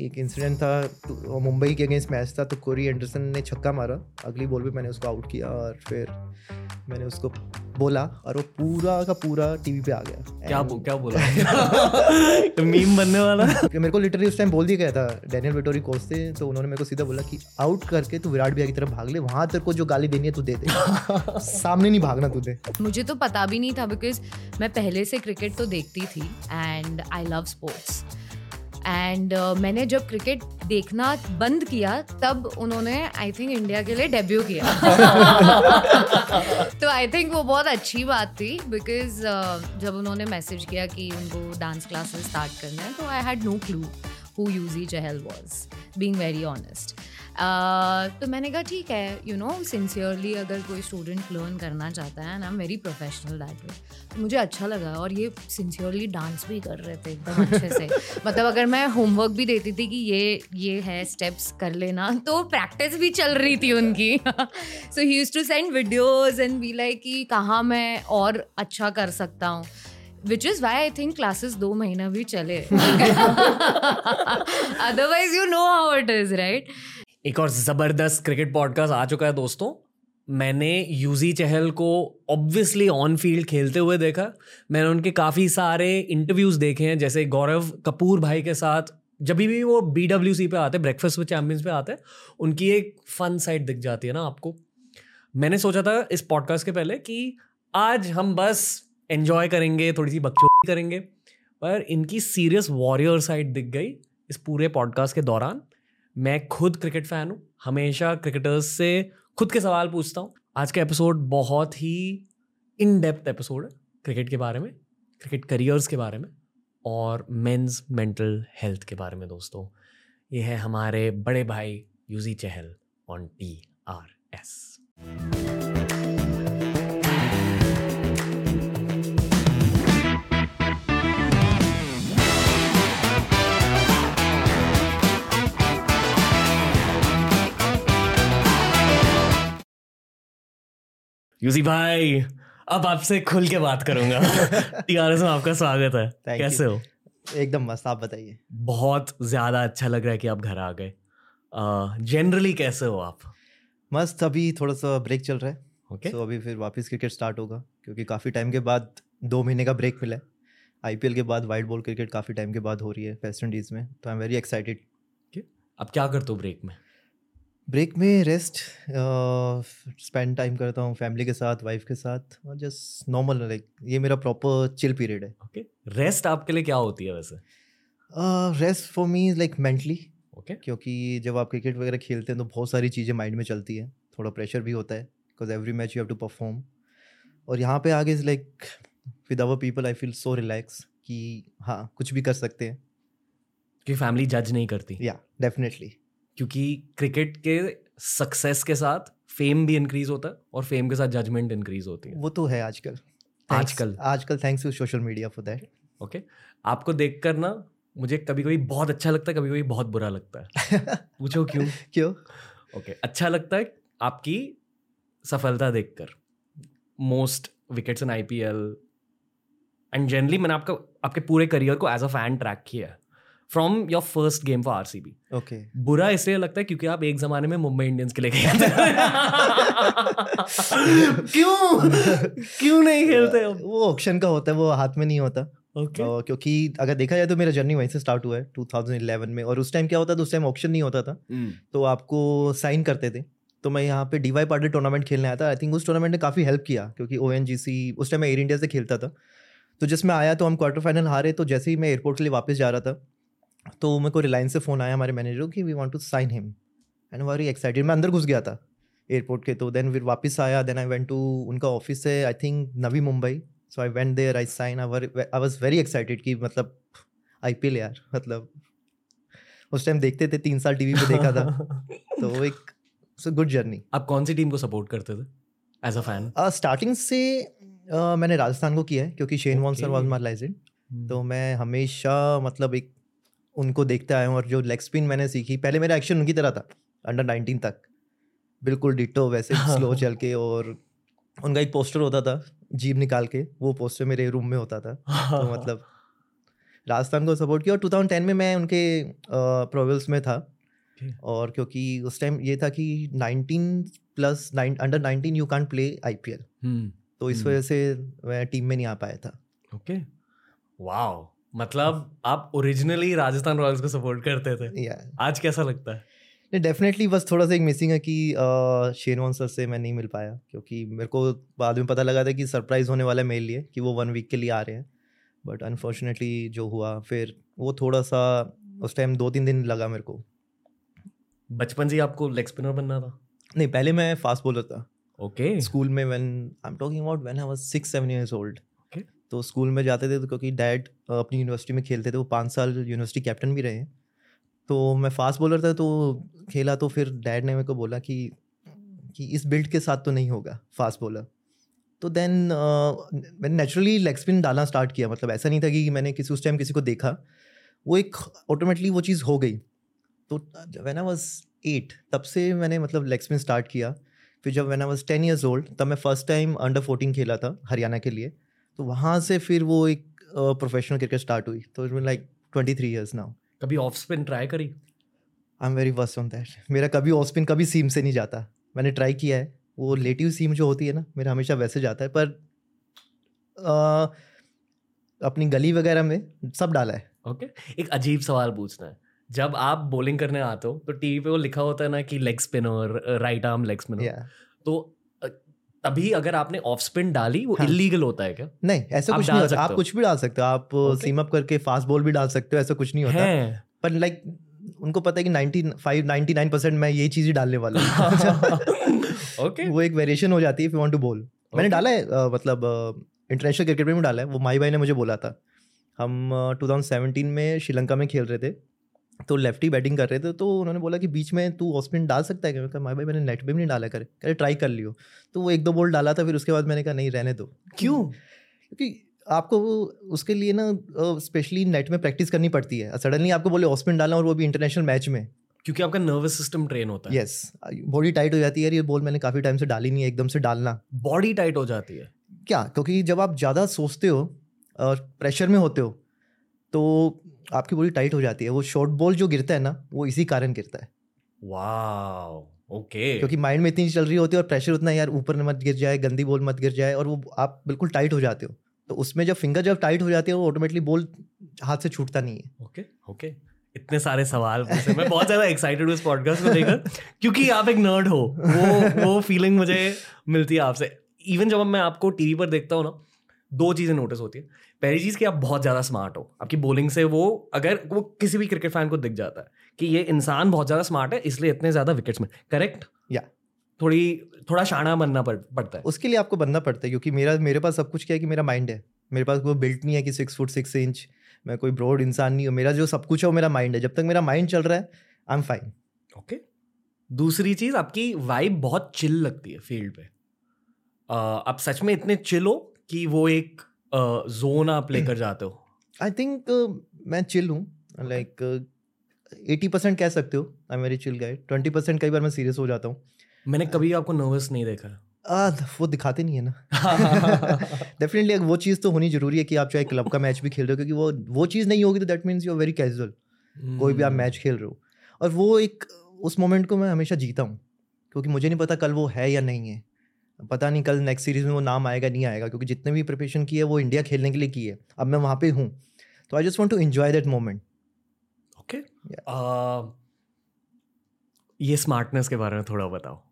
एक इंसिडेंट था तो मुंबई के अगेंस्ट मैच था तो कोरी एंडरसन ने छक्का मारा। अगली बॉल पे मैंने उसको आउट किया और फिर मैंने उसको बोला और वो पूरा का पूरा टीवी पे आ गया। क्या बो, क्या बोला? तो मीम बनने वाला। कि मेरे को लिटरली उस टाइम बोल दिया गया था डेनियल वेटोरी कोच थे तो उन्होंने मेरे को सीधा बोला कि आउट करके तू विराट भैया की तरफ़ भाग ले वहाँ तेरे को जो गाली देनी है तू दे दे। सामने नहीं भागना तू दे। मुझे तो पता भी नहीं था बिकॉज़ मैं पहले से क्रिकेट तो देखती थी and I love sports and uh, मैंने जब क्रिकेट देखना बंद किया तब उन्होंने आई थिंक इंडिया के लिए डेब्यू किया। तो आई थिंक वो बहुत अच्छी बात थी बिकॉज़ uh, जब उन्होंने मैसेज किया कि उनको डांस क्लासेस स्टार्ट करना है तो I had no clue who Yuzi Chahal was being very honest तो मैंने कहा ठीक है यू नो सिंसियरली अगर कोई स्टूडेंट लर्न करना चाहता है ना वेरी प्रोफेशनल दैट वे तो मुझे अच्छा लगा और ये सिंसियरली डांस भी कर रहे थे एकदम अच्छे से। मतलब अगर मैं होमवर्क भी देती थी कि ये ये है स्टेप्स कर लेना तो प्रैक्टिस भी चल रही थी उनकी। So he use to send videos and be like कि कहाँ मैं और अच्छा कर सकता हूँ। Which is why I think classes दो महीना भी चले। Otherwise you know how it is right एक और ज़बरदस्त क्रिकेट पॉडकास्ट आ चुका है दोस्तों। मैंने यूजी चहल को ऑब्वियसली ऑन फ़ील्ड खेलते हुए देखा। मैंने उनके काफ़ी सारे इंटरव्यूज़ देखे हैं, जैसे गौरव कपूर भाई के साथ। जब भी वो बी डब्ल्यू सी पे आते ब्रेकफास्ट विद चैम्पियंस पे आते हैं उनकी एक फन साइड दिख जाती है ना आपको। मैंने सोचा था इस पॉडकास्ट के पहले कि आज हम बस एन्जॉय करेंगे थोड़ी सी बच्चों करेंगे, पर इनकी सीरियस वॉरियर साइड दिख गई इस पूरे पॉडकास्ट के दौरान। मैं खुद क्रिकेट फ़ैन हूँ। हमेशा क्रिकेटर्स से खुद के सवाल पूछता हूँ। आज का एपिसोड बहुत ही इन डेप्थ एपिसोड है क्रिकेट के बारे में, क्रिकेट करियर्स के बारे में और मेंस मेंटल हेल्थ के बारे में दोस्तों। ये है हमारे बड़े भाई Yuzi Chahal on T R S Yuzi भाई अब आपसे खुल के बात करूँगा। टीआरएस में आपका स्वागत है। Thank कैसे you. हो? एकदम मस्त आप बताइए। बहुत ज़्यादा अच्छा लग रहा है कि आप घर आ गए। जनरली uh, कैसे हो आप? मस्त अभी थोड़ा सा ब्रेक चल रहा है। Okay okay. तो अभी फिर वापस क्रिकेट स्टार्ट होगा क्योंकि काफ़ी टाइम के बाद दो महीने का ब्रेक मिला है। आईपीएल के बाद वाइट बॉल क्रिकेट काफ़ी टाइम के बाद हो रही है वेस्ट इंडीज़ में तो आई एम वेरी एक्साइटेड अब क्या करते हो ब्रेक में? ब्रेक में रेस्ट स्पेंड टाइम करता हूँ फैमिली के साथ वाइफ के साथ और जस्ट नॉर्मल लाइक ये मेरा प्रॉपर चिल पीरियड है। ओके रेस्ट आपके लिए क्या होती है वैसे? Rest for me like mentally okay क्योंकि जब आप क्रिकेट वगैरह खेलते हैं तो बहुत सारी चीज़ें माइंड में चलती है। थोड़ा प्रेशर भी होता है because every match you have to perform और यहाँ पे आगे is like with our people I feel so relax कि हाँ कुछ भी कर सकते हैं। कि फैमिली जज नहीं करती। या डेफिनेटली क्योंकि क्रिकेट के सक्सेस के साथ फेम भी इंक्रीज होता है और फेम के साथ जजमेंट इंक्रीज होती है। वो तो है आजकल। आजकल। आजकल thanks to social media for that okay आपको देख कर ना मुझे कभी कभी बहुत अच्छा लगता है कभी कभी बहुत बुरा लगता है। पूछो क्यों? क्यों? ओके okay, अच्छा लगता है आपकी सफलता देखकर। Most wickets in IPL and generally मैंने आपका आपके पूरे करियर को एज अ फ़ैन ट्रैक किया है। From your first game for RCB okay बुरा इसलिए लगता है क्योंकि आप एक जमाने में मुंबई इंडियंस के लिए खेलते क्यों? क्यों नहीं खेलते वो ऑप्शन का होता है वो हाथ में नहीं होता। Okay. क्योंकि अगर देखा जाए तो मेरा जर्नी वहीं से स्टार्ट हुआ है 2011 में। और उस टाइम क्या होता था उस टाइम ऑप्शन नहीं होता था। हम्म। तो आपको साइन करते थे। तो मैं यहाँ पे डीवाई पार्टी टूर्नामेंट खेलने आया था। आई थिंक उस टूर्नामेंट ने काफ़ी हेल्प किया क्योंकि ओ उस टाइम मैं एयर इंडिया से खेलता था। तो जिसमें आया तो हम क्वार्टर फाइनल हारे तो जैसे ही मैं एयरपोर्ट के लिए वापस जा रहा था तो मेरे को रिलायंस से फ़ोन आया हमारे मैनेजर कि we want to sign him and very excited मैं अंदर घुस गया था एयरपोर्ट के तो देन फिर वापस आया देन आई वेंट टू उनका ऑफ़िस है I think Navi Mumbai. So I went there I sign I was very excited कि मतलब आई पी एल यार मतलब उस टाइम देखते थे तीन साल टीवी पे देखा था। तो एक गुड जर्नी आप कौन सी टीम को सपोर्ट करते थे एज अ फ़ैन स्टार्टिंग से uh, मैंने राजस्थान को किया है क्योंकि शेन वॉन्सर वॉज़ मार लाइजेंड तो मैं हमेशा मतलब एक उनको देखते आया हूँ और जो लेग स्पिन मैंने सीखी पहले मेरा एक्शन उनकी तरह था अंडर नाइनटीन तक। बिल्कुल डिटो वैसे स्लो चल के और उनका एक पोस्टर होता था जीप निकाल के वो पोस्टर मेरे रूम में होता था। तो मतलब राजस्थान को सपोर्ट किया और 2010 में मैं उनके प्रोविल्स में था। Okay. और क्योंकि उस टाइम ये था कि 19 plus under 19 you can't play IPL तो इस हम्म। वजह से मैं टीम में नहीं आ पाया था। ओके। okay. वाओ। मतलब आप ओरिजिनली राजस्थान रॉयल्स को सपोर्ट करते थे। या आज कैसा लगता है? नहीं डेफिनेटली बस थोड़ा सा एक मिसिंग है कि शेरवान सर से मैं नहीं मिल पाया क्योंकि मेरे को बाद में पता लगा था कि सरप्राइज़ होने वाला है मेरे लिए कि वो वन वीक के लिए आ रहे हैं। बट अनफॉर्चुनेटली जो हुआ फिर वो थोड़ा सा उस टाइम दो तीन दिन लगा मेरे को। बचपन से आपको लेग स्पिनर बनना था? नहीं पहले मैं फास्ट बॉलर था। ओके स्कूल में when I am talking about when I was six seven years old Okay. तो स्कूल में जाते थे तो क्योंकि डैड अपनी यूनिवर्सिटी में खेलते थे, वो पाँच साल यूनिवर्सिटी कैप्टन भी रहे। तो मैं फास्ट बॉलर था तो खेला तो फिर डैड ने मेरे को बोला कि कि इस बिल्ड के साथ तो नहीं होगा, फास्ट बॉलर। तो देन मैंने नेचुरली लेग स्पिन डालना स्टार्ट किया मतलब ऐसा नहीं था कि मैंने किसी, उस टाइम किसी को देखा। वो एक ऑटोमेटिकली वो चीज़ हो गई। तो व्हेन आई वाज एट तब से मैंने मतलब लेग स्पिन स्टार्ट किया। फिर जब when I was ten years old तब मैं फ़र्स्ट टाइम अंडर फोर्टीन खेला था, हरियाणा के लिए। तो वहाँ से फिर वो एक प्रोफेशनल क्रिकेट स्टार्ट हुई। तो it like twenty three years now कभी ऑफ़ स्पिन ट्राई करी? I am very worst on that मेरा कभी ऑफ़ स्पिन कभी सीम से नहीं जाता। मैंने ट्राई किया है। वो लेटिव सीम जो होती है ना मेरा हमेशा वैसे जाता है। पर अ, अपनी गली वगैरह में सब डाला है। Okay okay. एक अजीब सवाल पूछना है। जब आप बॉलिंग करने आते हो तो टीवी पे वो लिखा होता है ना कि leg spinner right arm leg spinner तो तभी अगर आपने ऑफ़ स्पिन डाली वो हाँ। इलीगल होता है क्या? नहीं ऐसा कुछ नहीं होता। आप कुछ भी डाल सकते हो। आप Okay. सीम अप करके फास्ट बॉल भी डाल सकते हो ऐसा कुछ नहीं होता। है। पर लाइक उनको पता है कि 95 99 परसेंट मैं ये चीज़ ही डालने वाला हूँ। ओके वो एक वेरिएशन हो जाती है if you want to bowl मैंने. डाला है मतलब इंटरनेशनल क्रिकेट में भी डाला है। वो माई भाई ने मुझे बोला था। हम टू थाउज़ेंड सेवनटीन में श्रीलंका में खेल रहे थे। तो लेफ्टी बैटिंग कर रहे थे तो उन्होंने बोला कि बीच में तू ऑस्पिन डाल सकता है? क्या मैं माई भाई मैंने नेट पे भी नहीं डाला। करे कह रहे ट्राई कर लियो। तो वो एक दो बॉल डाला था फिर उसके बाद मैंने कहा नहीं रहने दो। क्यों? क्योंकि आपको उसके लिए ना स्पेशली नेट में प्रैक्टिस करनी पड़ती है। सडनली आपको बोले ऑस्पिन डालना और वो भी इंटरनेशनल मैच में। क्योंकि आपका नर्वस सिस्टम ट्रेन होता है। यस बॉडी टाइट हो जाती है यार ये बॉल मैंने काफ़ी टाइम से डाली नहीं है एकदम से डालना। बॉडी टाइट हो जाती है। क्या? क्योंकि जब आप ज़्यादा सोचते हो और प्रेशर में होते हो तो आपकी बॉडी टाइट हो जाती है। वो शॉर्ट बॉल जो गिरता है ना वो इसी कारण गिरता है। वाओ ओके क्योंकि माइंड में इतनी चल रही होती है और प्रेशर उतना यार ऊपर मत गिर जाए गंदी बॉल मत गिर जाए और वो आप बिल्कुल टाइट हो जाते हो। तो उसमें जब फिंगर जब टाइट हो जाती है वो ऑटोमेटिकली बॉल हाथ से छूटता नहीं है। ओके ओके इतने सारे सवाल पूछे मैं बहुत ज़्यादा एक्साइटेड हूँ इस पॉडकास्ट को लेकर क्योंकि आप एक नर्ड हो। वो वो फीलिंग मुझे मिलती है आपसे। इवन जब मैं आपको टीवी पर देखता हूँ ना दो चीज़ें नोटिस होती है। पहली चीज़ कि आप बहुत ज़्यादा स्मार्ट हो। आपकी बॉलिंग से वो अगर वो किसी भी क्रिकेट फ़ैन को दिख जाता है कि ये इंसान बहुत ज़्यादा स्मार्ट है इसलिए इतने ज़्यादा विकेट्स में। करेक्ट या थोड़ी थोड़ा शाना बनना पड़, पड़ता है। उसके लिए आपको बनना पड़ता है क्योंकि मेरा मेरे पास सब कुछ क्या है कि मेरा माइंड है। मेरे पास वो बिल्ट नहीं है कि सिक्स फुट सिक्स इंच मैं कोई ब्रॉड इंसान नहीं हूँ। मेरा जो सब कुछ है वो मेरा माइंड है। जब तक मेरा माइंड चल रहा है आई एम फाइन ओके दूसरी चीज़ आपकी वाइब बहुत चिल लगती है फ़ील्ड पे। आप सच में इतने चिल हो कि वो एक जोन आप लेकर जाते हो? आई थिंक मैं चिल हूँ लाइक एटी परसेंट कह सकते हो I very chill guide twenty percent कई बार मैं सीरियस हो जाता हूँ। मैंने कभी आपको नर्वस नहीं देखा। आ, वो दिखाते नहीं है ना। डेफिनेटली वो चीज़ तो होनी ज़रूरी है कि आप चाहे क्लब का मैच भी खेल रहे हो क्योंकि वो वो चीज़ नहीं होगी तो that means you are very casual कोई भी आप मैच खेल रहे हो। और वो एक उस मोमेंट को मैं हमेशा जीता हूँ क्योंकि मुझे नहीं पता कल वो है या नहीं है। पता नहीं कल नेक्स्ट सीरीज़ में वो नाम आएगा नहीं आएगा क्योंकि जितने भी प्रिपरेशन की है वो इंडिया खेलने के लिए की है। अब मैं वहाँ पे हूँ। तो I just want to enjoy that moment okay ये स्मार्टनेस के बारे में थोड़ा बताओ।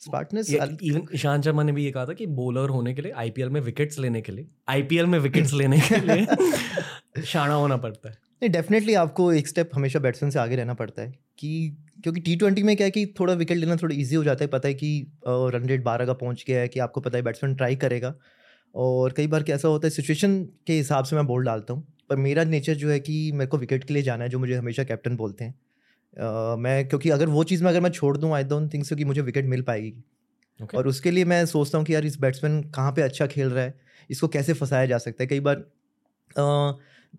स्मार्टनेस इवन ईशांत शर्मा ने भी ये कहा था कि बॉलर होने के लिए आईपीएल में विकेट्स लेने के लिए आईपीएल में विकेट्स लेने के लिए शाना होना पड़ता है। नहीं डेफिनेटली आपको एक स्टेप हमेशा बैट्समैन से आगे रहना पड़ता है कि क्योंकि टी ट्वेंटी में क्या है कि थोड़ा विकेट लेना थोड़ा इजी हो जाता है पता है कि रन रेट बारह का पहुँच गया है कि आपको पता है बैट्समैन ट्राई करेगा। और कई बार कैसा होता है सिचुएशन के हिसाब से मैं बॉल डालता हूँ पर मेरा नेचर जो है कि मेरे को विकेट के लिए जाना है जो मुझे हमेशा कैप्टन बोलते हैं। मैं क्योंकि अगर वो चीज़ में अगर मैं छोड़ दूँ आई डोंट थिंक सो कि मुझे विकेट मिल पाएगी। Okay. और उसके लिए मैं सोचता हूँ कि यार इस बैट्समैन कहाँ पे अच्छा खेल रहा है इसको कैसे फंसाया जा सकता है। कई बार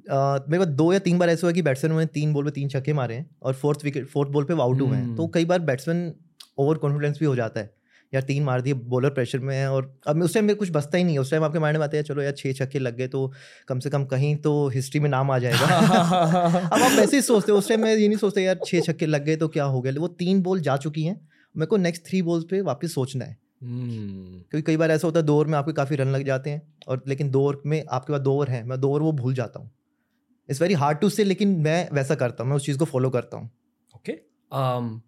अ, मेरे पास दो या तीन बार ऐसा हुआ कि बैट्समैन ने तीन बॉल पे तीन छक्के मारे हैं और फोर्थ विकेट फोर्थ बॉल पे आउट हुए हैं। हम्म। तो कई बार बैट्समैन ओवर कॉन्फिडेंस भी हो जाता है। यार तीन मार दिए बॉलर प्रेशर में है और अब उस टाइम मेरे कुछ बचता ही नहीं है। उस टाइम आपके माइंड में आता है चलो यार छः छक्के लग गए तो कम से कम कहीं तो हिस्ट्री में नाम आ जाएगा। अब आप वैसे ही सोचते हो उस टाइम मैं ये नहीं सोचते यार छः छक्के लग गए तो क्या हो गया? वो तीन बॉल जा चुकी हैं। मेरे को नेक्स्ट थ्री बॉल्स पे वापस सोचना है। हम्म, क्योंकि कई बार ऐसा होता है दो ओवर में आपके काफ़ी रन लग जाते हैं और लेकिन दो ओवर में आपके पास दो ओवर हैं मैं दो ओवर वो भूल जाता हूँ। इट्स वेरी हार्ड टू से लेकिन मैं वैसा करता हूँ मैं उस चीज़ को फॉलो करता हूँ। Okay okay. um,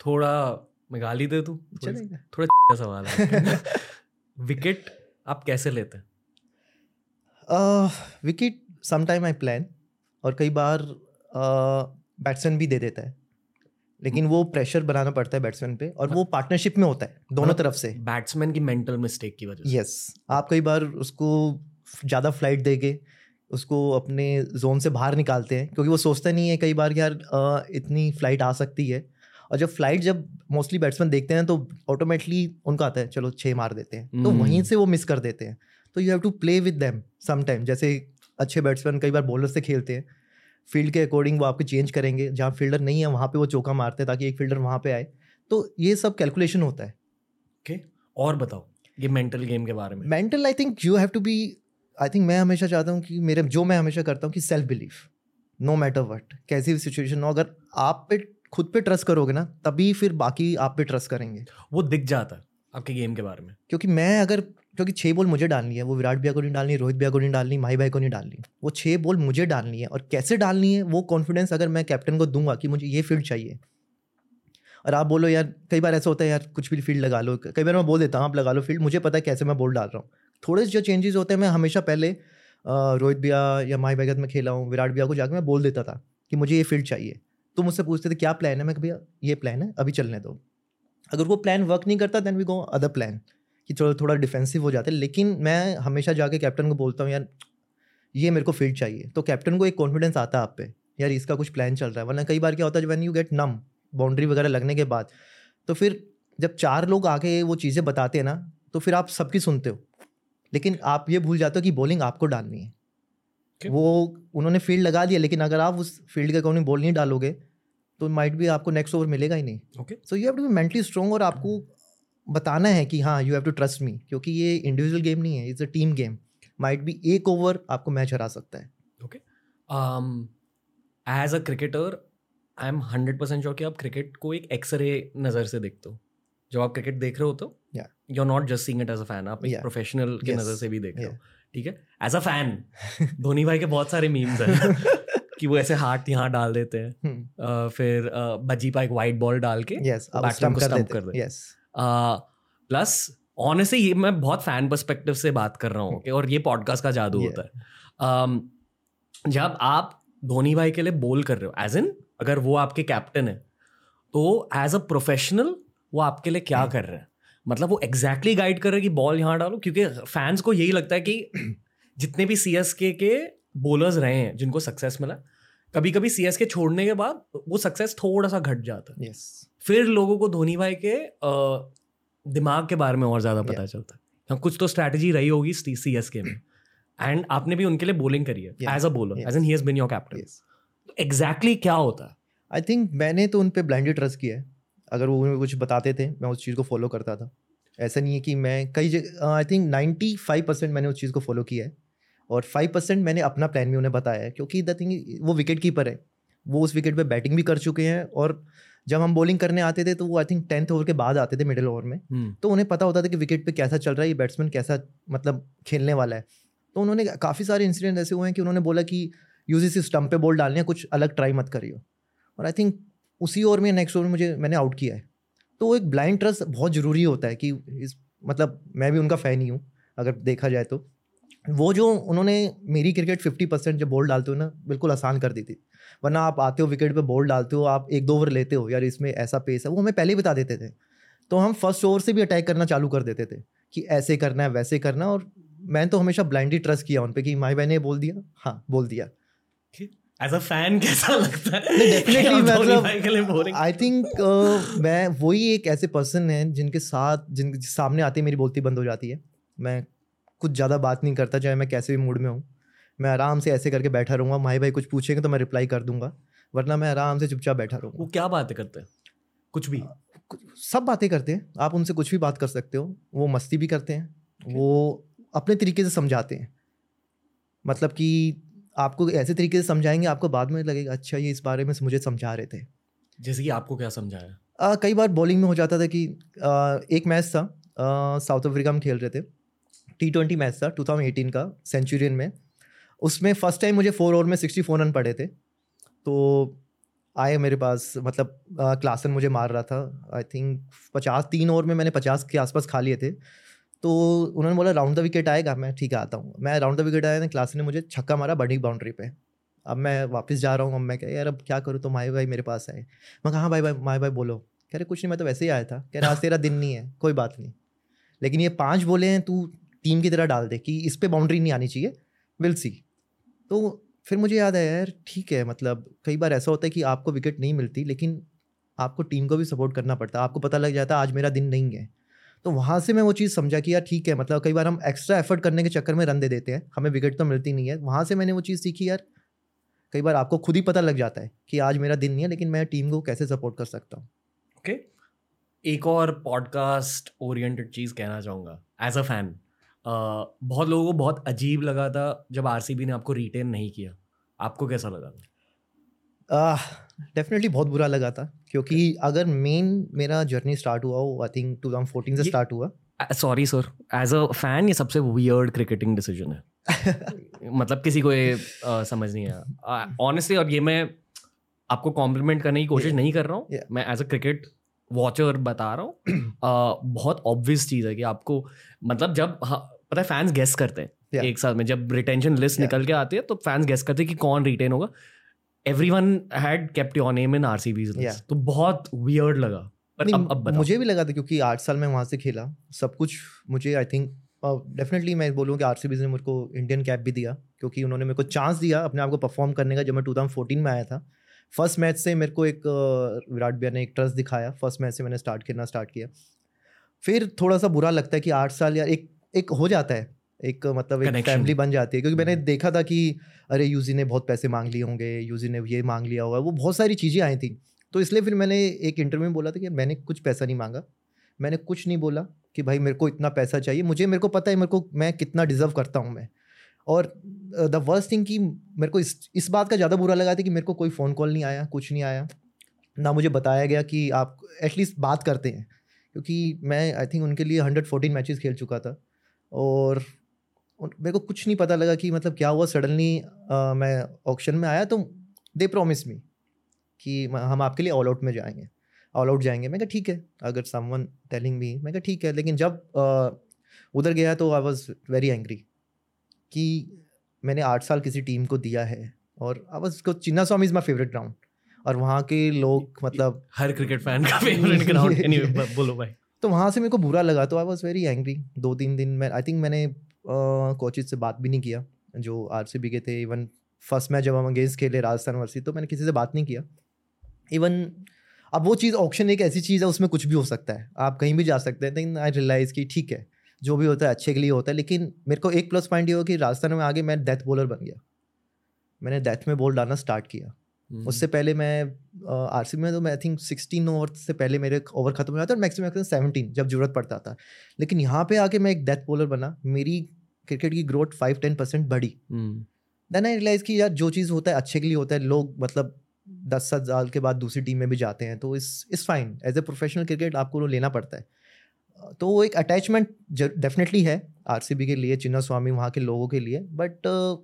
थोड़ा मैं गाली दे तू चलेगा थोड़ा सवाल है। विकेट आप कैसे लेते हैं? विकेट समटाइम आई प्लान और कई बार बैट्समैन भी दे देता है। लेकिन वो प्रेशर बनाना पड़ता है बैट्समैन पे और वो पार्टनरशिप में होता है दोनों मतलब तरफ़ से। बैट्समैन की मेंटल मिस्टेक की वजह से। यस आप कई बार उसको ज़्यादा फ़्लाइट देके उसको अपने जोन से बाहर निकालते हैं क्योंकि वो सोचते नहीं है कई बार कि यार इतनी फ़्लाइट आ सकती है। और जब फ़्लाइट जब मोस्टली बैट्समैन देखते हैं तो ऑटोमेटिकली उनका आता है चलो छः मार देते हैं। तो हम्म। वहीं से वो मिस कर देते हैं। तो you have to play with them some time जैसे अच्छे बैट्समैन कई बार बॉलर से खेलते हैं। फ़ील्ड के अकॉर्डिंग वो आपको चेंज करेंगे। जहाँ फील्डर नहीं है वहाँ पे वो चौका मारते हैं ताकि एक फील्डर वहाँ पे आए। तो ये सब कैलकुलेशन होता है। Okay okay. और बताओ ये मेंटल गेम के बारे में। Mental I think you have to be I think मैं हमेशा चाहता हूँ कि मेरे जो मैं हमेशा करता हूँ कि self belief no matter what कैसी भी सिचुएशन हो अगर आप पे खुद पे ट्रस्ट करोगे ना तभी फिर बाकी आप पे ट्रस्ट करेंगे। वो दिख जाता है आपके गेम के बारे में। क्योंकि मैं अगर क्योंकि छः बॉल मुझे डालनी है वो विराट भैया को नहीं डालनी रोहित भैया को नहीं डालनी माही भाई को नहीं डालनी वो छः बॉल मुझे डालनी है और कैसे डालनी है वो कॉन्फिडेंस अगर मैं कैप्टन को दूँगा कि मुझे ये फ़ील्ड चाहिए और आप बोलो यार कई बार ऐसा होता है यार कुछ भी फ़ील्ड लगा लो कई बार मैं बोल देता हूँ आप लगा लो फ़ील्ड मुझे पता है कैसे मैं बॉल डाल रहा हूँ। थोड़े से जो चेंजेस होते हैं, मैं हमेशा पहले रोहित भैया या माई भगत में खेला हूँ, विराट भैया को जाकर मैं बोल देता था कि मुझे ये फ़ील्ड चाहिए। तो मुझसे पूछते थे, क्या प्लान है? मैं भैया, ये प्लान है, अभी चलने दो। अगर वो प्लान वर्क नहीं करता then we go other plan कि थोड़ा थोड़ा डिफेंसिव हो जाते लेकिन मैं हमेशा जाके कैप्टन को बोलता हूँ, यार, ये मेरे को फ़ील्ड चाहिए। तो कैप्टन को एक कॉन्फिडेंस आता है आप पे, यार, इसका कुछ प्लान चल रहा है। वरना कई बार क्या होता है when you get numb boundary वगैरह लगने के बाद। तो फिर जब चार लोग आके वो चीज़ें बताते हैं ना तो फिर आप सबकी सुनते हो। लेकिन आप ये भूल जाते हो कि बॉलिंग आपको डालनी है। Okay. वो उन्होंने फ़ील्ड लगा दिया लेकिन अगर आप उस फ़ील्ड के अकॉर्डिंग बॉल नहीं डालोगे तो माइट भी आपको नेक्स्ट ओवर मिलेगा ही नहीं। Okay so you have to be mentally strong और आपको बताना है कि हाँ you have to trust me क्योंकि ये इंडिविजुअल गेम नहीं है it's a team game might भी एक ओवर आपको मैच हरा सकता है। Okay as a cricketer I am hundred percent sure कि आप क्रिकेट को एक एक्सरे नज़र से देखते हो। जब आप क्रिकेट देख रहे हो तो you are not just seeing it as a fan आप एक Yeah. प्रोफेशनल के Yes. नज़र से भी देखते हो Yeah. ठीक है एज अ फ़ैन धोनी भाई के बहुत सारे मीम्स हैं कि वो ऐसे हाथ यहाँ डाल देते हैं uh, फिर uh, बज्जी पा एक वाइट बॉल डाल के यस आप batsman स्टंप कर देते। प्लस ऑनेस्टली ये मैं बहुत फ़ैन पर्सपेक्टिव से बात कर रहा हूँ okay? और ये पॉडकास्ट का जादू Yeah. होता है um, जब आप धोनी भाई के लिए बोल कर रहे हो एज इन अगर वो आपके कैप्टन है तो एज अ प्रोफेशनल वो आपके लिए क्या कर रहे हैं? मतलब वो एग्जैक्टली गाइड कर रहे हैं कि बॉल यहाँ डालो क्योंकि फैंस को यही लगता है कि जितने भी सी एस के के बॉलर्स रहे हैं जिनको सक्सेस मिला कभी कभी सी एस के छोड़ने के बाद वो सक्सेस थोड़ा सा घट जाता है। यस फिर लोगों को धोनी भाई के दिमाग के बारे में और ज़्यादा पता yeah. चलता है। हाँ, कुछ तो स्ट्रैटेजी रही होगी सी एस के में। एंड आपने भी उनके लिए बॉलिंग करी है as a bowler Yes. As an he has been your captain exactly क्या होता है? आई थिंक मैंने तो उन पे ब्लाइंडली ट्रस्ट किया है। अगर वो मुझे कुछ बताते थे मैं उस चीज़ को फॉलो करता था। ऐसा नहीं है कि मैं कई जगह I think ninety five percent मैंने उस चीज़ को फॉलो किया है और फाइव परसेंट मैंने अपना प्लान भी उन्हें बताया है क्योंकि द थिंग वो विकेट कीपर है। वो उस विकेट पे बैटिंग भी कर चुके हैं और जब हम बॉलिंग करने आते थे तो वो आई थिंक टेंथ ओवर के बाद आते थे मिडिल ओवर में। हम्म, तो उन्हें पता होता था कि विकेट पे कैसा चल रहा है ये बैट्समैन कैसा मतलब खेलने वाला है। तो उन्होंने काफ़ी सारे इंसिडेंट ऐसे हुए हैं कि उन्होंने बोला कि यूजी से स्टम्प पे बॉल डालने कुछ अलग ट्राई मत करियो। और आई थिंक उसी ओवर में नेक्स्ट ओवर में मुझे, मैंने आउट किया है। तो वो एक ब्लाइंड ट्रस्ट बहुत ज़रूरी होता है कि इस मतलब मैं भी उनका फ़ैन ही हूँ, अगर देखा जाए तो। वो जो उन्होंने मेरी क्रिकेट फिफ्टी परसेंट जब बॉल डालते हो ना, बिल्कुल आसान कर दी थी। वरना आप आते हो विकेट पे बॉल डालते हो, आप एक दो ओवर लेते हो, यार इसमें ऐसा पेस है, वो हमें पहले ही बता देते थे। तो हम फ़र्स्ट ओवर से भी अटैक करना चालू कर देते थे, कि ऐसे करना है, वैसे करना और मैंने तो हमेशा ब्लाइंडली ट्रस्ट किया उन पर कि माई भाई ने बोल दिया हाँ बोल दिया। एज अ फ़ैन कैसा लगता है? धोनी मतलब- आई थिंक मैं वही एक ऐसे पर्सन है जिनके साथ जिनके सामने आते मेरी बोलती बंद हो जाती है। मैं कुछ ज़्यादा बात नहीं करता चाहे मैं कैसे भी मूड में हूँ। मैं आराम से ऐसे करके बैठा रहूँगा। माई भाई कुछ पूछेंगे तो मैं रिप्लाई कर दूँगा। वरना मैं आराम से चुपचाप बैठा रहूँगा। वो क्या बातें करते हैं? कुछ भी। सब बातें करते हैं। आप उनसे कुछ भी बात कर सकते हो। वो मस्ती भी करते हैं। वो अपने तरीके से समझाते हैं। मतलब कि आपको ऐसे तरीके से समझाएँगे आपको बाद में लगेगा अच्छा ये इस बारे में मुझे समझा रहे थे। जैसे कि आपको क्या समझाया? आ, कई बार बॉलिंग में हो जाता था कि आ, एक मैच था साउथ अफ्रीका में खेल रहे थे टी ट्वेंटी मैच था 2018 का सेंचुरियन में। उसमें फ़र्स्ट टाइम मुझे फोर ओवर में सिक्सटी फोर रन पड़े थे। तो आए मेरे पास मतलब क्लासन मुझे मार रहा था आई थिंक पचास तीन ओवर में मैंने पचास के आसपास खा लिए थे। तो उन्होंने बोला राउंड द विकेट आएगा, मैं ठीक है, आता हूँ। मैं राउंड द विकेट आया ना क्लासन ने मुझे छक्का मारा बड़ी बाउंड्री पे। अब मैं वापस जा रहा हूँ, अब मैं कह, यार, अब क्या करूँ? तो माई भाई मेरे पास आए। मैं कहा हाँ भाई भाई माई भाई बोलो। कह रहे, कुछ नहीं, मैं तो वैसे ही आया था। कह रहे, आज तेरा दिन नहीं है, कोई बात नहीं। लेकिन ये पाँच बोले हैं, तू टीम की तरह डाल दे कि इस पर बाउंड्री नहीं आनी चाहिए विल सी तो फिर मुझे याद आया, यार, ठीक है मतलब कई बार ऐसा होता है कि आपको विकेट नहीं मिलती, लेकिन आपको टीम को भी सपोर्ट करना पड़ता। है आपको पता लग जाता है आज मेरा दिन नहीं है। तो वहाँ से मैं वो चीज़ समझा कि यार ठीक है मतलब कई बार हम एक्स्ट्रा एफर्ट करने के चक्कर में रन दे देते हैं हमें विकेट तो मिलती नहीं है। वहाँ से मैंने वो चीज़ सीखी यार। कई बार आपको खुद ही पता लग जाता है कि आज मेरा दिन नहीं है लेकिन मैं टीम को कैसे सपोर्ट कर सकता हूँ। Okay okay. एक और पॉडकास्ट ओरिएंटेड चीज़ कहना चाहूँगा एज अ फ़ैन बहुत लोगों को बहुत अजीब लगा था जब आरसीबी ने आपको रिटेन नहीं किया। आपको कैसा लगा? डेफिनेटली uh, बहुत बुरा लगा था। क्योंकि अगर मेन मेरा जर्नी स्टार्ट हुआ हो आई थिंक 2014 से स्टार्ट हुआ। Sorry sir as a fan ये सबसे वियर्ड क्रिकेटिंग डिसीज़न है। मतलब किसी को ये समझ नहीं आया। ऑनेस्टली और ये मैं आपको कॉम्प्लीमेंट करने की कोशिश Yeah. नहीं कर रहा हूँ। Yeah. मैं एज अ क्रिकेट वॉचर बता रहा हूँ। बहुत ऑब्वियस चीज़ है कि आपको मतलब जब हाँ, पता है फैंस गेस करते हैं Yeah. एक साथ में जब रिटेंशन लिस्ट निकल के आती है तो फैंस गेस करते हैं कि कौन रिटेन होगा। Everyone had kept your name in R C Yeah. तो बहुत वियर्ड लगा। पर अब अब बताओ। मुझे भी लगा था क्योंकि आठ साल में वहाँ से खेला सब कुछ मुझे आई थिंक डेफिनेटली मैं बोलूँ कि आर सी बीज ने मुझको इंडियन कैप भी दिया क्योंकि उन्होंने मेरे को चांस दिया अपने आप को परफॉर्म करने का जब मैं 2014 में आया था। फ़र्स्ट मैच से मेरे को एक विराट भैया ने एक ट्रस्ट दिखाया। फ़र्स्ट मैच से मैंने स्टार्ट खेलना स्टार्ट किया। फिर थोड़ा सा बुरा लगता है कि आठ साल या एक एक हो जाता है। एक मतलब एक फैमिली बन जाती है। क्योंकि मैंने हम्म। देखा था कि अरे यूजी ने बहुत पैसे मांग लिए होंगे यूजी ने ये मांग लिया होगा वो बहुत सारी चीज़ें आई थी। तो इसलिए फिर मैंने एक इंटरव्यू में बोला था कि मैंने कुछ पैसा नहीं मांगा। मैंने कुछ नहीं बोला कि भाई मेरे को इतना पैसा चाहिए। मुझे मेरे को पता है मेरे को मैं कितना डिजर्व करता हूँ मैं। और द वर्स्ट थिंग कि मेरे को इस इस बात का ज़्यादा बुरा लगा था कि मेरे को कोई फ़ोन कॉल नहीं आया कुछ नहीं आया। ना मुझे बताया गया कि आप एटलीस्ट बात करते हैं। क्योंकि मैं आई थिंक उनके लिए हंड्रेड फोर्टीन मैचेस खेल चुका था। और मेरे को कुछ नहीं पता लगा कि मतलब क्या हुआ सडनली मैं ऑक्शन में आया तो दे प्रॉमिस मी कि हम आपके लिए ऑल आउट में जाएँगे। ऑल आउट जाएँगे। मैं कहा ठीक है। अगर समवन टेलिंग मी मैं कहा ठीक है। लेकिन जब उधर गया तो आई वॉज़ वेरी एंग्री कि मैंने आठ साल किसी टीम को दिया है और I was Chinnaswamy is my favourite ground और वहाँ के लोग मतलब हर क्रिकेट फ़ैन का फेवरेट ग्राउंड बोलो भाई तो वहाँ से मेरे को बुरा लगा तो आई वॉज़ वेरी एंग्री दो तीन दिन मैं आई थिंक मैंने कोचेज से बात भी नहीं किया, जो आर सी बी के थे इवन फ़र्स्ट मैच जब हम अगेंस्ट खेले राजस्थान वर्सी तो मैंने किसी से बात नहीं किया। इवन अब वो चीज़ ऑप्शन एक ऐसी चीज़ है, उसमें कुछ भी हो सकता है। आप कहीं भी जा सकते हैं लेकिन आई रियलाइज़ कि ठीक है, जो भी होता है, अच्छे के लिए होता है, लेकिन मेरे को एक प्लस पॉइंट ये हो कि राजस्थान में आगे मैं डेथ बॉलर बन गया। मैंने डेथ में बॉल डालना स्टार्ट किया। उससे पहले मैं आर सी में तो मैं आई थिंक सिक्सटीन ओवर से पहले मेरे ओवर खत्म हो जाता और मैक्सिमम मैक्सिमम सेवनटीन जब ज़रूरत पड़ता था। लेकिन यहाँ पे आके मैं एक डेथ बॉलर बना मेरी क्रिकेट की ग्रोथ फाइव टेन परसेंट बढ़ी। हम्म, देन आई रियलाइज़ कि यार जो चीज़ होता है अच्छे के लिए होता है लोग मतलब दस सात साल के बाद दूसरी टीम में भी जाते हैं तो इस इस fine as a professional cricket आपको वो लेना पड़ता है। तो वो एक अटैचमेंट डेफिनेटली है आरसीबी के लिए चिन्ना स्वामी वहाँ के लोगों के लिए बट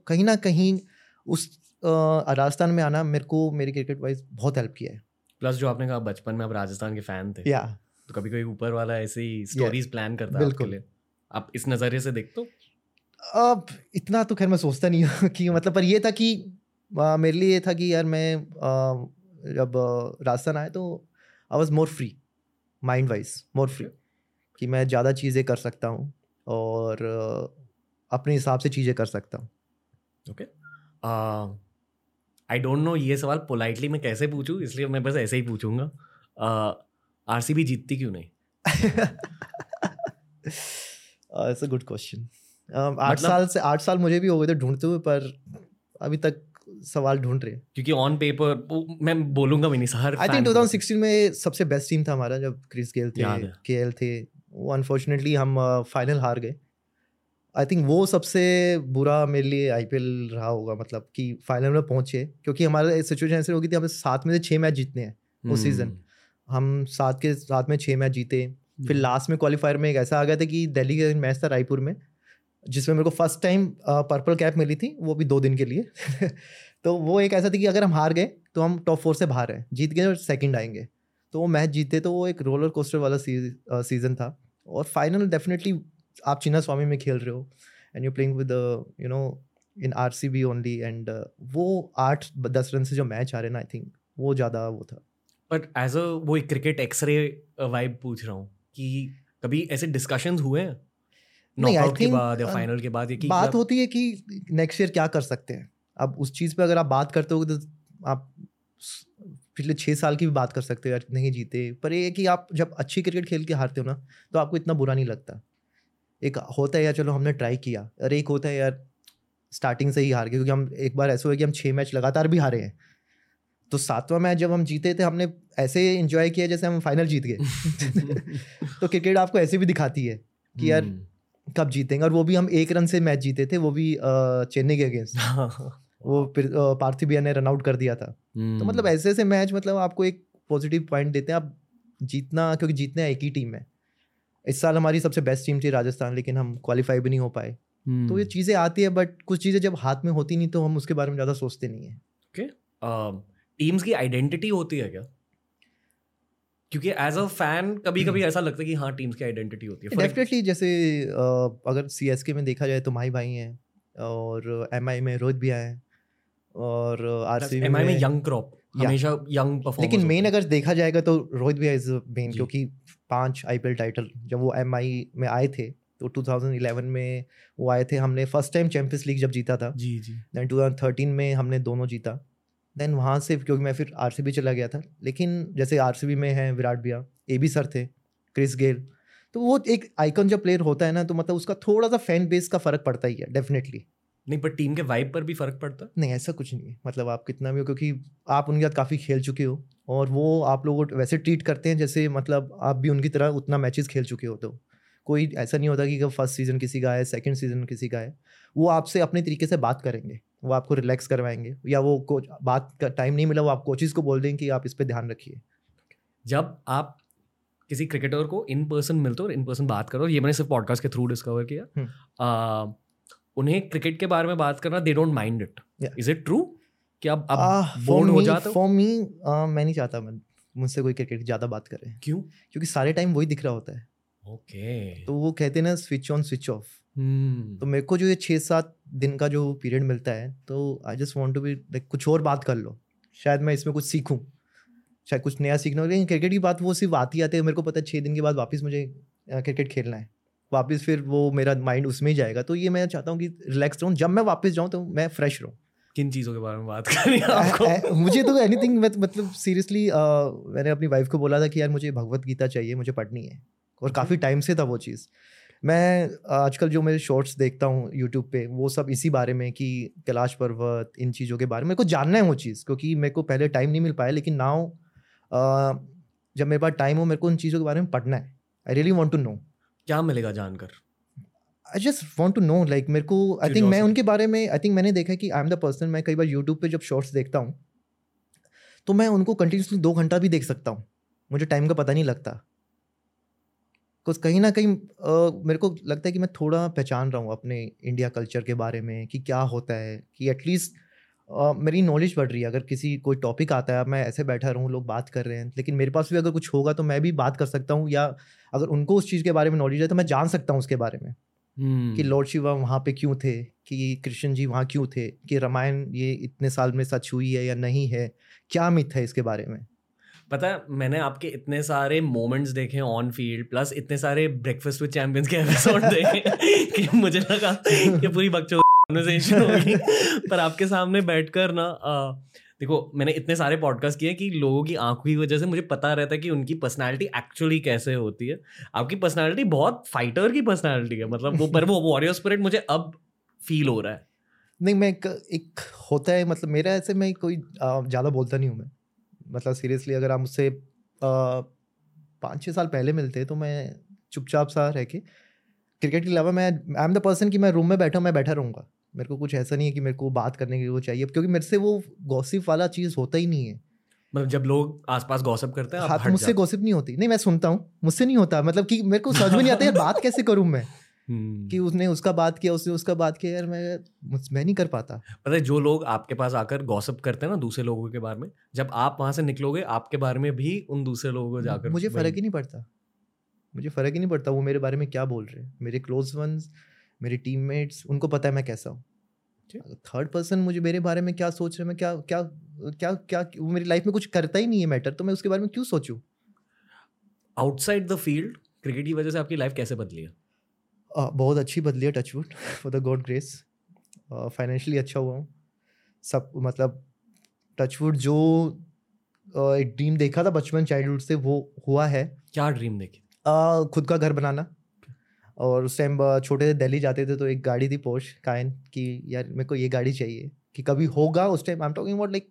कहीं ना कहीं उस राजस्थान में आना मेरे को मेरी क्रिकेट वाइज बहुत हेल्प किया है। प्लस जो आपने कहा बचपन में आप राजस्थान के फ़ैन थे या तो कभी कोई ऊपर वाला ऐसे ही स्टोरीज प्लान करता है बिल्कुल। आप इस नज़रिए से देखते हो? अब इतना तो खैर मैं सोचता नहीं हूँ कि मतलब पर ये था कि आ, मेरे लिए ये था कि यार मैं आ, जब राजस्थान आया तो I was more free mind wise more free कि मैं ज़्यादा चीज़ें कर सकता हूँ और अपने हिसाब से चीज़ें कर सकता हूँ। ओके आई डोंट नो ये सवाल पोलाइटली मैं कैसे पूछूँ इसलिए मैं बस ऐसे ही पूछूँगा। आरसीबी जीतती क्यों नहीं? इट्स अ गुड क्वेश्चन आठ मतलब- साल से आठ साल मुझे भी हो गए थे ढूंढते हुए पर अभी तक सवाल ढूंढ रहे हैं। क्योंकि ऑन पेपर मैं बोलूँगा भी नहीं आई थिंक 2016 में सबसे बेस्ट टीम था हमारा जब क्रिस गेल थे के। थे। वो अनफॉर्चुनेटली हम फाइनल हार गए। आई थिंक वो सबसे बुरा मेरे लिए आईपीएल रहा होगा मतलब कि फाइनल में पहुँचे क्योंकि हमारा सिचुएशन ऐसे होगी थी हमें सात में से छः मैच जीतने हैं हम्म। उस season। हम सात के सात में छः मैच जीते फिर हम्म। लास्ट में क्वालिफायर में एक ऐसा आ गया था कि दिल्ली का मैच था रायपुर में जिसमें मेरे को फ़र्स्ट टाइम पर्पल कैप मिली थी वो भी दो दिन के लिए तो वो एक ऐसा था कि अगर हम हार गए तो हम टॉप फोर से बाहर हैं जीत गए और सेकंड आएँगे तो वो मैच जीते तो वो एक रोलर कोस्टर वाला सीज़न था और फाइनल डेफिनेटली आप चिन्ना स्वामी में खेल रहे हो and you playing with you know in R C B only and वो आठ दस रन से जो मैच आ रहे ना आई थिंक वो ज़्यादा वो था। बट एज अ वो एक क्रिकेट एक्सरे वाइब पूछ रहा हूँ कि कभी ऐसे डिस्कशंस हुए हैं? नॉकआउट के बाद या uh, फाइनल के बाद कि बात होती है कि नेक्स्ट ईयर क्या कर सकते हैं। अब उस चीज़ पे अगर आप बात करते हो तो आप पिछले छः साल की भी बात कर सकते हो यार नहीं जीते। पर ये है कि आप जब अच्छी क्रिकेट खेल के हारते हो ना तो आपको इतना बुरा नहीं लगता। एक होता है यार चलो हमने ट्राई किया। और एक होता है यार स्टार्टिंग से ही हार गए क्योंकि हम एक बार ऐसा हुआ कि हम छः मैच लगातार भी हारे हैं। तो सातवां मैच जब हम जीते थे हमने ऐसे इंजॉय किया जैसे हम फाइनल जीत गए। तो क्रिकेट आपको ऐसे भी दिखाती है कि यार हम्म। कब जीतेंगे। और वो भी हम एक रन से मैच जीते थे वो भी चेन्नई के अगेंस्ट वो फिर पार्थिव भैया ने रन आउट कर दिया था। तो मतलब। ऐसे ऐसे मैच मतलब आपको एक पॉजिटिव पॉइंट देते हैं। आप जीतना क्योंकि जीतने एक ही टीम है इस साल हमारी सबसे बेस्ट टीम थी राजस्थान लेकिन हम क्वालिफाई भी नहीं हो पाए हम्म। तो ये चीज़ें आती है बट कुछ चीज़ें जब हाथ में होती नहीं तो हम उसके बारे में ज़्यादा सोचते नहीं है ओके टीम्स की आइडेंटिटी होती है क्या क्योंकि एज अ फ़ैन कभी कभी ऐसा लगता है कि हाँ टीम्स की आइडेंटिटी होती है डेफिनेटली जैसे अगर सी एस के में देखा जाए तो माही भाई हैं और एम आई में रोहित भी आए हैं और आर सी में यंग क्रॉप। हमेशा यंग परफॉर्मर लेकिन मेन अगर देखा जाएगा तो रोहित भैया इज़ मेन। क्योंकि पाँच आईपीएल टाइटल जब वो एमआई में आए थे तो 2011 में वो आए थे हमने फ़र्स्ट टाइम चैंपियंस लीग जब जीता था जी जी। देन 2013 में हमने दोनों जीता। देन वहाँ से क्योंकि मैं फिर आरसीबी चला गया था लेकिन जैसे आरसीबी में हैं विराट भैया ए बी सर थे क्रिस गेल तो वो एक आइकन जब प्लेयर होता है ना तो मतलब उसका थोड़ा सा फ़ैन बेस का फ़र्क पड़ता ही है डेफिनेटली नहीं पर टीम के वाइब पर भी फ़र्क पड़ता? नहीं ऐसा कुछ नहीं है। मतलब आप कितना भी हो क्योंकि आप उनके साथ काफ़ी खेल चुके हो और वो आप लोगों को वैसे ट्रीट करते हैं जैसे मतलब आप भी उनकी तरह उतना मैचेस खेल चुके हो तो कोई ऐसा नहीं होता कि फ़र्स्ट सीज़न किसी का है सेकंड सीज़न किसी का है वो आपसे अपने तरीके से बात करेंगे वो आपको रिलैक्स करवाएँगे या वो कोच बात का टाइम नहीं मिला वो आप कोचेज़ को बोल देंगे कि आप इस पर ध्यान रखिए। जब आप किसी क्रिकेटर को इन पर्सन मिलते हो और इन पर्सन बात करो ये मैंने सिर्फ़ पॉडकास्ट के थ्रू डिस्कवर किया हम्म। उन्हें क्रिकेट के बारे में बात करना they don't mind it is it true कि आप Ah, आप for बोर्ड हो जाते हो? for uh, मैं नहीं चाहता मैं मुझसे कोई क्रिकेट ज़्यादा बात करे। क्यों? क्योंकि सारे टाइम वही दिख रहा होता है। ओके तो वो कहते हैं ना स्विच ऑन स्विच ऑफ़ तो मेरे को जो ये छः सात दिन का जो पीरियड मिलता है तो I just want to be like कुछ और बात कर लो। शायद मैं इसमें कुछ सीखूं। शायद कुछ नया सीखना हो। लेकिन क्रिकेट की बात वो सिर्फ़ आती आती है। मेरे को पता है छः दिन के बाद वापस मुझे क्रिकेट खेलना है। वापस फिर वो मेरा माइंड उसमें ही जाएगा। तो ये मैं चाहता हूँ कि रिलैक्स रहूँ। जब मैं वापस जाऊँ तो मैं फ्रेश रहूँ। किन चीज़ों के बारे में बात करनी है आपको? मुझे तो एनीथिंग मतलब सीरियसली मैंने अपनी वाइफ को बोला था कि यार मुझे भगवत गीता चाहिए मुझे पढ़नी है। और काफ़ी टाइम से था वो चीज़। मैं आजकल जो मेरे शॉर्ट्स देखता हूँ यूट्यूब पे वो सब इसी बारे में कि कैलाश पर्वत इन चीज़ों के बारे में। मेरे को जानना है वो चीज़ क्योंकि मेरे को पहले टाइम नहीं मिल पाया लेकिन नाउ जब मेरे पास टाइम हो मेरे को उन चीज़ों के बारे में पढ़ना है। I really want to know क्या मिलेगा जानकर? I just want to know like मेरे को आई थिंक मैं उनके बारे में आई थिंक मैंने देखा है कि आई एम द पर्सन मैं कई बार यूट्यूब पे जब शॉर्ट्स देखता हूँ तो मैं उनको कंटिन्यूसली दो घंटा भी देख सकता हूँ। मुझे टाइम का पता नहीं लगता। कुछ कहीं ना कहीं मेरे को लगता है कि मैं थोड़ा पहचान रहा हूँ अपने इंडिया कल्चर के बारे में कि क्या होता है कि एटलीस्ट मेरी नॉलेज बढ़ रही है। अगर किसी कोई टॉपिक आता है मैं ऐसे बैठा रहूँ लोग बात कर रहे हैं लेकिन मेरे पास भी अगर कुछ होगा तो मैं भी बात कर सकता हूँ या अगर उनको उस चीज़ के बारे में नॉलेज है तो मैं जान सकता हूँ उसके बारे में हम्म। कि लॉर्ड शिवा वहाँ पे क्यों थे कि कृष्ण जी वहाँ क्यों थे कि रामायण ये इतने साल में सच हुई है या नहीं है क्या मिथ है इसके बारे में? पता है मैंने आपके इतने सारे मोमेंट्स देखे ऑन फ़ील्ड प्लस इतने सारे ब्रेकफास्ट विद चैंपियंस के एपिसोड देखे कि मुझे लगा कि पूरी बकचोद कन्वर्सेशन होगी पर आपके सामने बैठ कर ना आ, देखो मैंने इतने सारे पॉडकास्ट किए कि लोगों की आँखों की वजह से मुझे पता रहता है कि उनकी पर्सनालिटी एक्चुअली कैसे होती है। आपकी पर्सनालिटी बहुत फाइटर की पर्सनालिटी है मतलब वो पर वो वॉरियर स्पिरिट मुझे अब फील हो रहा है। नहीं मैं एक, एक होता है मतलब मेरा ऐसे मैं कोई ज़्यादा बोलता नहीं हूँ मैं। मतलब सीरियसली अगर आप मुझसे पाँच छः साल पहले मिलते तो मैं चुपचाप सा रह के क्रिकेट के अलावा मैं आई एम द पर्सन कि मैं रूम में बैठा मैं बैठा रहूँगा। मेरे को कुछ ऐसा नहीं है कि मेरे को बात करने के लिए वो चाहिए। क्योंकि मेरे से वो गॉसिप वाला चीज़ होता ही नहीं है। मतलब जब लोग आसपास गॉसिप करते हैं हाँ तो मुझसे गॉसिप नहीं होती। नहीं मैं सुनता हूँ। मुझसे नहीं होता। मतलब कि मेरे को समझ में नहीं आता यार बात कैसे करूँ मैं? हम्म। कि उसने उसका बात किया उसने उसका बात किया यार मैं मैं नहीं कर पाता। पता है जो लोग आपके पास आकर गॉसिप करते हैं ना दूसरे लोगों के बारे में जब आप वहाँ से निकलोगे आपके बारे में भी उन दूसरे लोगों को जाकर मुझे फ़र्क ही नहीं पड़ता। मुझे फ़र्क ही नहीं पड़ता वो मेरे बारे में क्या बोल रहे हैं। मेरे क्लोज वंस मेरे टीममेट्स उनको पता है मैं कैसा हूँ। थर्ड पर्सन मुझे मेरे बारे में क्या सोच रहे हैं मैं क्या क्या क्या क्या वो मेरी लाइफ में कुछ करता ही नहीं है मैटर तो मैं उसके बारे में क्यों सोचूं? आउटसाइड द फ़ील्ड क्रिकेट की वजह से आपकी लाइफ कैसे बदली है? uh, बहुत अच्छी बदली है touchwood for the God grace financially अच्छा हुआ हूँ। सब मतलब टचवुड जो uh, एक ड्रीम देखा था बचपन चाइल्डहुड से वो हुआ है। क्या ड्रीम देखी? खुद का घर बनाना। और उस टाइम छोटे से दिल्ली जाते थे तो एक गाड़ी थी पोश कायन कि यार मेरे को ये गाड़ी चाहिए कि कभी होगा उस time I am talking about like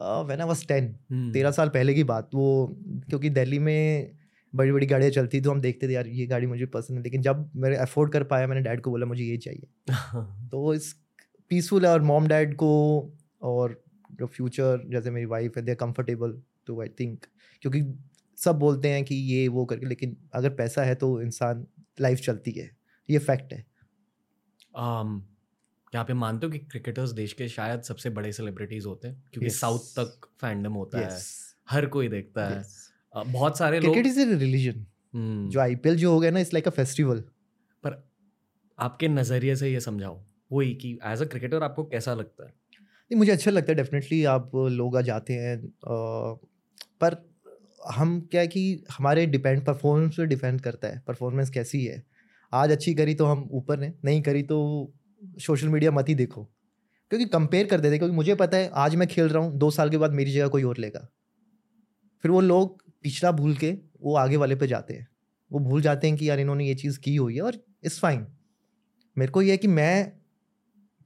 when I was ten तेरह साल पहले की बात वो क्योंकि दिल्ली में बड़ी बड़ी गाड़ियाँ चलती तो हम देखते थे यार ये गाड़ी मुझे पसंद है लेकिन जब मेरे अफोर्ड कर पाया मैंने डैड को बोला मुझे ये चाहिए। तो इस पीसफुल है और मॉम डैड को और जो फ्यूचर जैसे मेरी वाइफ है दे कंफर्टेबल तो आई थिंक क्योंकि सब बोलते हैं कि ये वो करके लेकिन अगर पैसा है तो इंसान लाइफ चलती है। ये फैक्ट है। um, क्या आप मानते हो कि क्रिकेटर्स देश के शायद सबसे बड़े सेलिब्रिटीज होते हैं? क्योंकि साउथ yes. तक फैंडम होता yes. है हर कोई देखता yes. है बहुत सारे क्रिकेट इज़ ए रिलीजन जो आईपीएल जो हो गया ना इट्स लाइक अ फेस्टिवल पर आपके नज़रिए से ये समझाओ। वही कि एज अ क्रिकेटर आपको कैसा लगता है? नहीं मुझे अच्छा लगता है डेफिनेटली आप लोग आ जाते हैं आ, पर हम क्या कि हमारे डिपेंड परफॉर्मेंस पे डिपेंड करता है परफॉर्मेंस कैसी है। आज अच्छी करी तो हम ऊपर हैं, नहीं करी तो सोशल मीडिया मत ही देखो। क्योंकि कंपेयर कर देते क्योंकि मुझे पता है, आज मैं खेल रहा हूँ, दो साल के बाद मेरी जगह कोई और लेगा। फिर वो लोग पिछड़ा भूल के वो आगे वाले पे जाते हैं। वो भूल जाते हैं कि यार इन्होंने ये चीज़ की हुई है और इट्स फाइन मेरे को ये है कि मैं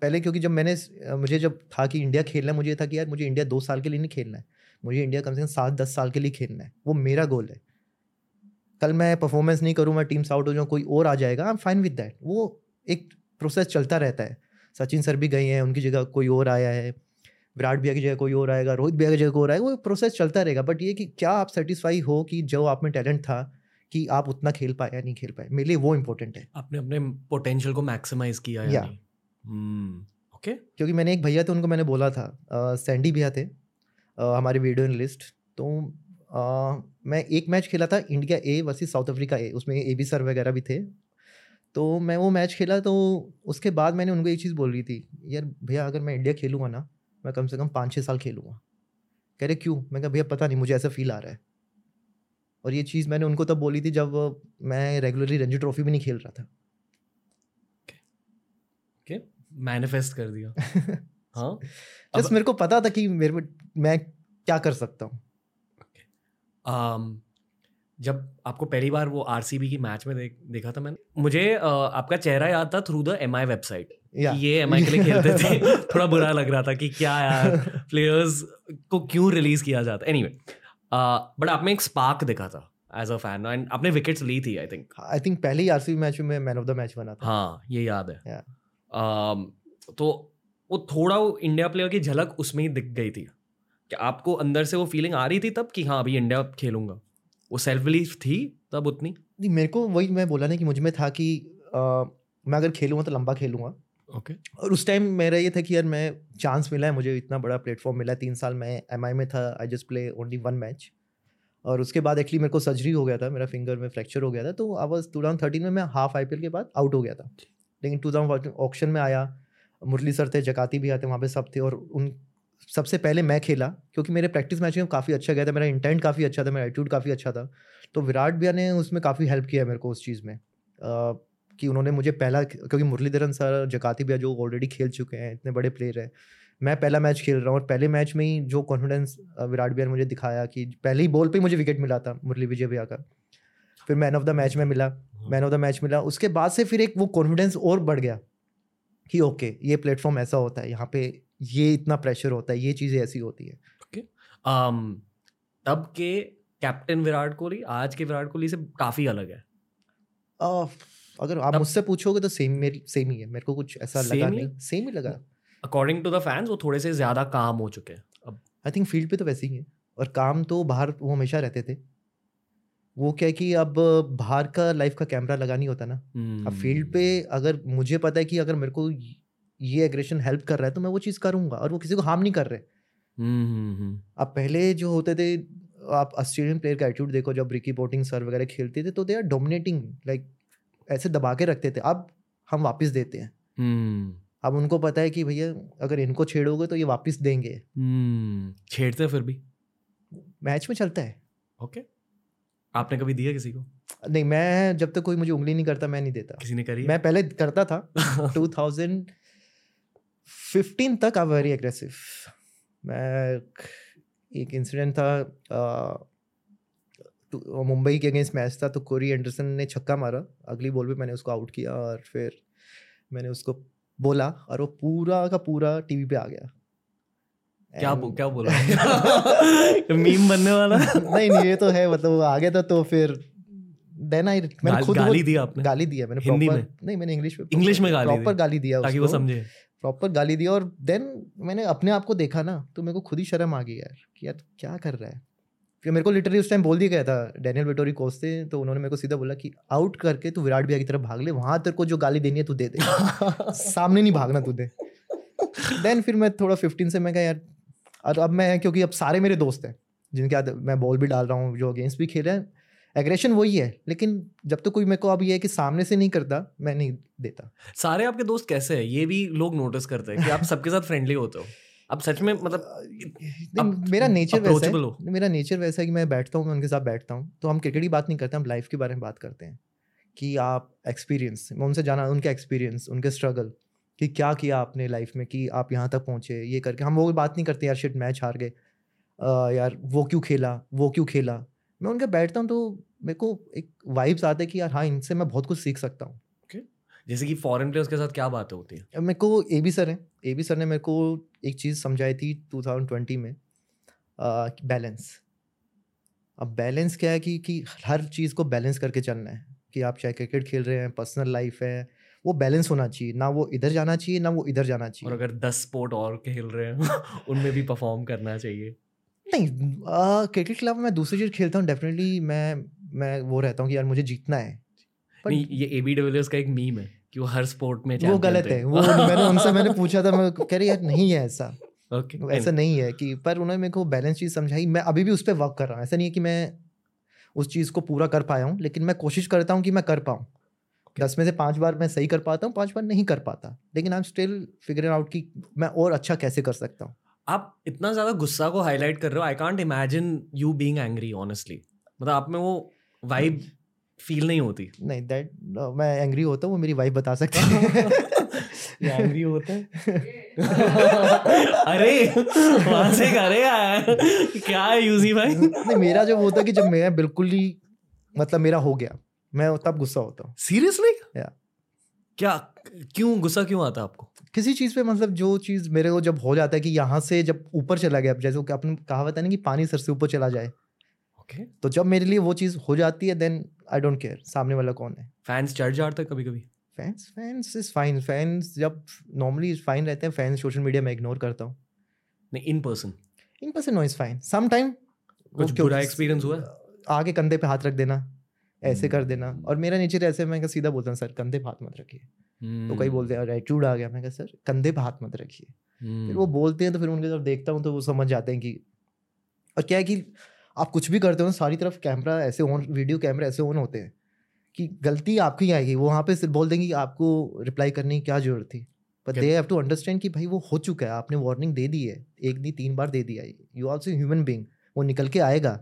पहले क्योंकि जब मैंने, मुझे जब था कि इंडिया खेलना है, मुझे था कि यार मुझे इंडिया दो साल के लिए नहीं खेलना है। मुझे इंडिया कम से कम सात दस साल के लिए खेलना है। वो मेरा गोल है। कल मैं परफॉर्मेंस नहीं करूँ मैं टीम से आउट हो जाऊँ कोई और आ जाएगा I am fine with that वो एक प्रोसेस चलता रहता है। सचिन सर भी गए हैं उनकी जगह कोई और आया है। विराट भैया की जगह कोई और आएगा रोहित भैया की जगह कोई और आएगा वो प्रोसेस चलता रहेगा। बट ये कि क्या आप सेटिस्फाई हो कि जो आप में टैलेंट था कि आप उतना खेल पाए या नहीं खेल पाए मेरे लिए वो इम्पोर्टेंट है। आपने अपने पोटेंशियल को मैक्सिमाइज किया या ओके okay. Hmm, क्योंकि मैंने एक भैया थे उनको मैंने बोला था सैंडी भैया थे। हमारी वीडियो एनालिस्ट। तो आ, मैं एक मैच खेला था India A versus South Africa A उसमें ए बी सर वगैरह भी थे। तो मैं वो मैच खेला तो उसके बाद मैंने उनको एक चीज़ बोल रही थी यार भैया अगर मैं इंडिया खेलूँगा ना मैं कम से कम पाँच छः साल खेलूँगा। कह रहे क्यों? मैं कहा भैया पता नहीं मुझे ऐसा फील आ रहा है। और ये चीज़ मैंने उनको तब बोली थी जब मैं रेगुलरली रणजी ट्रॉफी भी नहीं खेल रहा था। मैनिफेस्ट कर दिया। हाँ? जस्ट मेरे को पता था कि मेरे मैं क्या कर सकता हूँ? Um, जब आपको पहली बार वो आरसीबी की मैच में देख, देखा था मैंने मुझे uh, आपका चेहरा याद था through the M I website ये एम आई के लिए खेलते थे। थोड़ा बुरा लग रहा था कि क्या यार प्लेयर्स को क्यों रिलीज़ किया जाता एनी वे बट आप में एक स्पार्क दिखा था एज अ फ़ैन एंड आपने विकेट्स ली थी आई थिंक आई थिंक पहले ही आरसीबी मैच में मैन ऑफ़ द मैच बना था। हाँ ये याद है। Yeah. um, तो वो थोड़ा वो इंडिया प्लेयर की झलक उसमें ही दिख गई थी। कि आपको अंदर से वो फीलिंग आ रही थी तब कि हाँ अभी इंडिया खेलूँगा। वो सेल्फ बिलीफ थी तब उतनी। नहीं मेरे को वही मैं बोला ना कि मुझमें था कि आ, मैं अगर खेलूँगा तो लंबा खेलूँगा। Okay okay. और उस टाइम मेरा ये था कि यार मैं चांस मिला है मुझे इतना बड़ा प्लेटफॉर्म मिला है तीन साल मैं एम में था I just play only one match और उसके बाद एक्चुअली मेरे को सर्जरी हो गया था मेरा फिंगर में फ्रैक्चर हो गया था तो आई वॉज़ टू में मैं हाफ़ आईपीएल के बाद आउट हो गया था। लेकिन टू थाउज़ेंड ऑप्शन में आया मुरली सर थे जकाती भी आते वहाँ पे सब थे और उन सबसे पहले मैं खेला क्योंकि मेरे प्रैक्टिस मैच में काफ़ी अच्छा गया था मेरा इंटेंट काफ़ी अच्छा था मेरा एटीट्यूड काफ़ी अच्छा था। तो विराट भैया ने उसमें काफ़ी हेल्प किया मेरे को उस चीज़ में। आ, कि उन्होंने मुझे पहला क्योंकि मुरलीधरन सर जकाती भैया जो ऑलरेडी खेल चुके हैं इतने बड़े प्लेयर हैं मैं पहला मैच खेल रहा हूँ और पहले मैच में ही जो कॉन्फिडेंस विराट भैया ने मुझे दिखाया कि पहले ही बॉल पे ही मुझे विकेट मिला था मुरली विजय भैया का। फिर मैन ऑफ़ द मैच में मिला मैन ऑफ़ द मैच मिला उसके बाद से फिर एक वो कॉन्फिडेंस और बढ़ गया कि ओके ये प्लेटफॉर्म ऐसा होता है यहाँ पे ये इतना प्रेशर होता है ये चीज़ें ऐसी होती है। Okay okay. um, तब के कैप्टन विराट कोहली आज के विराट कोहली से काफ़ी अलग है। आ, अगर आप मुझसे पूछोगे तो सेम मेरी सेम ही है। मेरे को कुछ ऐसा लगा ही? नहीं। सेम ही लगा। अकॉर्डिंग टू द फैंस वो थोड़े से ज़्यादा काम हो चुके हैं। अब आई थिंक फ़ील्ड पे तो वैसे ही है। और काम तो बाहर वो हमेशा रहते थे। वो क्या है कि अब बाहर का लाइफ का कैमरा लगा नहीं होता ना। hmm. अब फ़ील्ड। पे अगर मुझे पता है कि अगर मेरे को ये एग्रेशन हेल्प कर रहा है तो मैं वो चीज़ करूँगा और वो किसी को हार्म नहीं कर रहे। हम्म, हम्म, हम्म। अब पहले जो होते थे आप ऑस्ट्रेलियन प्लेयर का एटीट्यूड देखो जब रिकी पोटिंग सर वगैरह खेलते थे तो दे आर डोमिनेटिंग लाइक ऐसे दबा के रखते थे। अब हम वापस देते हैं। अब उनको पता है कि भैया अगर इनको छेड़ोगे तो ये वापस देंगे। छेड़ते फिर भी? मैच में चलता है। ओके। आपने कभी दिया किसी को? नहीं मैं जब तक कोई मुझे उंगली नहीं करता मैं नहीं देता। किसी ने करी मैं पहले करता था। 2015 तक आई वेरी एग्रेसिव मैं एक इंसिडेंट था तो मुंबई के अगेंस्ट मैच था तो कोरी एंडरसन ने छक्का मारा। अगली बॉल पे मैंने उसको आउट किया और फिर मैंने उसको बोला और वो पूरा का पूरा टीवी पे आ गया। क्या बो- क्या बोला? मीम बनने वाला? नहीं नहीं ये तो है मतलब वो आ गया था तो फिर देन आई मैंने गाल- खुद गाली दी आपने? गाली दिया मैंने हिंदी में? नहीं मैंने इंग्लिश में इंग्लिश में गाली प्रॉपर गाली दिया ताकि वो समझे। प्रॉपर गाली दिया और देन मैंने अपने आप को देखा ना तो मेरे को खुद ही शर्म आ गई यार कि यार क्या कर रहा है? फिर मेरे को लिटरली उस टाइम बोल दिया गया था डैनियल वेटोरी कोच थे तो उन्होंने मेरे को सीधा बोला कि आउट करके तू विराट भैया की तरफ़ भाग ले, वहाँ तेरे को जो गाली देनी है तू दे दे। सामने नहीं भागना तू दे। देन फिर मैं थोड़ा फिफ्टीन से मैं कहा यार, अब मैं, क्योंकि अब सारे मेरे दोस्त हैं, जिनके मैं बॉल भी डाल रहा हूँ, जो अगेंस्ट भी खेल रहे हैं एग्रेशन वही है लेकिन जब तो कोई मेरे को अब ये है कि सामने से नहीं करता मैं नहीं देता। सारे आपके दोस्त कैसे हैं? ये भी लोग नोटिस करते हैं कि आप सबके साथ फ्रेंडली होते हो। अब सच में मतलब अब मेरा नेचर वैसा है मेरा नेचर वैसा है कि मैं बैठता हूँ मैं उनके साथ बैठता हूँ तो हम क्रिकेट की बात नहीं करते हम लाइफ के बारे में बात करते हैं कि आप एक्सपीरियंस मैं उनसे जाना उनका एक्सपीरियंस उनके स्ट्रगल कि क्या किया आपने लाइफ में कि आप यहाँ तक पहुँचे ये करके। हम वो बात नहीं करते यार शिट मैच हार गए। यार वो क्यों खेला वो क्यों खेला? मैं उनके बैठता हूँ तो मेरे को एक वाइब्स आते हैं कि यार हाँ इनसे मैं बहुत कुछ सीख सकता हूँ। जैसे कि फॉरेन प्लेयर्स के साथ क्या बातें होती है? मेरे को ए बी सर हैं। ए बी सर ने मेरे को एक चीज़ समझाई थी 2020 में बैलेंस अब बैलेंस क्या है कि कि हर चीज़ को बैलेंस करके चलना है। कि आप चाहे क्रिकेट खेल रहे हैं पर्सनल लाइफ है वो बैलेंस होना चाहिए। ना वो इधर जाना चाहिए ना वो इधर जाना चाहिए। और अगर दस स्पोर्ट और खेल रहे हैं उनमें भी परफॉर्म करना चाहिए। नहीं क्रिकेट के अलावा मैं दूसरी चीज़ खेलता हूँ डेफिनेटली मैं मैं वो रहता हूँ कि यार मुझे जीतना है। नहीं ये एबी डिविलियर्स का एक मीम है कि वो हर स्पोर्ट में वो गलत है वो मैंने उनसे मैंने पूछा था मैं कह रही यार नहीं है ऐसा। ओके ऐसा नहीं है कि पर उन्होंने मेरे को बैलेंस चीज़ समझाई। मैं अभी भी उस पर वर्क कर रहा हूँ। ऐसा नहीं है कि मैं उस चीज़ को पूरा कर पाया हूँ लेकिन मैं कोशिश करता हूँ कि मैं कर पाऊँ। दस में से पाँच बार मैं सही कर पाता हूँ पाँच बार नहीं कर पाता। लेकिन I am still figure out कि मैं और अच्छा कैसे कर सकता हूँ। आप इतना ज़्यादा गुस्सा को हाईलाइट कर रहे हो I can't imagine you being angry honestly मतलब आप में वो वाइब फील नहीं होती। नहीं दैट मैं एंग्री होता हूँ वो मेरी वाइफ बता सकते हैं। एंग्री होता है। अरे वहाँ से करे यार क्या है यूजी भाई? नहीं मेरा जब होता है कि जब मैं बिल्कुल ही मतलब मेरा हो गया मैं तब गुस्सा होता हूँ। Seriously Yeah. क्या क्यों गुस्सा क्यों आता है आपको? किसी चीज़ पे मतलब जो चीज़ मेरे को जब हो जाता है कि यहाँ से जब ऊपर चला गया जैसे कि आपने कहावत है ना कि पानी सर से ऊपर चला जाए। Okay okay. तो जब मेरे लिए वो चीज़ हो जाती है देन आई डोंट केयर सामने वाला कौन है। फैंस चढ़ जाते हैं कभी कभी fans fans is fine fans जब नॉर्मली फाइन रहते हैं फैंस सोशल मीडिया में इग्नोर करता हूँ। नहीं in person in person no is fine some time कुछ बुरा experience हुआ? आगे कंधे पे हाथ रख देना ऐसे हम्म। कर देना। और मेरा नेचर ऐसे मैं सीधा बोलता हूँ सर कंधे पे हाथ मत रखिए। तो हम्म। कई बोलते हैं एटीट्यूड आ गया। मैं कहा सर कंधे पे हाथ मत रखिए। हम्म। फिर वो बोलते हैं तो फिर उनके जब देखता हूँ तो वो समझ जाते हैं कि और क्या है कि आप कुछ भी करते हो ना सारी तरफ़ कैमरा ऐसे ऑन वीडियो कैमरा ऐसे ऑन होते हैं कि गलती आपकी आएगी। वो वहाँ पे सिर्फ़ बोल देंगे कि आपको रिप्लाई करने की क्या ज़रूरत थी? But they have to understand कि भाई वो हो चुका है आपने वार्निंग दे दी है। एक दी तीन बार दे दिया है। यू आल्सो ह्यूमन बीइंग वो निकल के आएगा।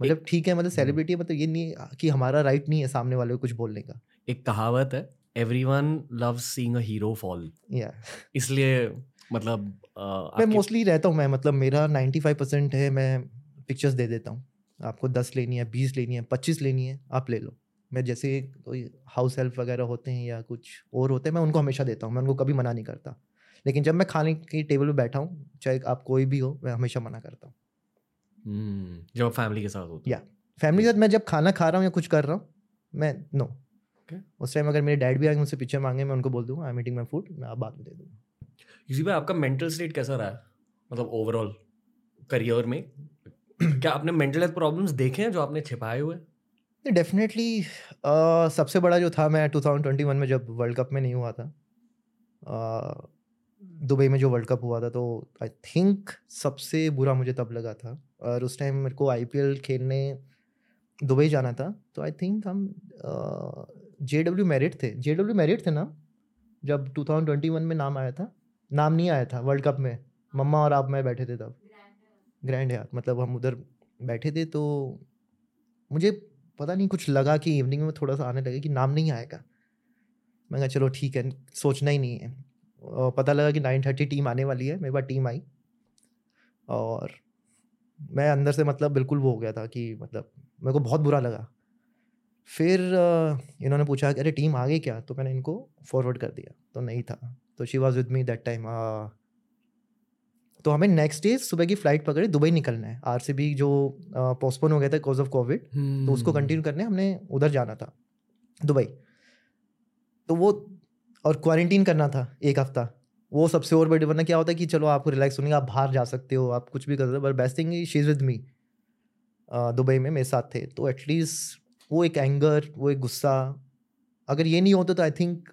मतलब ठीक है मतलब सेलिब्रिटी है मतलब ये नहीं कि हमारा राइट नहीं है सामने वाले को कुछ बोलने का। एक कहावत है everyone loves seeing a hero fall या इसलिए मतलब अ, मैं मोस्टली रहता हूँ मैं मतलब मेरा 95 परसेंट है मैं पिक्चर्स दे देता हूँ। आपको दस लेनी है बीस लेनी है पच्चीस लेनी है आप ले लो। मैं जैसे कोई हाउस हेल्प वगैरह होते हैं या कुछ और होते हैं मैं उनको हमेशा देता हूँ मैं उनको कभी मना नहीं करता। लेकिन जब मैं खाने की टेबल पे बैठा हूँ चाहे आप कोई भी हो मैं हमेशा मना करता हूँ। हम्म, जब फैमिली के साथ होते या फैमिली के साथ मैं जब खाना खा रहा हूँ या कुछ कर रहा हूँ मैं नो Okay. उस टाइम अगर मेरे डैड भी आएँगे मुझसे पिक्चर मांगे मैं उनको बोल दूँगा I am eating my food मैं आप बाद में दे दूँगा. यूसी भाई आपका मेंटल स्टेट कैसा रहा है? मतलब ओवरऑल करियर में? क्या आपने मेंटल हेल्थ प्रॉब्लम्स देखे हैं जो आपने छिपाए हुए? डेफिनेटली सबसे बड़ा जो था मैं 2021 में जब वर्ल्ड कप में नहीं हुआ था uh, दुबई में जो वर्ल्ड कप हुआ था तो आई थिंक सबसे बुरा मुझे तब लगा था। और उस टाइम मेरे को आईपीएल खेलने दुबई जाना था तो आई थिंक हम जे डब्ल्यू मेरिट थे। जे डब्ल्यू मेरिट थे ना जब 2021 में नाम आया था। नाम नहीं आया था वर्ल्ड कप में। मम्मा और आप मैं बैठे थे तब। ग्रैंड यार। मतलब हम उधर बैठे थे तो मुझे पता नहीं कुछ लगा कि इवनिंग में थोड़ा सा आने लगे कि नाम नहीं आएगा। मैं कहा, चलो ठीक है, सोचना ही नहीं है। और पता लगा कि नाइन थर्टी टीम आने वाली है। मेरे पास टीम आई। और मैं अंदर से मतलब बिल्कुल वो हो गया था कि मतलब मेरे को बहुत बुरा लगा। फिर इन्होंने पूछा कि अरे टीम आ गई क्या? तो मैंने इनको फॉरवर्ड कर दिया। तो नहीं था। तो she was with me that time तो हमें नेक्स्ट डे सुबह की फ़्लाइट पकड़े दुबई निकलना है। आरसीबी जो पोस्टपोन हो गया था बिकॉज़ ऑफ़ कोविड तो हम्म। उसको कंटिन्यू करने हमने उधर जाना था दुबई। तो वो और क्वारंटीन करना था एक हफ़्ता। वो सबसे और बड़ी वरना क्या होता है कि चलो आपको रिलैक्स होने आप बाहर जा सकते हो आप कुछ भी कर सकते हो but best thing she is with me Dubai में मेरे साथ थे। तो एटलीस्ट वो एक एंगर वो एक गुस्सा। अगर ये नहीं होता तो आई थिंक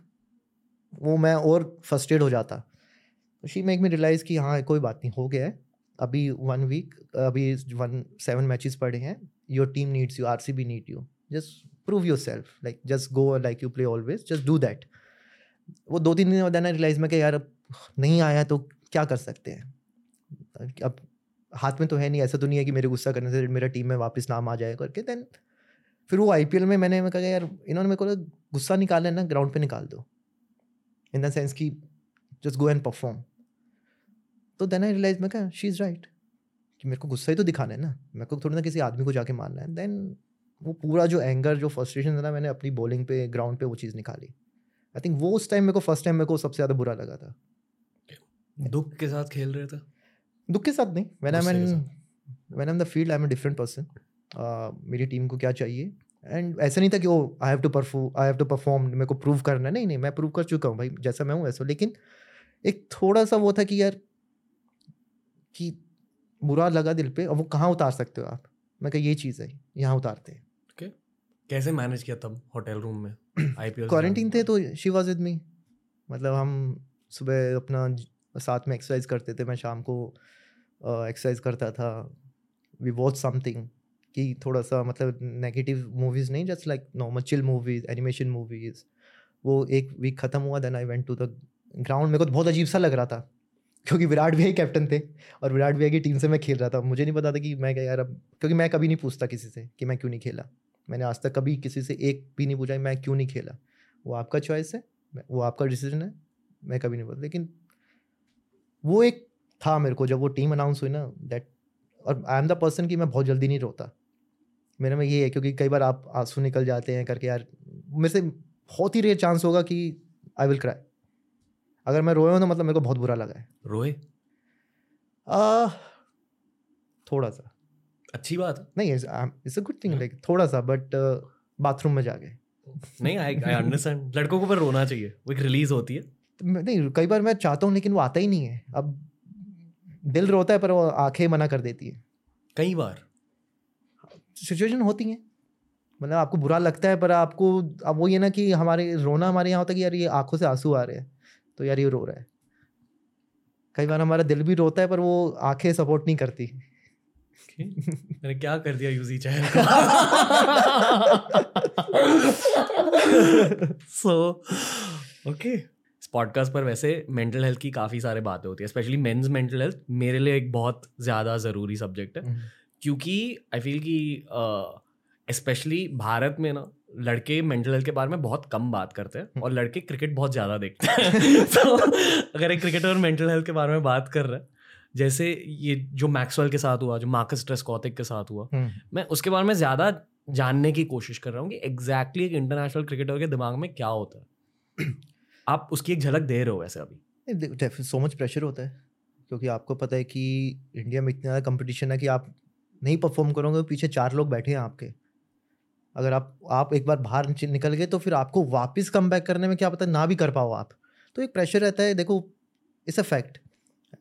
वो मैं और फ्रस्ट्रेट हो जाता। तो शी मेक मी रियलाइज़ कि हाँ कोई बात नहीं, हो गया है। अभी वन वीक अभी वन सेवन मैचेस पड़े हैं। Your team needs you R C B need you just prove yourself like just go like you play always just do that वो दो तीन दिन बाद ना रियलाइज़ में कि यार, अब नहीं आया तो क्या कर सकते हैं? अब हाथ में तो है नहीं, ऐसा तो नहीं है कि मेरे गुस्सा करने से मेरा टीम में वापस नाम आ जाए करके देन फिर वो आईपीएल में मैंने मैं कहा यार इन्होंने मेरे को गुस्सा निकालना है ना ग्राउंड पे निकाल दो। इन द सेंस कि जस्ट गो एंड परफॉर्म तो देन आई रियलाइज़ मैं कहा शी इज़ राइट कि मेरे को गुस्सा ही तो दिखाना है ना। मेरे को थोड़ी ना किसी आदमी को जाके मारना है। देन वो पूरा जो एंगर जो फ्रस्ट्रेशन था ना मैंने अपनी बॉलिंग पे ग्राउंड पे वो चीज़ निकाली। आई थिंक वो उस टाइम मेरे को फ़र्स्ट टाइम मेरे को सबसे ज़्यादा बुरा लगा था। दुख के साथ खेल रहे थे? दुख के साथ नहीं। When I am when am the field I am a different person मेरी टीम को क्या चाहिए? एंड ऐसा नहीं था कि ओ I have to perform I have to perform मेरे को प्रूव करना है। नहीं नहीं मैं प्रूव कर चुका हूँ भाई जैसा मैं हूँ वैसा। लेकिन एक थोड़ा सा वो था कि यार कि बुरा लगा दिल पे अब वो कहाँ उतार सकते हो आप? मैं कहा ये चीज़ है यहाँ उतारते हैं। Okay. कैसे मैनेज किया तब होटल रूम में? आईपीएल क्वारंटीन थे तो शी वॉज़ विद मी मतलब हम सुबह अपना साथ में एक्सरसाइज करते थे मैं शाम को एक्सरसाइज करता था। वी वॉच समथिंग कि थोड़ा सा मतलब नेगेटिव मूवीज़ नहीं just like normal chill movies animation movies वो एक वीक ख़त्म हुआ then I went to the ground मेरे को तो बहुत अजीब सा लग रहा था, क्योंकि विराट भैया कैप्टन थे, और विराट भैया की टीम से मैं खेल रहा था। मुझे नहीं पता था कि मैं क्या यार अब, क्योंकि मैं कभी नहीं पूछता किसी से कि मैं क्यों नहीं खेला। मैंने आज तक कभी किसी से एक भी नहीं पूछा मैं क्यों नहीं खेला। वो आपका चॉइस है वो आपका डिसीज़न है, मैं कभी नहीं बोलता। लेकिन वो एक था मेरे को, जब वो टीम अनाउंस हुई ना दैट और आई एम द पर्सन कि मैं बहुत जल्दी नहीं रोता। मेरे में ये है क्योंकि कई बार आप आँसू निकल जाते हैं करके यार मेरे से बहुत ही रेयर चांस होगा कि आई विल क्राई अगर मैं रोया हूँ तो मतलब मेरे को बहुत बुरा लगा है। रोए? आ, थोड़ा सा अच्छी बात। नहीं it's a good thing like थोड़ा सा बट बाथरूम में जाके। नहीं आई आई अंडरस्टैंड लड़कों को पर रोना चाहिए। वो एक रिलीज़ होती है। तो नहीं कई बार मैं चाहता हूँ लेकिन वो आता ही नहीं है। अब दिल रोता है पर वो आँखें मना कर देती है। कई बार। सिचुएशन होती हैं। मतलब आपको बुरा लगता है पर आपको अब वो ये ना कि हमारे रोना हमारे यहाँ होता है कि यार ये आँखों से आँसू आ रहे हैं तो यार ये रो रहा है। कई बार हमारा दिल भी रोता है पर वो आँखें सपोर्ट नहीं करती। Okay. मैंने क्या कर दिया यूजी चैनल सो ओके इस पॉडकास्ट पर वैसे मेंटल हेल्थ की काफ़ी सारे बातें होती है स्पेशली मेंस मेंटल हेल्थ मेरे लिए एक बहुत ज़्यादा ज़रूरी सब्जेक्ट है। क्योंकि आई फील कि स्पेशली भारत में ना लड़के मेंटल हेल्थ के बारे में बहुत कम बात करते हैं और लड़के क्रिकेट बहुत ज़्यादा देखते हैं। तो अगर एक क्रिकेटर मेंटल हेल्थ के बारे में बात कर रहा है जैसे ये जो मैक्सवेल के साथ हुआ जो मार्कस ट्रेस्कॉथिक के साथ हुआ हम्म, मैं उसके बारे में ज़्यादा जानने की कोशिश कर रहा हूँ कि एग्जैक्टली exactly एक इंटरनेशनल क्रिकेटर के दिमाग में क्या होता है। आप उसकी एक झलक दे रहे हो वैसे अभी। सो मच प्रेशर होता है क्योंकि आपको पता है कि इंडिया में इतना ज़्यादा कंपटीशन है कि आप नहीं परफॉर्म करोगे, पीछे चार लोग बैठे हैं आपके। अगर आप आप एक बार बाहर निकल गए तो फिर आपको वापस कम बैक करने में क्या पता ना भी कर पाओ आप। तो एक प्रेशर रहता है, देखो इट्स अ फैक्ट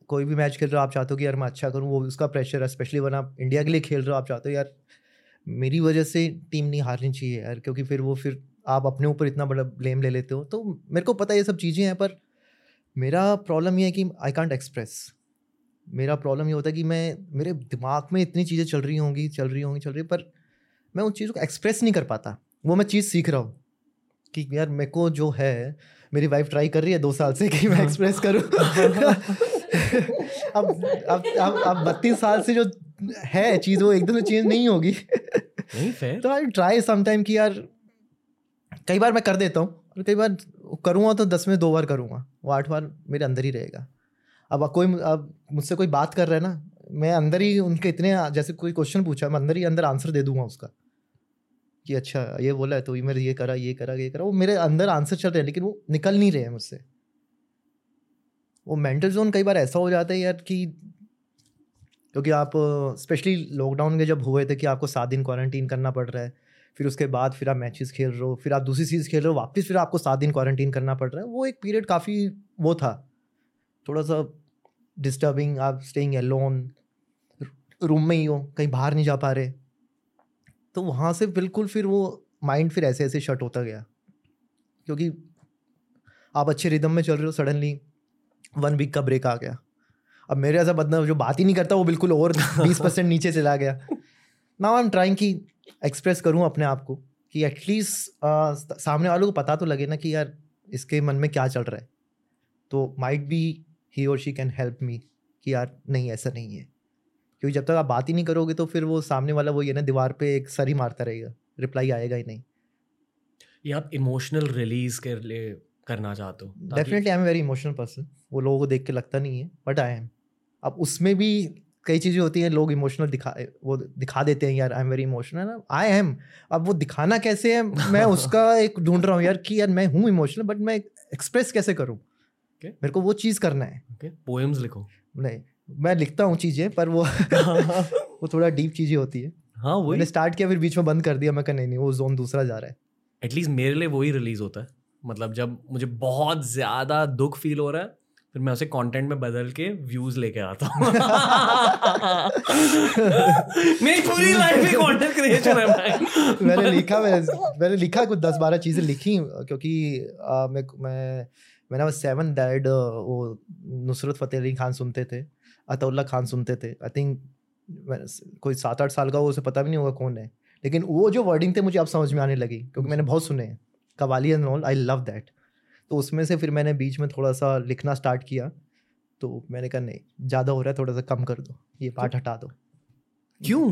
कोई भी मैच खेल रहे हो, आप चाहते हो कि यार मैं अच्छा करूँ, वो उसका प्रेशर है स्पेशली वन आप इंडिया के लिए खेल रहे हो, आप चाहते हो, यार, मेरी वजह से टीम नहीं हारनी चाहिए यार, क्योंकि फिर वो, फिर आप अपने ऊपर इतना बड़ा ब्लेम ले लेते हो। तो मेरे को पता ये सब चीज़ें हैं, पर मेरा प्रॉब्लम ये है कि आई कॉन्ट एक्सप्रेस मेरा प्रॉब्लम ये होता है कि मैं मेरे दिमाग में इतनी चीज़ें चल रही होंगी चल रही होंगी चल रही पर मैं उन चीज़ों को एक्सप्रेस नहीं कर पाता। वो मैं चीज़ सीख रहा हूँ कि यार मेरे को जो है मेरी वाइफ ट्राई कर रही है दो साल से कि मैं एक्सप्रेस करूँ। अब अब अब अब बत्तीस साल से जो है चीज़ वो एकदम से चेंज नहीं होगी। तो आई ट्राई समटाइम कि यार कई बार मैं कर देता हूँ और कई बार करूँगा तो दस में दो बार करूँगा वो आठ बार मेरे अंदर ही रहेगा। अब कोई अब मुझसे कोई बात कर रहा है ना, मैं अंदर ही उनके इतने, जैसे कोई क्वेश्चन पूछा, मैं अंदर ही अंदर आंसर दे दूँगा उसका। कि अच्छा ये बोला है तो मेरे ये करा ये करा ये करा। वो मेरे अंदर आंसर चल रहे हैं, लेकिन वो निकल नहीं रहे हैं मुझसे। वो मेंटल जोन कई बार ऐसा हो जाता है यार कि, क्योंकि आप स्पेशली लॉकडाउन के जब हुए थे कि आपको सात दिन क्वारंटीन करना पड़ रहा है, फिर उसके बाद फिर आप मैचेस खेल रहे हो, फिर आप दूसरी चीज़ खेल रहे हो, वापस फिर आपको सात दिन क्वारंटीन करना पड़ रहा है, वो एक पीरियड काफ़ी वो था। थोड़ा सा डिस्टर्बिंग आप स्टेइंग एलोन रूम में ही हो कहीं बाहर नहीं जा पा रहे तो वहाँ से बिल्कुल फिर वो माइंड फिर ऐसे ऐसे शट होता गया। क्योंकि आप अच्छे रिदम में चल रहे हो सडनली वन वीक का ब्रेक आ गया। अब मेरे ऐसा बंदा जो बात ही नहीं करता वो बिल्कुल और बीस परसेंट नीचे चला गया। नाउ आई एम ट्राइंग कि एक्सप्रेस करूँ अपने आप को कि एटलीस्ट सामने वालों को पता तो लगे ना कि यार इसके मन में क्या चल रहा है। तो माइट बी ही और शी कैन हेल्प मी कि यार नहीं ऐसा नहीं है। क्योंकि जब तक आप बात ही नहीं करोगे तो फिर वो सामने वाला वो ये ना दीवार पे एक सर ही मारता रहेगा। रिप्लाई आएगा ही नहीं। ये आप इमोशनल रिलीज़ के लिए करना चाहते हो definitely I am very emotional person वो लोगों को देख के लगता नहीं है बट आई एम अब उसमें भी कई चीज़ें होती हैं लोग इमोशनल दिखा वो दिखा देते हैं यार I am very emotional I am अब वो दिखाना कैसे है मैं उसका एक ढूंढ रहा हूँ यार कि यार मैं हूँ इमोशनल बट मैं एक्सप्रेस कैसे करूँ? Okay. मेरे को वो चीज़ करना है। Poems okay. लिखो। नहीं मैं लिखता हूँ चीज़ें पर वो वो थोड़ा डीप चीज़ें होती है। हाँ वो मैंने स्टार्ट किया फिर बीच में बंद कर दिया मैं कहा नहीं नहीं वो जोन दूसरा जा रहा है। एटलीस्ट मेरे लिए वही रिलीज़ होता है। मतलब जब मुझे बहुत ज़्यादा दुख फील हो रहा है फिर मैं उसे कंटेंट में बदल के व्यूज़ लेके आता हूँ। मेरी पूरी लाइफ में कंटेंट क्रिएशन है भाई। मैंने लिखा मैं मैंने लिखा कुछ दस बारह चीज़ें लिखी क्योंकि आ, मैं मैं मैंने सेवन दैड वो नुसरत फ़तेह अली खान सुनते थे अतउल्ला खान सुनते थे। आई थिंक कोई सात आठ साल का वो उसे पता भी नहीं होगा कौन है। लेकिन वो जो वर्डिंग थे मुझे अब समझ में आने लगी क्योंकि मैंने बहुत सुने हैं। Qawwali and all I love that तो उसमें से फिर मैंने बीच में थोड़ा सा लिखना स्टार्ट किया। तो मैंने कहा नहीं ज़्यादा हो रहा है थोड़ा सा कम कर दो। ये पार्ट हटा दो। क्यों?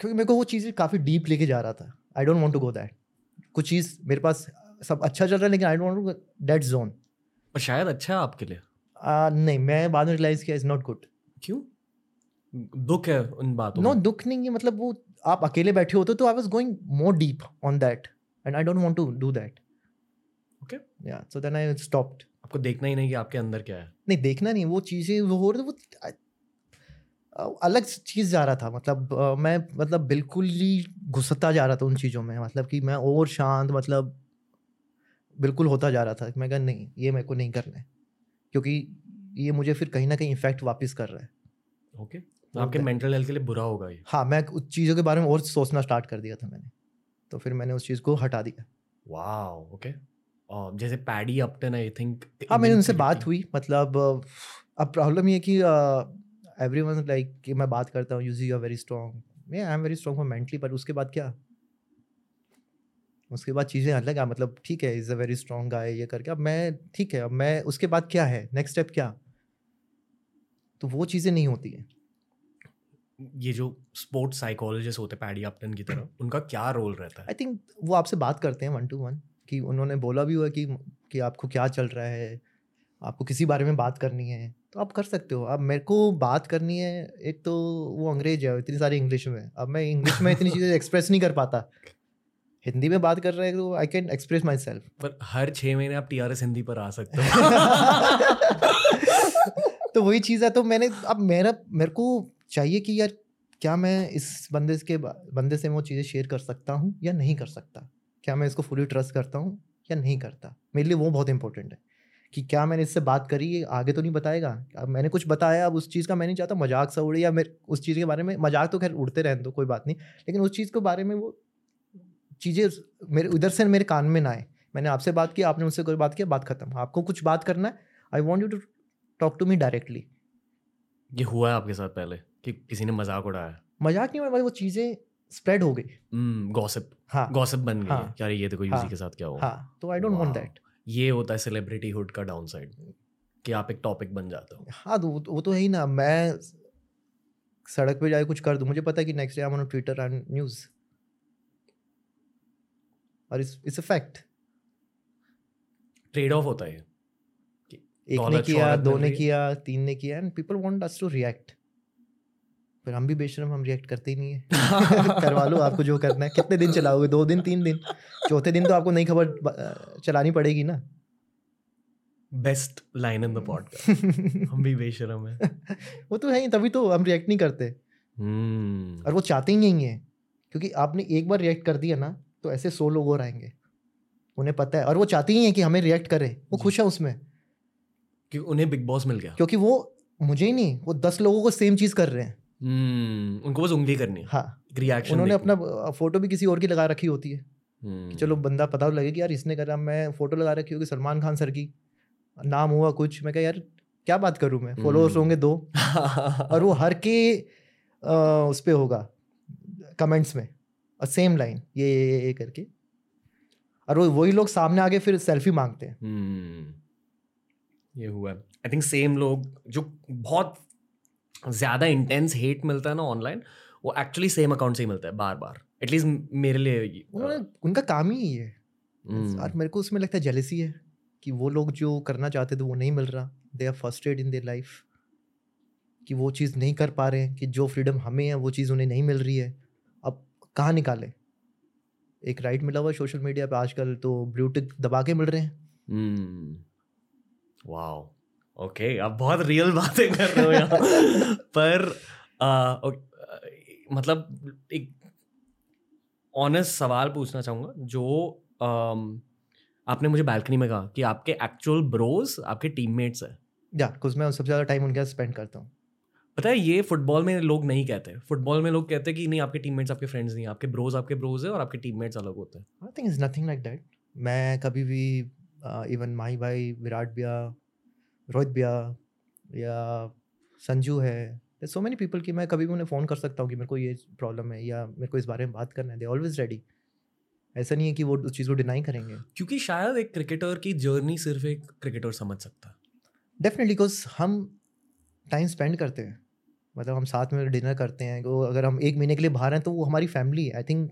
क्योंकि मेरे को वो चीज़ें काफ़ी डीप लेके जा रहा था। I don't want to go that कुछ चीज़ मेरे पास सब अच्छा चल रहा है लेकिन आई डोंट दैट जोन पर शायद अच्छा है आपके लिए। आ, नहीं मैं बाद में रियलाइज़ किया इज़ नॉट गुड क्यों? दुख है उन बातों नो दुख नहीं है मतलब वो आप अकेले बैठे होते तो I was going more deep on that and I don't want to do that okay yeah so then I stopped आपको देखना ही नहीं कि आपके अंदर क्या है। नहीं देखना नहीं वो चीज़ें वो हो रही वो अलग चीज़ जा रहा था मतलब मैं मतलब बिल्कुल ही घुसता जा रहा था उन चीज़ों में मतलब कि मैं और शांत मतलब बिल्कुल होता जा रहा था। मैं कहा नहीं ये मेरे को नहीं करना है। क्योंकि ये मुझे फिर कहीं ना कहीं इफ़ेक्ट वापस कर रहा है। ओके। तो आपके मेंटल हेल्थ के लिए बुरा होगा ये। हाँ मैं उस चीज़ों के बारे में और सोचना स्टार्ट कर दिया था मैंने। तो फिर मैंने उस चीज़ को हटा दिया। वाह ओके। जैसे पैडी अपटन आई थिंक हाँ मैंने उनसे बात हुई मतलब अब प्रॉब्लम ये कि एवरी वन लाइक मैं बात करता हूँ यूज़ यू आर वेरी स्ट्रॉन्ग मैं I am very strong for mentally पर उसके बाद क्या? उसके बाद चीज़ें अलग आ मतलब ठीक है is a very strong guy ये करके। अब मैं ठीक है अब मैं उसके बाद क्या है? नेक्स्ट स्टेप क्या? तो वो चीज़ें नहीं होती हैं। ये जो स्पोर्ट्स साइकोलॉजिस्ट होते पैडी अपटन की तरह उनका क्या रोल रहता है? आई थिंक वो आपसे बात करते हैं वन टू वन कि उन्होंने बोला भी हुआ कि कि आपको क्या चल रहा है आपको किसी बारे में बात करनी है। तो आप कर सकते हो। अब मेरे को बात करनी है एक तो वो अंग्रेज़ है इतनी सारी इंग्लिश में। अब मैं इंग्लिश में इतनी चीज़ें एक्सप्रेस नहीं कर पाता। हिंदी में बात कर रहे हैं तो I can express my self पर हर छः महीने आप टी आर एस हिंदी पर आ सकते हो। तो वही चीज़ है तो मैंने अब मेरा मेरे को चाहिए कि यार क्या मैं इस बंदे के बंदे से वो चीज़ें शेयर कर सकता हूँ या नहीं कर सकता? क्या मैं इसको फुली ट्रस्ट करता हूँ या नहीं करता? मेरे लिए वो बहुत इंपॉर्टेंट है कि क्या मैंने इससे बात करी ये आगे तो नहीं बताएगा। अब मैंने कुछ बताया अब उस चीज़ का मैं नहीं चाहता मज़ाक सा उड़े या मेरे उस चीज़ के बारे में मज़ाक तो खैर उड़ते रहने दो कोई बात नहीं। लेकिन उस चीज़ के बारे में वो चीज़ें मेरे उधर से मेरे कान में ना आए। मैंने आपसे बात की आपने मुझसे कोई बात किया बात खत्म। आपको कुछ बात करना है? I want you to talk to me directly ये हुआ है आपके साथ पहले कि किसी ने मज़ाक उड़ाया? मज़ाक नहीं हुआ वो चीज़ें स्प्रेड हो गई। गॉसिप हाँ। गॉसिप बन गई हाँ। यार ये देखो यूजी हाँ। के साथ क्या हुआ? हाँ तो आई डोंट वांट दैट ये होता है सेलिब्रिटी हुड का डाउन साइड कि आप एक टॉपिक बन जाते हो। हाँ तो वो तो- तो है ही ना। मैं सड़क पे जाके कुछ कर दूँ। मुझे पता है कि next day I on Twitter and news और it's a fact trade off होता है एक ने किया दो ने किया तीन ने किया and people want us to react पर हम भी बेशरम हम रिएक्ट करते ही नहीं है। करवा लो आपको जो करना है कितने दिन चलाओगे? दो दिन तीन दिन? चौथे दिन तो आपको नई खबर चलानी पड़ेगी ना। Best line in the podcast हम भी बेशरम है। वो तो है ही तभी तो हम रिएक्ट नहीं करते। हम्म। और वो चाहते ही नहीं है क्योंकि आपने एक बार रिएक्ट कर दिया ना तो ऐसे सौ लोग और आएँगे। उन्हें पता है। और वो चाहती ही हैं कि हमें रिएक्ट करे। वो खुश है उसमें। कि उन्हें बिग बॉस मिल गया। क्योंकि वो मुझे ही नहीं वो दस लोगों को सेम चीज़ कर रहे हैं। हम्म उनको बस उंगली करनी है। हाँ। रिएक्शन उन्होंने अपना फ़ोटो भी किसी और की लगा रखी होती है। हम्म। कि चलो बंदा पता लगे कि यार इसने करा मैं फ़ोटो लगा रखी होगी सलमान खान सर की। नाम हुआ कुछ। मैं कहा यार क्या बात करूँ मैं? Followers hmm. होंगे दो। और वो हर के अ, उस पे होगा कमेंट्स में। और सेम लाइन ये ये ये- ये करके। और वो वही लोग सामने आके फिर सेल्फी मांगते हैं। हम्म। ये हुआ। आई थिंक सेम लोग जो बहुत ज़्यादा इंटेंस हेट मिलता है ना ऑनलाइन वो एक्चुअली सेम अकाउंट से ही मिलता है बार बार एटलीस्ट मेरे लिए उन्होंने उनका काम ही है। हम्म, और मेरे को उसमें लगता है जेलेसी है कि वो लोग जो करना चाहते थे वो नहीं मिल रहा। They are frustrated in their life कि वो चीज़ नहीं कर पा रहे हैं कि जो फ्रीडम हमें है वो चीज़ उन्हें नहीं मिल रही है। कहाँ निकाले? एक राइट मिला हुआ सोशल मीडिया पे आजकल तो ब्लूटूथ दबा के मिल रहे हैं। हम्म वाओ ओके आप बहुत रियल बातें कर रहे हो यहाँ पर आ, आ, मतलब एक ऑनेस्ट सवाल पूछना चाहूँगा जो आम, आपने मुझे बैल्कनी में कहा कि आपके एक्चुअल ब्रोज आपके टीममेट्स हैं। या कुछ मैं सबसे ज़्यादा टाइम उनके साथ स्पेंड करता हूँ। पता है ये फुटबॉल में लोग नहीं कहते। फुटबॉल में लोग कहते हैं कि नहीं आपके टीममेट्स आपके फ्रेंड्स नहीं आपके ब्रोज आपके ब्रोज है और आपके टीममेट्स अलग होते हैं। I think is nothing like that मैं कभी भी इवन माही भाई विराट भैया रोहित भैया या संजू है सो मेनी पीपल कि मैं कभी भी उन्हें फ़ोन कर सकता हूँ कि मेरे को ये प्रॉब्लम है या मेरे को इस बारे में बात करना है। दे ऑलवेज रेडी ऐसा नहीं है कि वो उस चीज़ को डिनाई करेंगे। क्योंकि शायद एक क्रिकेटर की जर्नी सिर्फ़ एक क्रिकेटर समझ सकता। है डेफिनेटली बिकॉज़ हम टाइम स्पेंड करते हैं। मतलब हम साथ में डिनर करते हैं वो अगर हम एक महीने के लिए बाहर हैं तो वो हमारी फैमिली है। आई थिंक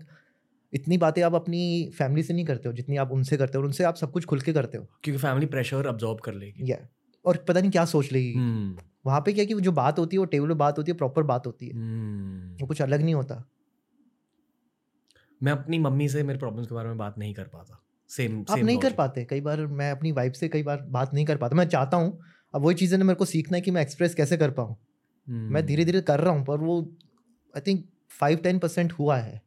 इतनी बातें आप अपनी फैमिली से नहीं करते हो जितनी आप उनसे करते हो और उनसे आप सब कुछ खुल के करते हो। क्योंकि फैमिली प्रेशर अब्जॉर्ब कर लेगी। या और पता नहीं क्या सोच लेगी। हम्म, वहाँ पे क्या कि जो बात होती है वो टेबल पे बात होती है प्रॉपर बात होती है। हम्म। वो कुछ अलग नहीं होता। मैं अपनी मम्मी से मेरे प्रॉब्लम्स के बारे में बात नहीं कर पाता। सेम आप नहीं कर पाते। कई बार मैं अपनी वाइफ से कई बार बात नहीं कर पाता। मैं चाहता हूँ अब वही चीज़ें ना मेरे को सीखना है कि मैं एक्सप्रेस कैसे कर पाऊँ। मैं धीरे धीरे कर रहा हूँ पर वो I think five ten percent हुआ है।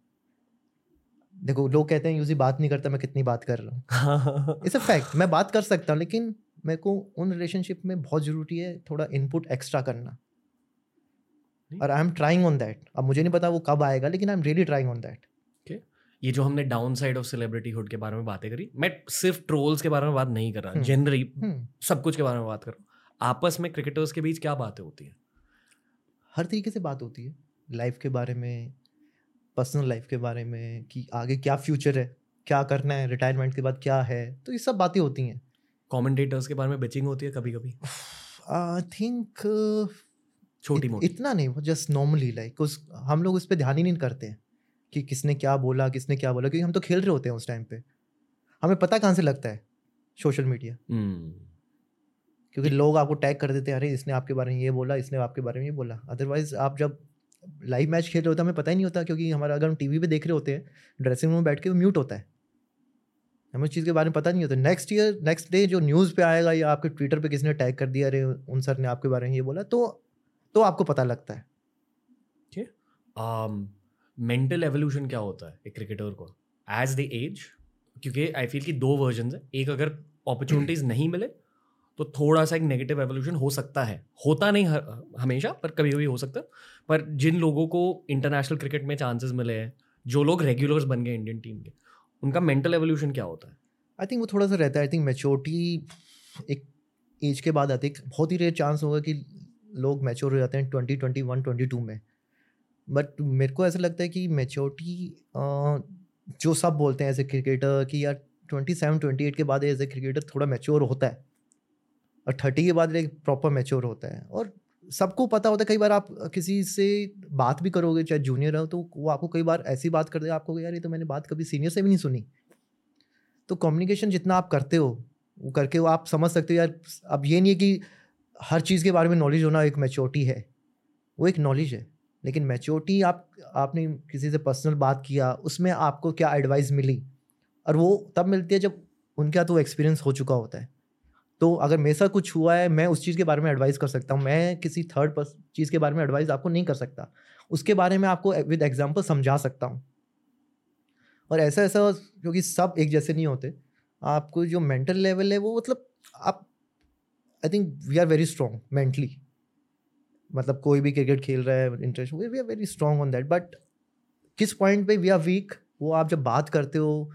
देखो लोग कहते हैं यूजी बात नहीं करता मैं कितनी बात कर रहा हूँ। इट्स अ फैक्ट मैं बात कर सकता हूँ लेकिन मेरे को उन रिलेशनशिप में बहुत ज़रूरी है थोड़ा इनपुट एक्स्ट्रा करना। और I am trying on that अब मुझे नहीं पता वो कब आएगा लेकिन I am really trying on that ये जो हमने downside of celebrityhood के बारे में बातें करी मैं सिर्फ़ ट्रोल्स के बारे में बात नहीं कर रहा हम्म। जनरली हम्म। सब कुछ के बारे में बात कर रहा हूँ। आपस में क्रिकेटर्स के बीच क्या बातें होती हैं? हर तरीके से बात होती है लाइफ के बारे में पर्सनल लाइफ के बारे में कि आगे क्या फ्यूचर है क्या करना है रिटायरमेंट के बाद क्या है तो ये सब बातें होती हैं। कॉमेंटेटर्स के बारे में बिचिंग होती है कभी कभी आई थिंक छोटी मोटी। इतना नहीं वो जस्ट नॉर्मली लाइक उस हम लोग उस पर ध्यान ही नहीं करते हैं कि किसने क्या बोला किसने क्या बोला क्योंकि हम तो खेल रहे होते हैं उस टाइम पे। हमें पता कहाँ से लगता है? Social media. हम्म, क्योंकि लोग आपको टैग कर देते हैं अरे इसने आपके बारे में ये बोला इसने आपके बारे में ये बोला। अदरवाइज़ आप जब लाइव मैच खेल रहे होते हैं हमें पता ही नहीं होता क्योंकि हमारा अगर हम टीवी पे देख रहे होते हैं ड्रेसिंग रूम में बैठ के वो म्यूट होता है। हमें उस चीज़ के बारे में पता नहीं होता। नेक्स्ट ईयर नेक्स्ट डे जो न्यूज़ पे आएगा या आपके ट्विटर पे किसी ने टैग कर दिया अरे उन सर ने आपके बारे में ये बोला तो तो आपको पता लगता है। मेंटल एवोल्यूशन क्या होता है एक क्रिकेटर को? एज द एज क्योंकि आई फील कि दो वर्जन है। एक अगर अपॉर्चुनिटीज़ नहीं मिले तो थोड़ा सा एक नेगेटिव एवोल्यूशन हो सकता है। होता नहीं हमेशा, पर कभी कभी हो सकता। पर जिन लोगों को इंटरनेशनल क्रिकेट में चांसेस मिले हैं, जो लोग रेगुलर्स बन गए इंडियन टीम के, उनका मेंटल एवोल्यूशन क्या होता है? आई थिंक वो थोड़ा सा रहता है। आई थिंक मेच्योरिटी एक एज के बाद आती है। बहुत ही रेयर चांस होगा कि लोग मैच्योर हो जाते हैं twenty twenty one twenty two में। बट मेरे को ऐसा लगता है कि मेच्योरिटी जो सब बोलते हैं एज ए क्रिकेटर कि यार ट्वेंटी सेवन ट्वेंटी एट के बाद एज ए क्रिकेटर थोड़ा मैच्योर होता है। और थर्टी के बाद एक प्रॉपर मेच्योर होता है। और सबको पता होता है, कई बार आप किसी से बात भी करोगे, चाहे जूनियर हो तो वो आपको कई बार ऐसी बात कर दे आपको यार, ये तो मैंने बात कभी सीनियर से भी नहीं सुनी। तो कम्युनिकेशन जितना आप करते हो, वो करके वो आप समझ सकते हो, यार, अब ये नहीं है कि हर चीज़ के बारे में नॉलेज होना एक मैच्योरिटी है। वो एक नॉलेज है, लेकिन मैच्योरिटी आप, आपने किसी से पर्सनल बात किया, उसमें आपको क्या एडवाइस मिली? और वो तब मिलती है जब उनका तो एक्सपीरियंस हो चुका होता है। तो अगर मेरे साथ कुछ हुआ है, मैं उस चीज़ के बारे में एडवाइस कर सकता हूँ। मैं किसी थर्ड चीज़ के बारे में एडवाइस आपको नहीं कर सकता। उसके बारे में आपको विद एग्ज़ाम्पल समझा सकता हूँ। और ऐसा ऐसा क्योंकि सब एक जैसे नहीं होते। आपको जो मेंटल लेवल है, वो मतलब आप I think we are very strong mentally मतलब कोई भी क्रिकेट खेल रहा है interest we are very strong on that but किस पॉइंट पे वी आर वीक वो आप जब बात करते हो,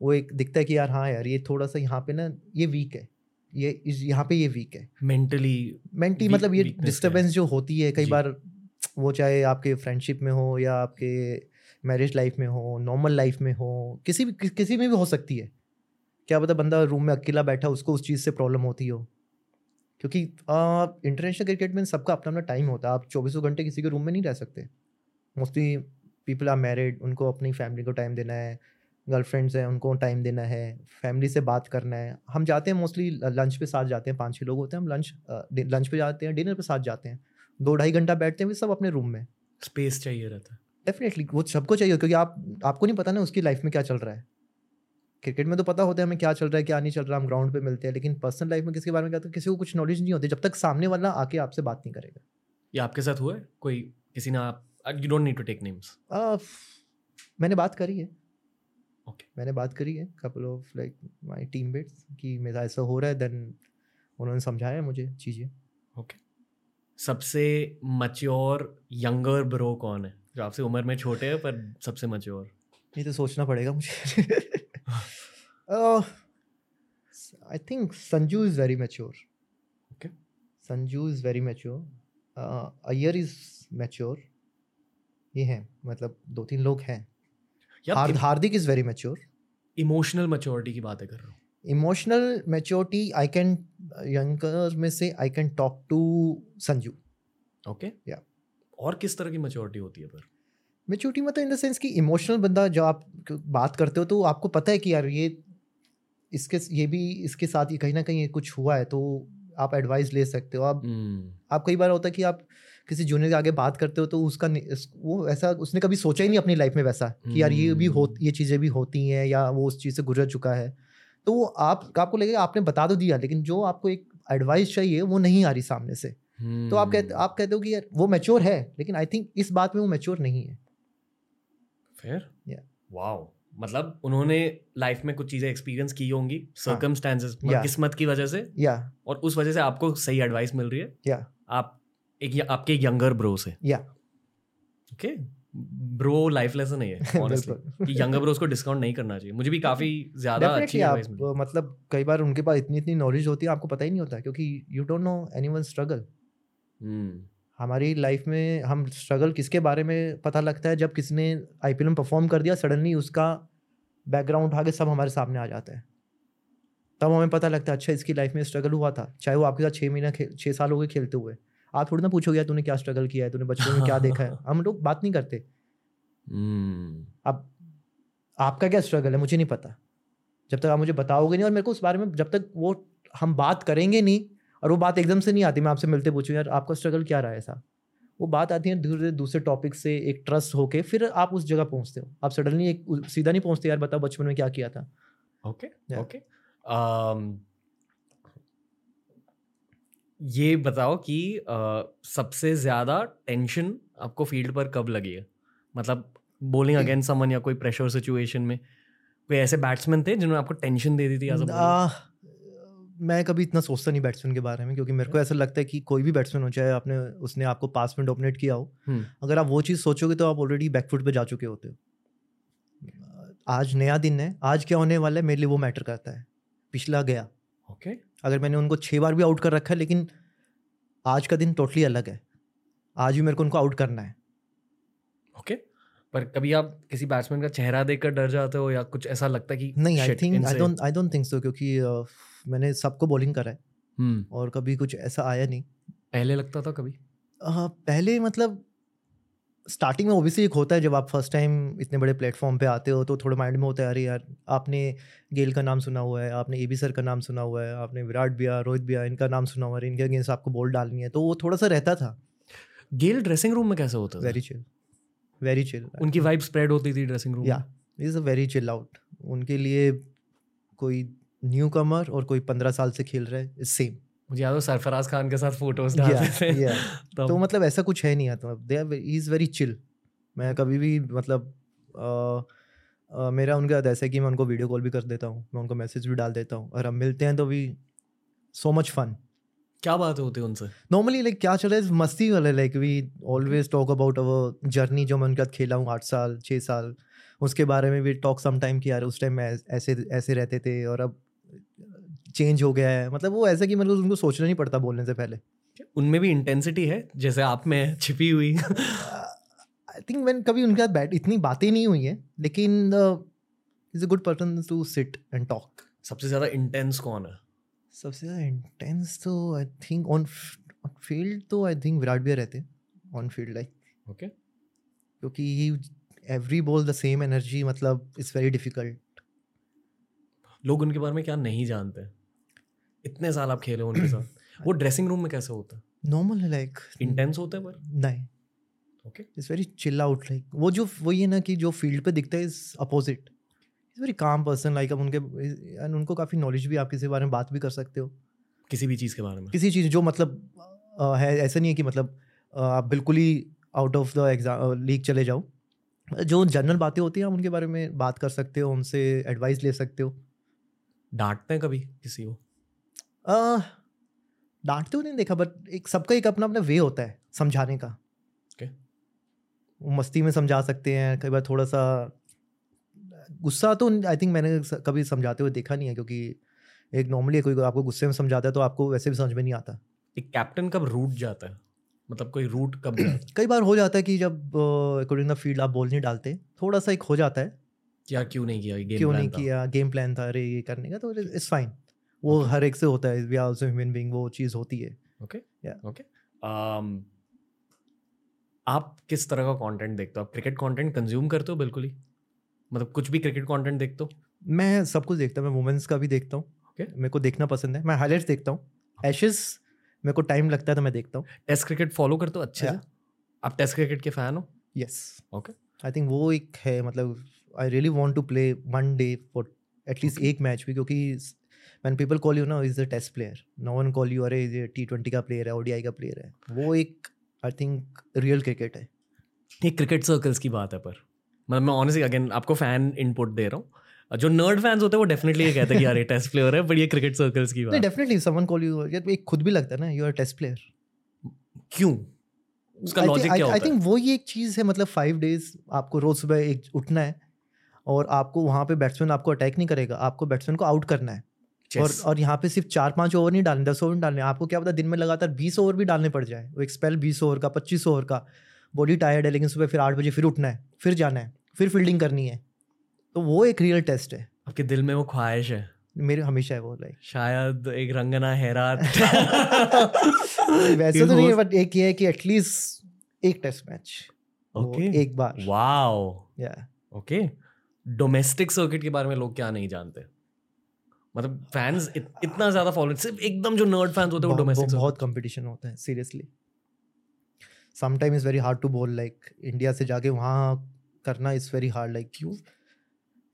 वो एक दिखता है कि यार हाँ यार, ये थोड़ा सा यहाँ पे ना, ये वीक है। ये इस यहाँ पे ये वीक है। मेंटली मेंटली मतलब ये डिस्टर्बेंस जो होती है कई बार वो चाहे आपके फ्रेंडशिप में हो या आपके मैरिज लाइफ में हो नॉर्मल लाइफ में हो किसी भी कि, किसी में भी हो सकती है। क्या पता बंदा रूम में अकेला बैठा उसको उस चीज़ से प्रॉब्लम होती हो। क्योंकि इंटरनेशनल क्रिकेट में सबका अपना अपना टाइम होता है। आप चौबीसों घंटे किसी के रूम में नहीं रह सकते। मोस्टली पीपल आर मैरिड उनको अपनी फैमिली को टाइम देना है। गर्लफ्रेंड्स हैं उनको टाइम देना है फैमिली से बात करना है। हम जाते हैं मोस्टली लंच पे साथ जाते हैं पाँच छः लोग होते हैं हम लंच लंच पे जाते हैं डिनर पे साथ जाते हैं। दो ढाई घंटा बैठते हैं सब अपने रूम में। स्पेस चाहिए रहता है। डेफिनेटली वो सबको चाहिए क्योंकि आप आपको नहीं पता ना उसकी लाइफ में क्या चल रहा है। क्रिकेट में तो पता होता है हमें क्या चल रहा है क्या नहीं चल रहा हम ग्राउंड पे मिलते हैं लेकिन पर्सनल लाइफ में किसी के बारे में क्या तो किसी को कुछ नॉलेज नहीं होती जब तक सामने वाला आके आपसे बात नहीं करेगा। ये आपके साथ हुआ है? कोई किसी ने आप you don't need to take names मैंने बात करी है। ओके मैंने बात करी है couple of like my teammates कि मेरा ऐसा हो रहा है देन उन्होंने समझाया मुझे चीज़ें। ओके सबसे मच्योर यंगर ब्रो कौन है? जो आपसे उम्र में छोटे हैं पर सबसे मच्योर ये तो सोचना पड़ेगा मुझे। I think Sanju is very mature okay Sanju is very mature Iyer is mature ये हैं मतलब दो तीन लोग हैं। Hardik is very mature emotional maturity की बातें कर रहा हूँ। Emotional maturity I can younger में से I can talk to Sanju okay Yeah. और किस तरह की मैच्योरिटी होती है पर मेच्योरिटी मतलब इन द सेंस कि इमोशनल बंदा जब आप बात करते हो तो आपको पता है कि यार ये इसके ये भी इसके साथ ही कहीं ना कहीं कुछ हुआ है तो आप एडवाइस ले सकते हो। आप हम्म, आप कई बार होता है कि आप किसी जूनियर के आगे बात करते हो तो उसका वो ऐसा उसने कभी सोचा ही नहीं अपनी लाइफ में वैसा कि यार ये भी हो हम्म। ये चीज़ें भी होती हैं या वो उस चीज़ से गुजर चुका है। तो वो आप आपको लगेगा आपने बता तो दिया लेकिन जो आपको एक एडवाइस चाहिए वो नहीं आ रही सामने से। तो आप कहते हम्म, आप कहते हो कि यार वो मैच्योर है लेकिन आई थिंक इस बात में वो मैच्योर नहीं है। फिर? Yeah. वाओ मतलब उन्होंने लाइफ में कुछ चीज़ें एक्सपीरियंस की होंगी सर्कमस्टेंसेस हाँ। Yeah. किस्मत की वजह से? या और उस वजह से आपको सही एडवाइस मिल रही है? या आप एक आपके यंगर ब्रो से या ओके ब्रो लाइफ लेसन है ऑनेस्टली कि यंगर ब्रोस को डिस्काउंट नहीं करना चाहिए। मुझे भी काफ़ी ज़्यादा अच्छी आप मतलब कई बार उनके पास इतनी इतनी नॉलेज होती है आपको पता ही नहीं होता क्योंकि you don't know anyone struggle हमारी लाइफ में हम स्ट्रगल किसके बारे में पता लगता है? जब किसी ने आईपीएल में परफॉर्म कर दिया सडनली उसका बैकग्राउंड उठा के सब हमारे सामने आ जाता है। तब हमें पता लगता है अच्छा इसकी लाइफ में स्ट्रगल हुआ था। चाहे वो आपके साथ छः महीना छः साल हो गए खेलते हुए। आप थोड़ी ना पूछोगे तूने क्या स्ट्रगल किया है? तूने बचपन में क्या देखा है? हम लोग बात नहीं करते। हम्म, अब आपका क्या स्ट्रगल है? मुझे नहीं पता। जब तक आप मुझे बताओगे नहीं और मेरे को उस बारे में जब तक वो हम बात करेंगे नहीं और वो बात एकदम से नहीं आती मैं आपसे मिलते पूछूँ यार आपका स्ट्रगल क्या रहा है ऐसा? वो बात आती है धीरे धीरे दूसरे टॉपिक से एक ट्रस्ट होके फिर आप उस जगह पहुँचते हो। आप सडनली एक सीधा नहीं पहुँचते यार बताओ बचपन में क्या किया था? ओके. ओके um, ये बताओ कि uh, सबसे ज़्यादा टेंशन आपको फ़ील्ड पर कब लगी है? मतलब बोलिंग अगेंस्ट समन या कोई प्रेशर सिचुएशन में कोई ऐसे बैट्समैन थे जिन्होंने आपको टेंशन दे दी थी एज आ, मैं कभी इतना सोचता नहीं बैट्समैन के बारे में क्योंकि मेरे को ऐसा लगता है कि कोई भी बैट्समैन हो चाहे आपने उसने आपको पास में डोमिनेट किया हो हम्म। अगर आप वो चीज़ सोचोगे तो आप ऑलरेडी बैकफुट पे जा चुके होते हो। आज नया दिन है आज क्या होने वाला है मेरे लिए वो मैटर करता है। पिछला गया। ओके अगर मैंने उनको छः बार भी आउट कर रखा है लेकिन आज का दिन टोटली अलग है। आज भी मेरे को उनको आउट करना है। ओके पर कभी आप किसी बैट्समैन का चेहरा देखकर डर जाते हो या कुछ ऐसा लगता है कि नहीं I think I don't I don't think so क्योंकि मैंने सबको बॉलिंग करा है। हम्म, और कभी कुछ ऐसा आया नहीं। पहले लगता था कभी? पहले मतलब स्टार्टिंग में ओबियसली एक होता है जब आप फ़र्स्ट टाइम इतने बड़े प्लेटफॉर्म पे आते हो तो थोड़ा माइंड में होता है अरे यार आपने गेल का नाम सुना हुआ है आपने ए बी सर का नाम सुना हुआ है आपने विराट भैया रोहित भैया इनका नाम सुना हुआ है इनके अगेंस्ट आपको बॉल डालनी है। तो वो थोड़ा सा रहता था। गेल ड्रेसिंग रूम में कैसे होता वेरी चिल वेरी चिल उनकी वाइब स्प्रेड होती थी dressing room yeah is a very chill out उनके लिए कोई न्यू कमर और कोई पंद्रह साल से खेल रहा है सेम मुझे याद हो सरफराज खान के साथ फ़ोटोज़ डालते थे। तब तो मतलब ऐसा कुछ है नहीं आता। दे इज़ वेरी चिल मैं कभी भी मतलब अ, अ, मेरा उनके साथ ऐसा है कि मैं उनको वीडियो कॉल भी कर देता हूँ मैं उनको मैसेज भी डाल देता हूँ और हम मिलते हैं तो भी सो मच फन क्या बात होती है उनसे? नॉर्मली लाइक क्या चल रहा है? मस्ती वाले like we always talk about our journey जो मैं उनके साथ खेला हूँ आठ साल छः साल। उसके बारे में भी टॉक सम टाइम कि यार उस टाइम में ऐसे ऐसे रहते थे और अब चेंज हो गया है। मतलब वो ऐसा कि मतलब उनको सोचना नहीं पड़ता बोलने से पहले। उनमें भी इंटेंसिटी है जैसे आप में छिपी हुई। आई थिंक मैंने कभी उनके साथ बैठ इतनी बातें नहीं हुई हैं लेकिन is a good person to sit and talk सबसे ज़्यादा इंटेंस कौन है? सबसे ज़्यादा इंटेंस तो आई थिंक ऑन फ़ील्ड तो आई थिंक विराट भी रहते ऑन फ़ील्ड लाइक ओके क्योंकि every ball the same energy मतलब इट्स वेरी डिफ़िकल्ट लोग उनके बारे में क्या नहीं जानते? इतने साल आप खेले उनके साथ। वो ड्रेसिंग रूम में कैसे होता है? नॉर्मल है लाइक इंटेंस होता है पर? नहीं। Okay it's very chill out like वो जो वही है ना कि जो फ़ील्ड पे दिखता है is opposite is very calm person like अब उनके and उनको काफ़ी नॉलेज भी आप किसी बारे में बात भी कर सकते हो। किसी भी चीज़ के बारे में। किसी चीज़ जो मतलब अ, है ऐसा नहीं है कि मतलब आप बिल्कुल ही out of the exam league चले जाओ। जो जनरल बातें होती हैं आप उनके बारे में बात कर सकते हो उनसे एडवाइस ले सकते हो। डांटते हैं कभी किसी को? डांटते हुए नहीं देखा बट एक सबका एक अपना अपना वे होता है समझाने का। Okay. वो मस्ती में समझा सकते हैं कई बार थोड़ा सा गुस्सा तो आई थिंक मैंने कभी समझाते हुए देखा नहीं है क्योंकि एक नॉर्मली कोई आपको गुस्से में समझाता है तो आपको वैसे भी समझ में नहीं आता। एक कैप्टन कब रूट जाता है? मतलब कोई रूट कब कई बार हो जाता है कि जब अकॉर्डिंग द फ़ील्ड आप बॉल नहीं डालते थोड़ा सा एक हो जाता है। क्या क्यों नहीं किया? गेम क्यों नहीं किया? गेम प्लान था अरे ये करने का तो इट्स फाइन वो हर एक से होता है we are also human being वो चीज़ होती है। Okay Yeah. ओके Um, आप किस तरह का कंटेंट देखते हो? आप क्रिकेट कंटेंट कंज्यूम करते हो बिल्कुल ही? मतलब कुछ भी क्रिकेट कंटेंट देखते हो? मैं सब कुछ देखता हूँ मैं वुमेंस का भी देखता हूँ। Okay. मेरे को देखना पसंद है मैं हाईलाइट्स देखता हूँ। एशेस मेरे को टाइम लगता है तो मैं देखता हूँ। टेस्ट क्रिकेट फॉलो करते हो अच्छे से? आप टेस्ट क्रिकेट के फ़ैन हो? Yes Okay. आई थिंक वो एक है मतलब I really want to play one day for at least एक मैच भी क्योंकि मैन पीपल कॉल यू ना is the test player no one call you अरे ये टी ट्वेंटी का प्लेयर है ओडीआई का प्लेयर है. वो एक आई थिंक रियल क्रिकेट है। ये क्रिकेट सर्कल्स की बात है पर। मतलब मैं ऑनेस्टली अगेन आपको फ़ैन इनपुट दे रहा हूँ। जो नर्ड फैंस होते हैं वो डेफिनेटली ये कहते हैं कि यार ये टेस्ट प्लेयर है बट ये क्रिकेट सर्कल्स की बात। डेफिनेटली समवन कॉल यू एक खुद भी लगता है ना यू आर टेस्ट प्लेयर क्यों? उसका लॉजिक क्या आई होता है? थिंक वो ही एक चीज़ है मतलब फाइव डेज़ आपको रोज सुबह एक उठना है और आपको वहाँ पे बैट्समैन आपको अटैक नहीं करेगा आपको बैट्समैन को आउट करना है। और और यहाँ पे सिर्फ़ चार पाँच ओवर नहीं डालने दस ओवर नहीं डालने। आपको क्या पता दिन में लगातार बीस ओवर भी डालने पड़ जाए। वो एक स्पेल बीस ओवर का पच्चीस ओवर का। बॉडी टायर्ड है लेकिन सुबह फिर आठ बजे फिर उठना है फिर जाना है फिर फील्डिंग करनी है। तो वो एक रियल टेस्ट है। आपके दिल में वो ख्वाहिश है? मेरे हमेशा है वो लाइक शायद एक रंगना हैरात वैसे तो नहीं है बट एक ये है कि एटलीस्ट एक टेस्ट मैच Okay. एक बार। Wow yeah okay domestic circuit के बारे में लोग क्या नहीं जानते? मतलब फैंस इत, इतना ज़्यादा फॉलो सिर्फ़ एकदम जो नर्ड फैंस होते हैं वो डोमेस्टिक बहुत कंपटीशन होता है seriously sometime is very hard to bowl like India से जाके वहाँ करना इज़ वेरी हार्ड लाइक क्यों?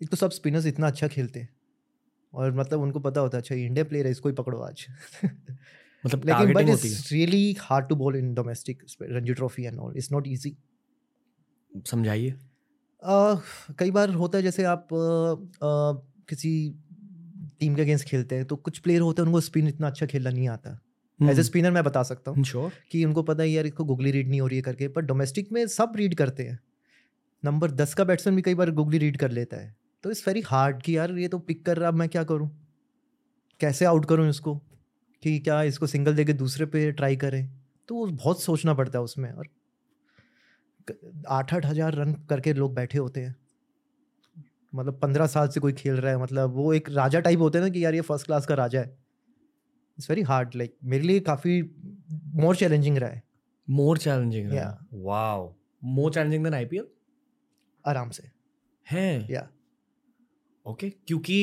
एक तो सब स्पिनर्स इतना अच्छा खेलते हैं। और मतलब उनको पता होता है अच्छा इंडिया प्लेयर है इसको ही पकड़ो आज। मतलब लेकिन but it's really hard to bowl in domestic Ranji trophy and all it's not easy समझाइए। कई बार होता है जैसे आप uh, uh, किसी टीम के अगेंस्ट खेलते हैं तो कुछ प्लेयर होते हैं उनको स्पिन इतना अच्छा खेलना नहीं आता। एज ए स्पिनर मैं बता सकता हूँ श्योर कि उनको पता है यार इसको गुगली रीड नहीं हो रही है करके पर डोमेस्टिक में सब रीड करते हैं। नंबर दस का बैट्समैन भी कई बार गुगली रीड कर लेता है। तो इट्स वेरी हार्ड कि यार ये तो पिक कर रहा अब मैं क्या करूँ? कैसे आउट करूँ इसको? कि क्या इसको सिंगल दे के दूसरे पे ट्राई करें? तो बहुत सोचना पड़ता है उसमें और आठ आठ हज़ार रन करके लोग बैठे होते हैं। मतलब पंद्रह साल से कोई खेल रहा है मतलब वो एक राजा टाइप होते हैं ना कि यार ये फ़र्स्ट क्लास का राजा है। इट्स वेरी हार्ड लाइक मेरे लिए काफ़ी मोर चैलेंजिंग रहा है। More challenging wow more challenging than IPL आराम से। है? या ओके क्योंकि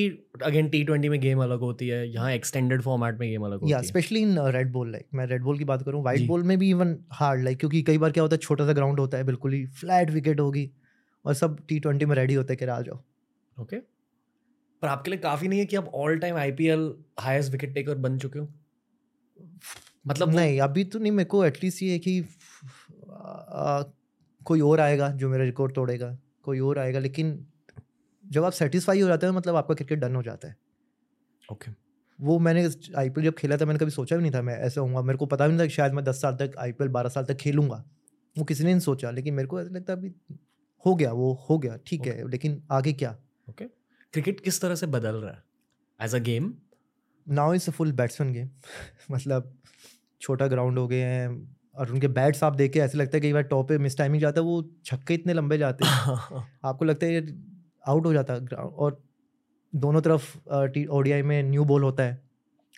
अगेन टी ट्वेंटी में गेम अलग होती है यहाँ एक्सटेंडेड फॉर्मेट में गेम अलग होती है। Specially in red ball like मैं रेड बॉल की बात करूँ वाइट बॉल में भी इवन हार्ड लाइक क्योंकि कई बार क्या होता है छोटा सा ग्राउंड होता है बिल्कुल ही फ्लैट विकेट होगी और सब टी ट्वेंटी में रेडी होते हैं कि आ जाओ। ओके पर आपके लिए काफ़ी नहीं है कि आप all time IPL highest wicket taker बन चुके हो? मतलब नहीं अभी तो नहीं मेरे को एटलीस्ट ये है कि आ, कोई और आएगा जो मेरा रिकॉर्ड तोड़ेगा कोई और आएगा लेकिन जब आप सेटिस्फाई हो जाते हो मतलब आपका क्रिकेट डन हो जाता है। ओके वो मैंने आईपीएल जब खेला था मैंने कभी सोचा भी नहीं था मैं ऐसा होऊँगा मेरे को पता भी नहीं था शायद मैं दस साल तक आईपीएल बारह साल तक खेलूँगा। वो किसी ने नहीं सोचा लेकिन मेरे को ऐसा लगता है अभी हो गया वो हो गया ठीक है लेकिन आगे क्या? ओके? क्रिकेट किस तरह से बदल रहा है? As a game now is a full batsman game मतलब छोटा ग्राउंड हो गए हैं और उनके बैट्स आप देखे ऐसे लगता है कई बार टॉप पे मिस टाइमिंग जाता है वो छक्के इतने लंबे जाते हैं। आपको लगता है ये आउट हो जाता है ग्राउंड और दोनों तरफ़ ओडीआई में न्यू बॉल होता है।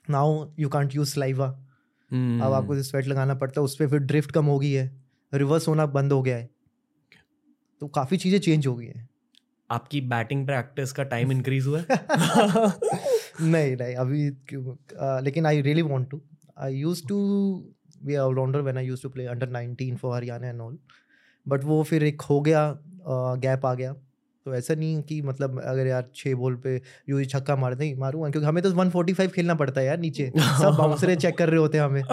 Now you can't use saliva Hmm. अब आपको स्वेट लगाना पड़ता है उस पर फिर ड्रिफ्ट कम हो गई है रिवर्स होना बंद हो गया है। तो काफ़ी चीज़ें चेंज हो गई हैं। आपकी बैटिंग प्रैक्टिस का टाइम इंक्रीज हुआ नहीं नहीं अभी क्यों आ, लेकिन I really want to I used to be all rounder when I used to play under 19 for Haryana and all but वो फिर एक हो गया गैप आ गया। तो ऐसा नहीं कि मतलब अगर यार छः बॉल पे यूँ ही छक्का मार दें मारूँगा क्योंकि हमें तो 145 खेलना पड़ता है यार नीचे। सब बाउंसरे चेक कर रहे होते हैं हमें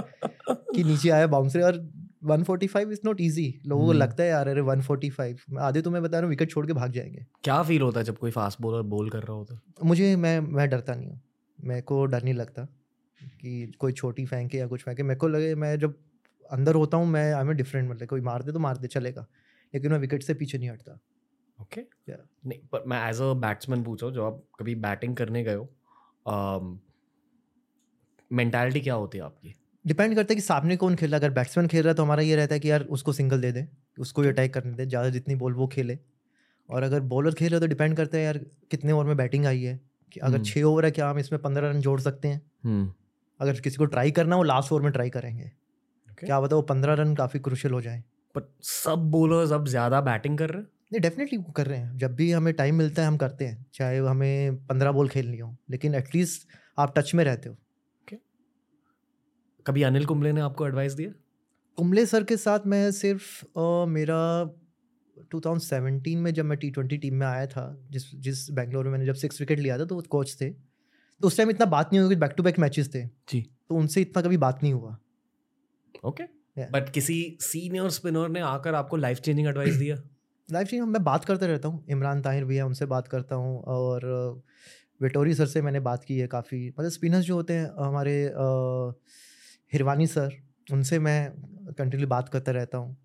कि नीचे आया बाउंसरे और 145 इज़ नॉट इजी लोगों को हम्म। लगता है यार अरे 145 मैं आधे तो मैं बता रहा हूँ विकेट छोड़ के भाग जाएँगे। क्या फील होता है जब कोई फास्ट बॉलर बोल कर रहा होता है? मुझे मैं मैं डरता नहीं हूँ। मेरे को डर नहीं लगता कि कोई छोटी फेंके या कुछ फेंके। मेरे को लगे मैं जब अंदर होता हूँ मैं आई एम डिफरेंट मतलब कोई मार दे तो मार दे चलेगा लेकिन मैं विकेट से पीछे नहीं हटता। Okay Yeah. नहीं पर मैं एज अ बैट्समैन पूछा हूँ, जब आप कभी बैटिंग करने गए हो मेंटालिटी क्या होती है आपकी? डिपेंड करता है कि सामने कौन खेल रहा है। अगर बैट्समैन खेल रहा है तो हमारा ये रहता है कि यार उसको सिंगल दे दे उसको ही अटैक करने दे ज़्यादा जितनी बॉल वो खेले। और अगर बॉलर खेल रहा है तो डिपेंड करता है यार कितने ओवर में बैटिंग आई है कि अगर हम्म। छः ओवर है क्या हम इसमें पंद्रह रन जोड़ सकते हैं? अगर किसी को ट्राई करना हो लास्ट ओवर में ट्राई करेंगे। Okay. क्या बताओ पंद्रह रन काफ़ी क्रुशल हो जाए। पर सब बॉलर्स अब ज़्यादा बैटिंग कर रहे हैं? नहीं डेफिनेटली कर रहे हैं। जब भी हमें टाइम मिलता है हम करते हैं। चाहे हमें पंद्रह बॉल खेलनी हो लेकिन एटलीस्ट आप टच में रहते हो। कभी अनिल कुंबले ने आपको एडवाइस दिया? कुंबले सर के साथ मैं सिर्फ़ अ, मेरा 2017 में जब मैं टी ट्वेंटी टीम में आया था जिस जिस बैंगलोर में मैंने जब सिक्स विकेट लिया था तो वो कोच थे। तो उस टाइम इतना बात नहीं हुई बैक टू बैक मैचेस थे। जी। तो उनसे इतना कभी बात नहीं हुआ। ओके. बट किसी सीनियर स्पिनर ने आकर आपको लाइफ चेंजिंग एडवाइस दिया? लाइफ चेंजिंग मैं बात करते रहता हूँ। इमरान ताहिर भैया उनसे बात करता हूँ और विटोरी सर से मैंने बात की है काफ़ी। मतलब स्पिनर्स जो होते हैं हमारे अ, हिरवानी सर उनसे मैं कंटिन्यू बात करता रहता हूँ।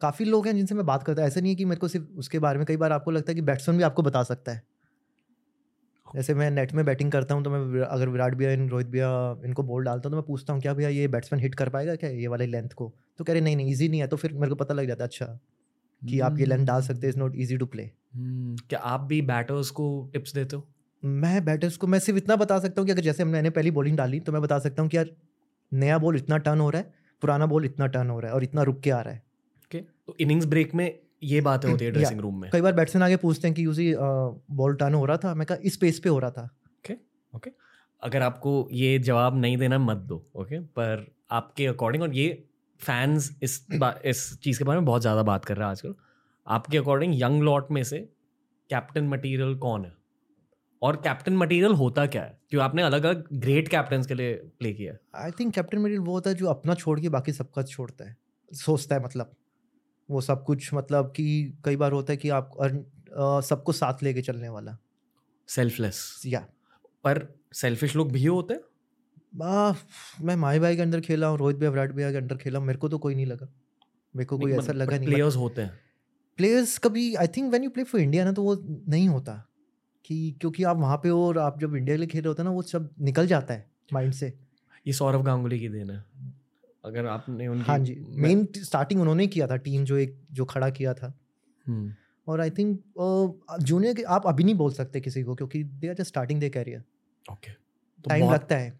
काफ़ी लोग हैं जिनसे मैं बात करता ऐसा नहीं है कि मेरे को सिर्फ़ उसके बारे में कई बार आपको लगता है कि बैट्समैन भी आपको बता सकता है। जैसे मैं नेट में बैटिंग करता हूँ तो मैं अगर विराट भैया इन रोहित भैया इनको बॉल डालता हूँ तो मैं पूछता हूँ क्या भैया ये बैट्समैन हिट कर पाएगा क्या ये वाले लेंथ को? तो कह रहे नहीं नहीं ईजी नहीं है। तो फिर मेरे को पता लग जाता है अच्छा कि आप ये लेंथ डाल सकते हैं is not easy to play hmm, क्या आप भी बैटर्स को टिप्स देते हो? मैं बैटर्स को मैं सिर्फ़ इतना बता सकता हूँ कि अगर जैसे मैंने पहली बॉलिंग डाली तो मैं बता सकता हूँ कि यार नया बॉल इतना टर्न हो रहा है पुराना बॉल इतना टर्न हो रहा है और इतना रुक के आ रहा है। ओके तो इनिंग्स ब्रेक में ये बातें होती है ड्रेसिंग रूम में। कई बार बैट्समैन आगे पूछते हैं कि यूजी बॉल टर्न हो रहा था? मैं कहा इस पेस पे हो रहा था। ओके ओके अगर आपको ये जवाब नहीं देना मत दो ओके पर आपके अकॉर्डिंग और ये फैंस इस इस चीज़ के बारे में बहुत ज़्यादा बात कर रहे हैं आजकल। आपके अकॉर्डिंग यंग लॉट में से कैप्टन मटेरियल कौन है? और कैप्टन मटेरियल होता क्या है? क्यों आपने अलग अलग ग्रेट कैप्टन्स के लिए प्ले किया? आई थिंक कैप्टन मटेरियल वो होता है जो अपना छोड़ के बाकी सबका छोड़ता है। सोचता है मतलब। वो सब कुछ मतलब कि कई बार होता है कि आप सबको साथ लेके चलने वाला। सेल्फलेस या पर सेल्फिश लोग भी होते हैं? मैं माई भाई के अंदर खेला हूँ रोहित भाई विराट भैया के अंदर खेला हूँ, मेरे को तो कोई नहीं लगा। मेरे को कोई ऐसा लगा नहीं प्लेयर्स होते हैं। प्लेयर्स कभी I think when you play for India ना तो वो नहीं होता। कि क्योंकि आप वहाँ पे हो और आप जब इंडिया के लिए खेल रहे होते हैं ना वो सब निकल जाता है माइंड से। ये सौरव गांगुली की देन है। अगर आपने उनकी हाँ जी मेन स्टार्टिंग उन्होंने किया था टीम जो एक जो खड़ा किया था। हम्म, और आई थिंक जूनियर के आप अभी नहीं बोल सकते किसी को क्योंकि they are just starting their career okay time लगता है।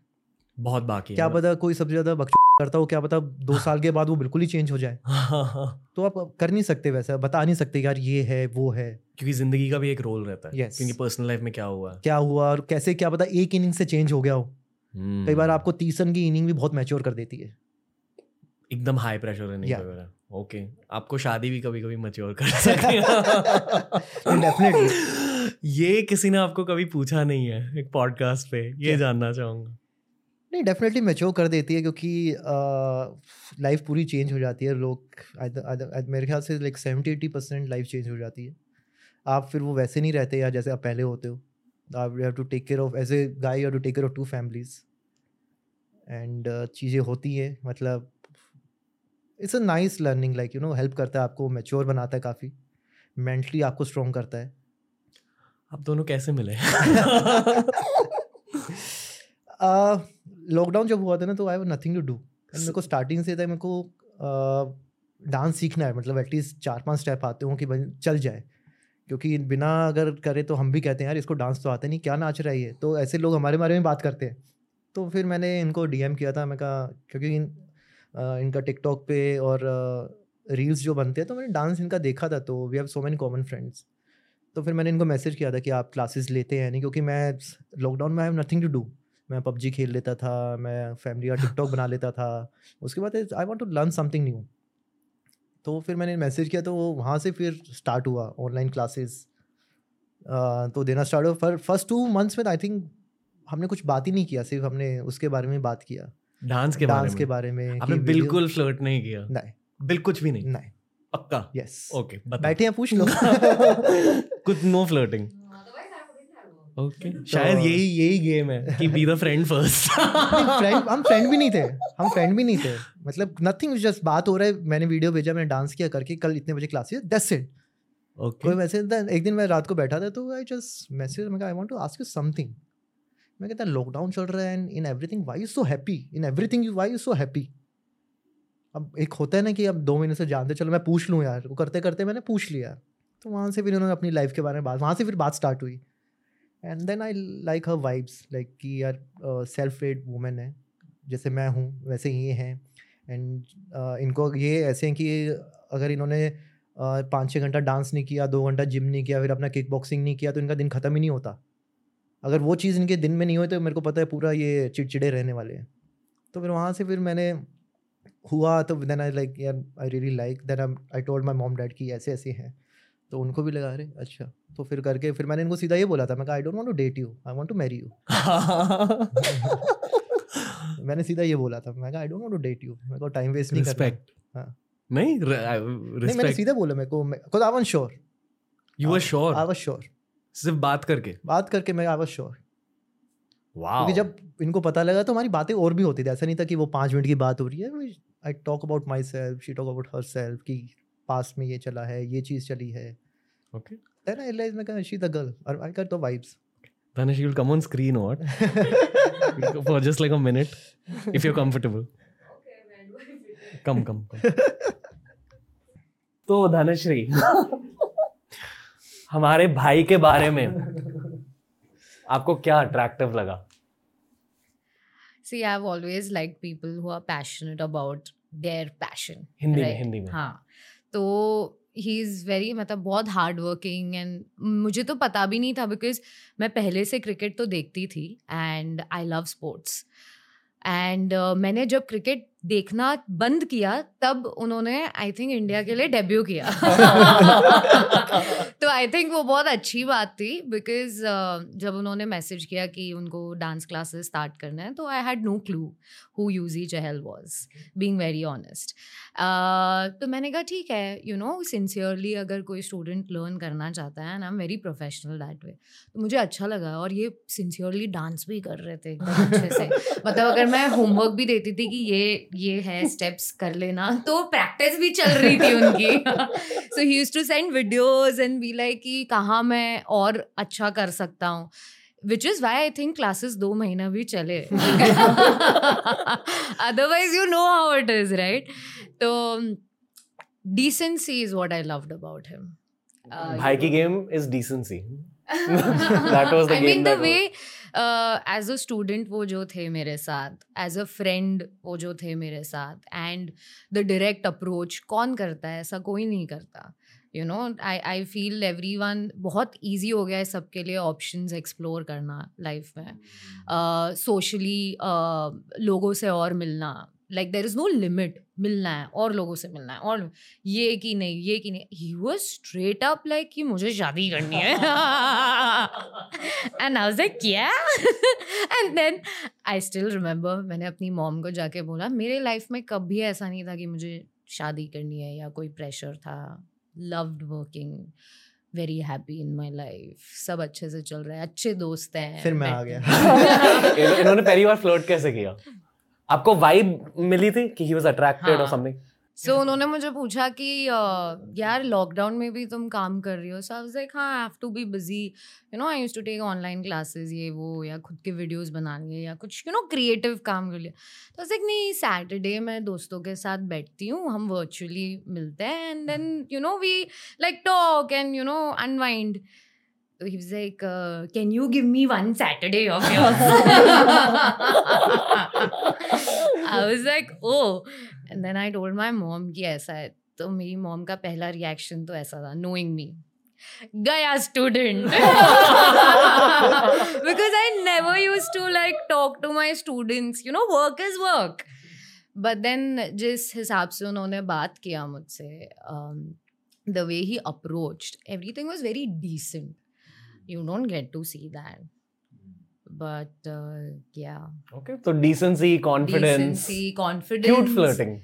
बहुत बाकी क्या पता कोई सबसे ज़्यादा बक करता हूँ क्या पता दो साल के बाद वो बिल्कुल ही चेंज हो जाए। तो आप कर नहीं सकते वैसा बता नहीं सकते यार ये है वो है। क्योंकि ज़िंदगी का भी एक रोल रहता है। Yes. क्योंकि पर्सनल लाइफ में क्या हुआ? क्या हुआ और कैसे क्या पता एक इनिंग से चेंज हो गया हो। हम्म, कई बार आपको तीस रन की इनिंग भी बहुत मैच्योर कर देती है। एकदम हाई प्रेशर रहने Yeah. वगैरह ओके आपको शादी भी कभी कभी मच्योर कर सकती है। डेफिनेटली ये किसी ने आपको कभी पूछा नहीं है एक पॉडकास्ट पे? ये जानना चाहूँगा। नहीं डेफिनेटली मेच्योर कर देती है क्योंकि लाइफ पूरी चेंज हो जाती है। लोग मेरे ख्याल से like seventy eighty percent life change हो जाती है। आप फिर वो वैसे नहीं रहते या जैसे आप पहले होते हो। आप you have to take care of as a guy you to take care of two families and चीज़ें होती हैं मतलब it's a nice learning like you know help करता है आपको मेच्योर बनाता है काफ़ी। मेंटली आपको स्ट्रॉन्ग करता है। आप दोनों कैसे मिले? लॉकडाउन जब हुआ था ना तो आई नथिंग टू डू मेरे को स्टार्टिंग से था मेरे को डांस सीखना है मतलब एटलीस्ट चार पाँच स्टेप आते हों कि चल जाए। क्योंकि बिना अगर करे तो हम भी कहते हैं यार इसको डांस तो आता नहीं क्या नाच रहा है ये? तो ऐसे लोग हमारे बारे में बात करते हैं। तो फिर मैंने इनको डीएम किया था मैं कहा क्योंकि इन, इनका टिकटॉक पे और रील्स जो बनते हैं तो मैंने डांस इनका देखा था तो we have so many common friends तो फिर मैंने इनको मैसेज किया था कि आप क्लासेस लेते हैं नहीं क्योंकि मैं लॉकडाउन में I have nothing to do मैं पबजी खेल लेता था मैं फैमिली का टिकटॉक बना लेता था। उसके बाद I want to learn something new तो फिर मैंने मैसेज किया तो वहाँ से फिर स्टार्ट हुआ ऑनलाइन क्लासेस तो देना स्टार्ट हुआ। पर फ़र्स्ट टू मंथ्स में आई थिंक हमने कुछ बात ही नहीं किया सिर्फ़ हमने उसके बारे में बात किया। डांस के डांस के बारे में आपने बिल्कुल फ्लर्ट नहीं किया? नहीं। बिल्कुल कुछ भी नहीं? नहीं। पक्का? यस ओके बैठे हैं पूछ लो। कुछ नो फ्लर्टिंग ओके शायद तो- यही यही गेम है। कि be the friend first friend हम फ्रेंड भी नहीं थे। हम फ्रेंड भी नहीं थे। मतलब नथिंग जस्ट बात हो रहा है। मैंने वीडियो भेजा मैंने डांस किया करके कल इतने बजे क्लासेस दैट्स इट ओके कोई मैसेज था एक दिन मैं रात को बैठा था तो आई जस्ट मैसेज मैं I want to ask you something मैं कहता लॉकडाउन चल रहा है and in everything why you so happy in everything you why you so happy अब एक होता है ना कि अब दो महीने से जानते चलो मैं पूछ लूँ यार। वो करते करते मैंने पूछ लिया। तो वहाँ से फिर उन्होंने अपनी लाइफ के बारे में बात वहाँ से फिर बात स्टार्ट हुई। And then I like her vibes like कि यार सेल्फ मेड वुमेन है। जैसे मैं हूँ वैसे ये हैं। एंड uh, इनको ये ऐसे हैं कि अगर इन्होंने uh, पाँच छः घंटा डांस नहीं किया दो घंटा जिम नहीं किया फिर अपना किक बॉक्सिंग नहीं किया तो इनका दिन ख़त्म ही नहीं होता। अगर वो चीज़ इनके दिन में नहीं हुई तो मेरे को पता है पूरा ये चिड़चिड़े रहने वाले हैं। तो फिर वहाँ से फिर मैंने हुआ तो then I like I really like then I told my mom dad कि ऐसे ऐसे हैं। तो उनको भी लगा रहे अच्छा। तो फिर करके फिर मैंने इनको सीधा ये बोला था मैं कहा I don't want to date you I want to marry you मैंने सीधा ये बोला था मैं कहा I don't want to date you मेरे को टाइम वेस्ट नहीं रिस्पेक्ट हाँ। नहीं नहीं मैंने सीधा बोला मेरे को because I was sure you were sure I was sure सिर्फ़ बात करके? बात करके मैं आई वाज श्योर वाओ क्योंकि जब इनको पता लगा तो हमारी बातें और भी होती थी ऐसा नहीं था कि वो पाँच मिनट की बात हो रही है I talk about myself she talk about herself कि पास में ये चला है ये चीज़ चली है। ओके देन आई रियलाइज़ मैं कहा शी द गर्ल और I got the vibes Dhanesh, you'll come on screen or what? For just like a minute, if you're comfortable. Come, come, come. तो धनश्री हमारे भाई के बारे में आपको क्या अट्रैक्टिव लगा See, I've always liked people who are passionate about their passion. Hindi में हिंदी में हाँ तो ही इज़ वेरी मतलब बहुत हार्ड वर्किंग एंड मुझे तो पता भी नहीं था बिकॉज़ मैं पहले से क्रिकेट तो देखती थी and I love sports and मैंने जब क्रिकेट देखना बंद किया तब उन्होंने आई थिंक इंडिया के लिए डेब्यू किया। तो आई थिंक वो बहुत अच्छी बात थी बिकॉज़ uh, जब उन्होंने मैसेज किया कि उनको डांस क्लासेस स्टार्ट करना है तो I had no clue who Yuzi Chahal was being very honest तो मैंने कहा ठीक है यू नो सिंसियरली अगर कोई स्टूडेंट लर्न करना चाहता है and I am very professional that way तो मुझे अच्छा लगा और ये सिंसियरली डांस भी कर रहे थे एकदम अच्छे से। मतलब अगर मैं होमवर्क भी देती थी कि ये ये है स्टेप्स कर लेना। तो प्रैक्टिस भी चल रही थी उनकी। So he used to send videos and be like कि कहाँ मैं और अच्छा कर सकता हूँ। Which is why I think classes दो महीना भी चले। Otherwise you know how it is right तो decency is what I loved about him. Uh, भाई की game is decency that was the I game mean the was- way a student वो जो थे मेरे साथ एज अ फ्रेंड वो जो थे मेरे साथ एंड द डायरेक्ट अप्रोच कौन करता है ऐसा कोई नहीं करता you know I I feel everyone बहुत ईजी हो गया है सबके लिए ऑप्शन एक्सप्लोर करना लाइफ में। सोशली uh, uh, लोगों से और मिलना like there is no limit मिलना है और लोगों से मिलना है और ये कि नहीं ये कि नहीं। He was straight up like कि मुझे शादी करनी है। एंड आई वाज लाइक क्या and then I still remember मैंने अपनी मॉम को जाके बोला मेरे लाइफ में कभी ऐसा नहीं था कि मुझे शादी करनी है या कोई प्रेशर था। Loved working very happy in my life सब अच्छे से चल रहा है अच्छे दोस्त हैं फिर मैं आ गया। इन्होंने पहली बार फ्लर्ट कैसे किया? आपको वाइब मिली थी कि ही वाज अट्रैक्टेड और। समथिंग सो उन्होंने मुझे पूछा कि यार लॉकडाउन में भी तुम काम कर रही हो? सो आई लाइक हाँ I have to be busy you know I used to take online classes ये वो या खुद के वीडियोस बनाने या कुछ यू नो क्रिएटिव काम कर लिया तो लाइक नहीं सैटरडे मैं दोस्तों के साथ बैठती हूँ हम वर्चुअली मिलते हैं and then you know we like talk and you know unwind So he was like, uh, "Can you give me one Saturday of yours?" I was like, "Oh," and then I told my mom कि ऐसा है तो मेरी mom का पहला reaction तो ऐसा था नोइंग मी गया student because I never used to like talk to my students you know work is work but then जिस हिसाब से उन्होंने बात किया मुझसे the way he approached everything was very decent you don't get to see that but uh, yeah okay तो decency confidence decency confidence cute flirting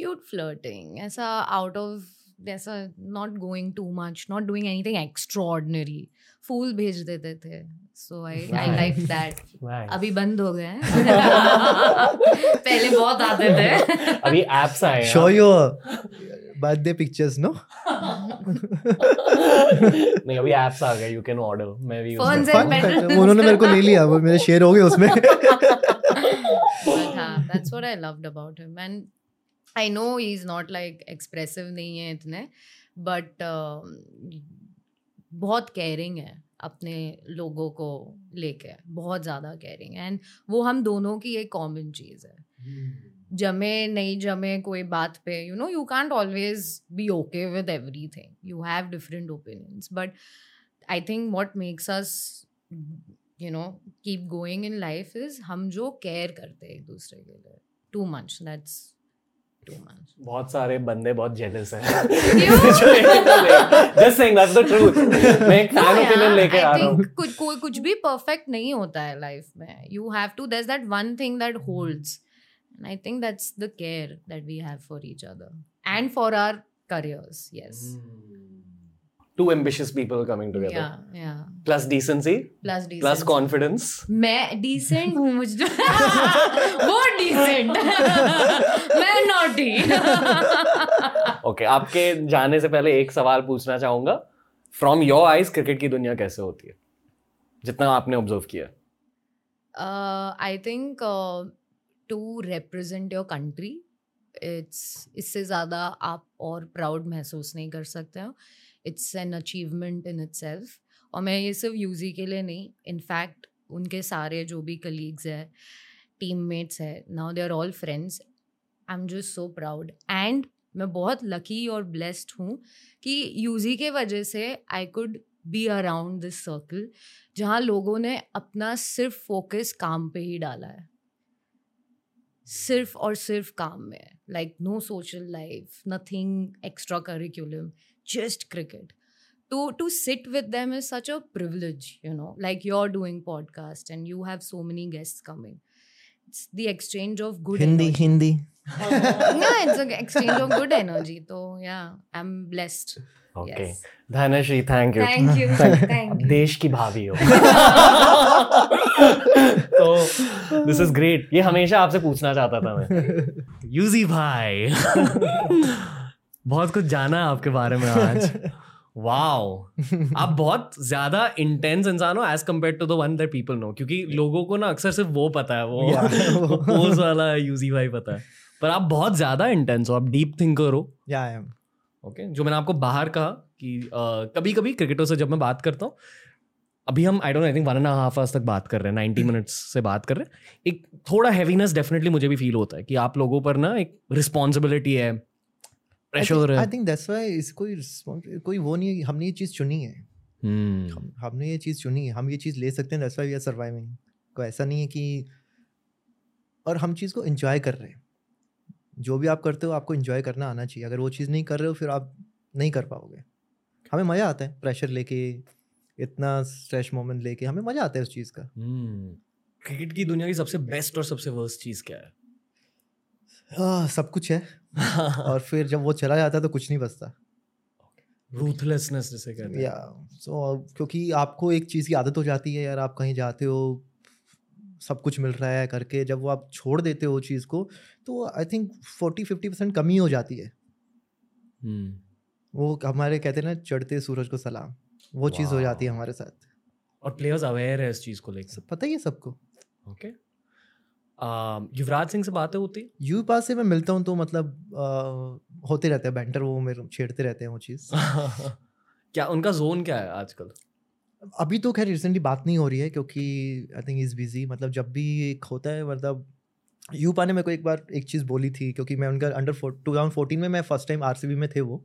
cute flirting ऐसा out of ऐसा not going too much not doing anything extraordinary फूल भेज देते थे so I I Nice. like that अभी बंद हो गए हैं पहले बहुत आते थे अभी एप्स आए हैं show बर्थडे पिक्चर्स no? नहीं अभी ऐप्स आ गए यू कैन ऑर्डर मैं भी उन्होंने मेरे को ले लिया वो मेरे शेयर हो गए उसमें। That's what I loved about him and I know he is not like expressive नहीं है इतने बट um, बहुत केयरिंग है अपने लोगों को लेके बहुत ज़्यादा केयरिंग एंड वो हम दोनों की एक कॉमन चीज़ है. Hmm. जमे नहीं जमे कोई बात पे you know you can't always be okay with everything you have different opinions but I think what makes us you know keep going in life is हम जो केयर करते हैं एक दूसरे के लिए. टू मच दैट्स बहुत सारे बंदे बहुत जेलस हैं। Just saying that's the truth मैं एक फ़ैन ओपिनियन लेके आ रहा हूँ। कुछ कोई कुछ भी परफेक्ट नहीं होता है लाइफ में. You have to there that one thing that holds and I think that's the care that we have for each other and for our careers yes. Two ambitious people coming together yeah yeah. Plus decency plus plus decent confidence मैं decent हूँ मुझ वो decent मैं naughty okay आपके जाने से पहले एक सवाल पूछना चाहूँगा। फ्रॉम योर आइज़ क्रिकेट की दुनिया कैसे होती है? जितना आपने ऑब्ज़र्व किया। I think to represent your country it's इससे ज़्यादा आप और प्राउड महसूस नहीं कर सकते हो। It's an achievement in itself और मैं ये सिर्फ़ यूजी के लिए नहीं इनफैक्ट उनके सारे जो भी कलीग्स हैं टीम मेट्स है now they are all friends I am just so proud and मैं बहुत लकी और ब्लेस्ड हूँ कि यूजी के वजह से I could be around this circle जहाँ लोगों ने अपना सिर्फ़ फोकस काम पे ही डाला है। सिर्फ़ और सिर्फ़ काम में like no social life nothing extra curriculum just cricket to to sit with them is such a privilege you know like you're doing podcast and you have so many guests coming it's the exchange of good Hindi energy. Hindi yeah it's an exchange of good energy so yeah i'm blessed okay Yes. Dhanashree thank you thank you thank you देश की भाभी हो तो this is great ये हमेशा आपसे पूछना चाहता था मैं। यूजी भाई। बहुत कुछ जाना है आपके बारे में आज। वाओ आप बहुत ज़्यादा इंटेंस इंसान हो as compare to the one that people know क्योंकि लोगों को ना अक्सर सिर्फ़ वो पता है वो Yeah. पोज वाला यूजी भाई पता है। पर आप बहुत ज़्यादा इंटेंस हो आप डीप थिंकर हो। या आई एम ओके जो मैंने आपको बाहर कहा कि कभी कभी क्रिकेटरों से जब मैं बात करता हूँ अभी हम I don't I think one and half hours तक बात कर रहे हैं नाइन्टी मिनट्स से बात कर रहे हैं। एक थोड़ा हैवीनेस डेफिनेटली मुझे भी फील होता है कि आप लोगों पर ना एक रिस्पॉन्सिबिलिटी है pressure I think that's why इस कोई कोई वो नहीं है हमने ये चीज़ चुनी है। हम्म, हम हमने ये चीज़ चुनी है हम ये चीज़ ले सकते हैं that's why we are surviving को ऐसा नहीं है कि और हम चीज़ को एंजॉय कर रहे हैं। जो भी आप करते हो आपको एंजॉय करना आना चाहिए। अगर वो चीज़ नहीं कर रहे हो फिर आप नहीं कर पाओगे। हमें मज़ा आता है प्रेशर लेके इतना स्ट्रेस मोमेंट लेके हमें मज़ा आता है उस चीज़ का। हम्म। क्रिकेट की दुनिया की सबसे बेस्ट और सबसे वर्स्ट चीज़ क्या है? आह, सब कुछ है। और फिर जब वो चला जाता है तो कुछ नहीं बचता। रूथलेसनेस जिसे कहते हैं। या सो क्योंकि आपको एक चीज़ की आदत हो जाती है यार आप कहीं जाते हो सब कुछ मिल रहा है करके जब वो आप छोड़ देते हो चीज़ को तो I think forty fifty percent कमी हो जाती है। हम्म, वो हमारे कहते हैं ना चढ़ते सूरज को सलाम। वो चीज़ हो जाती है हमारे साथ। और प्लेयर्स अवेयर है इस चीज़ को लेकर सब पता ही है सबको। ओके युवराज सिंह से बातें होती यू पास से मैं मिलता हूँ तो मतलब आ, होते रहते हैं बैंटर वो मेरे छेड़ते रहते हैं वो चीज़। क्या उनका जोन क्या है आजकल? अभी तो खैर रिसेंटली बात नहीं हो रही है क्योंकि आई थिंक इज़ बिज़ी मतलब जब भी एक होता है मतलब यूपा ने मेरे को एक बार एक चीज़ बोली थी क्योंकि मैं उनका अंडर टू थाउज़ेंड फोर्टीन में मैं फ़र्स्ट टाइम आरसीबी में थे वो।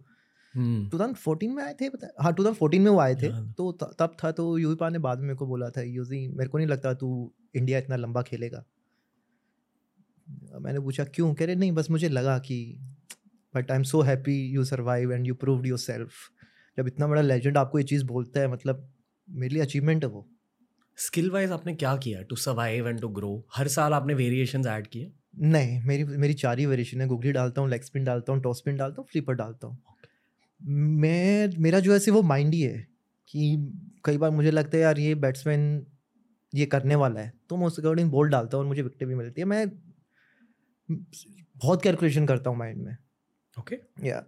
हम्म, 2014 में आए थे पता हाँ? 2014 में वो आए थे। तो तब था तो यूपा ने बाद में मेरे को बोला था यूजी मेरे को नहीं लगता तू इंडिया इतना लंबा खेलेगा। मैंने पूछा क्यों? कह रहे नहीं बस मुझे लगा कि but I am so happy you survive and you prove yourself जब इतना बड़ा लेजेंड आपको ये चीज़ बोलता है मतलब मेरे लिए अचीवमेंट है वो। स्किल वाइज आपने क्या किया to survive and to grow हर साल आपने वेरिएशन ऐड किए? नहीं मेरी मेरी चार ही वेरिएशन है। गुगली डालता हूँ लेग स्पिन डालता हूँ टॉस स्पिन डालता हूँ फ्लिपर डालता हूँ। मैं मेरा जो है वो माइंड ही है कि कई बार मुझे लगता है यार ये बैट्समैन ये करने वाला है। तो मैं उसके अकॉर्डिंग बॉल डालता हूँ और मुझे विकटें भी मिलती है। मैं बहुत कैलकुलेशन करता हूँ माइंड में। Okay okay. या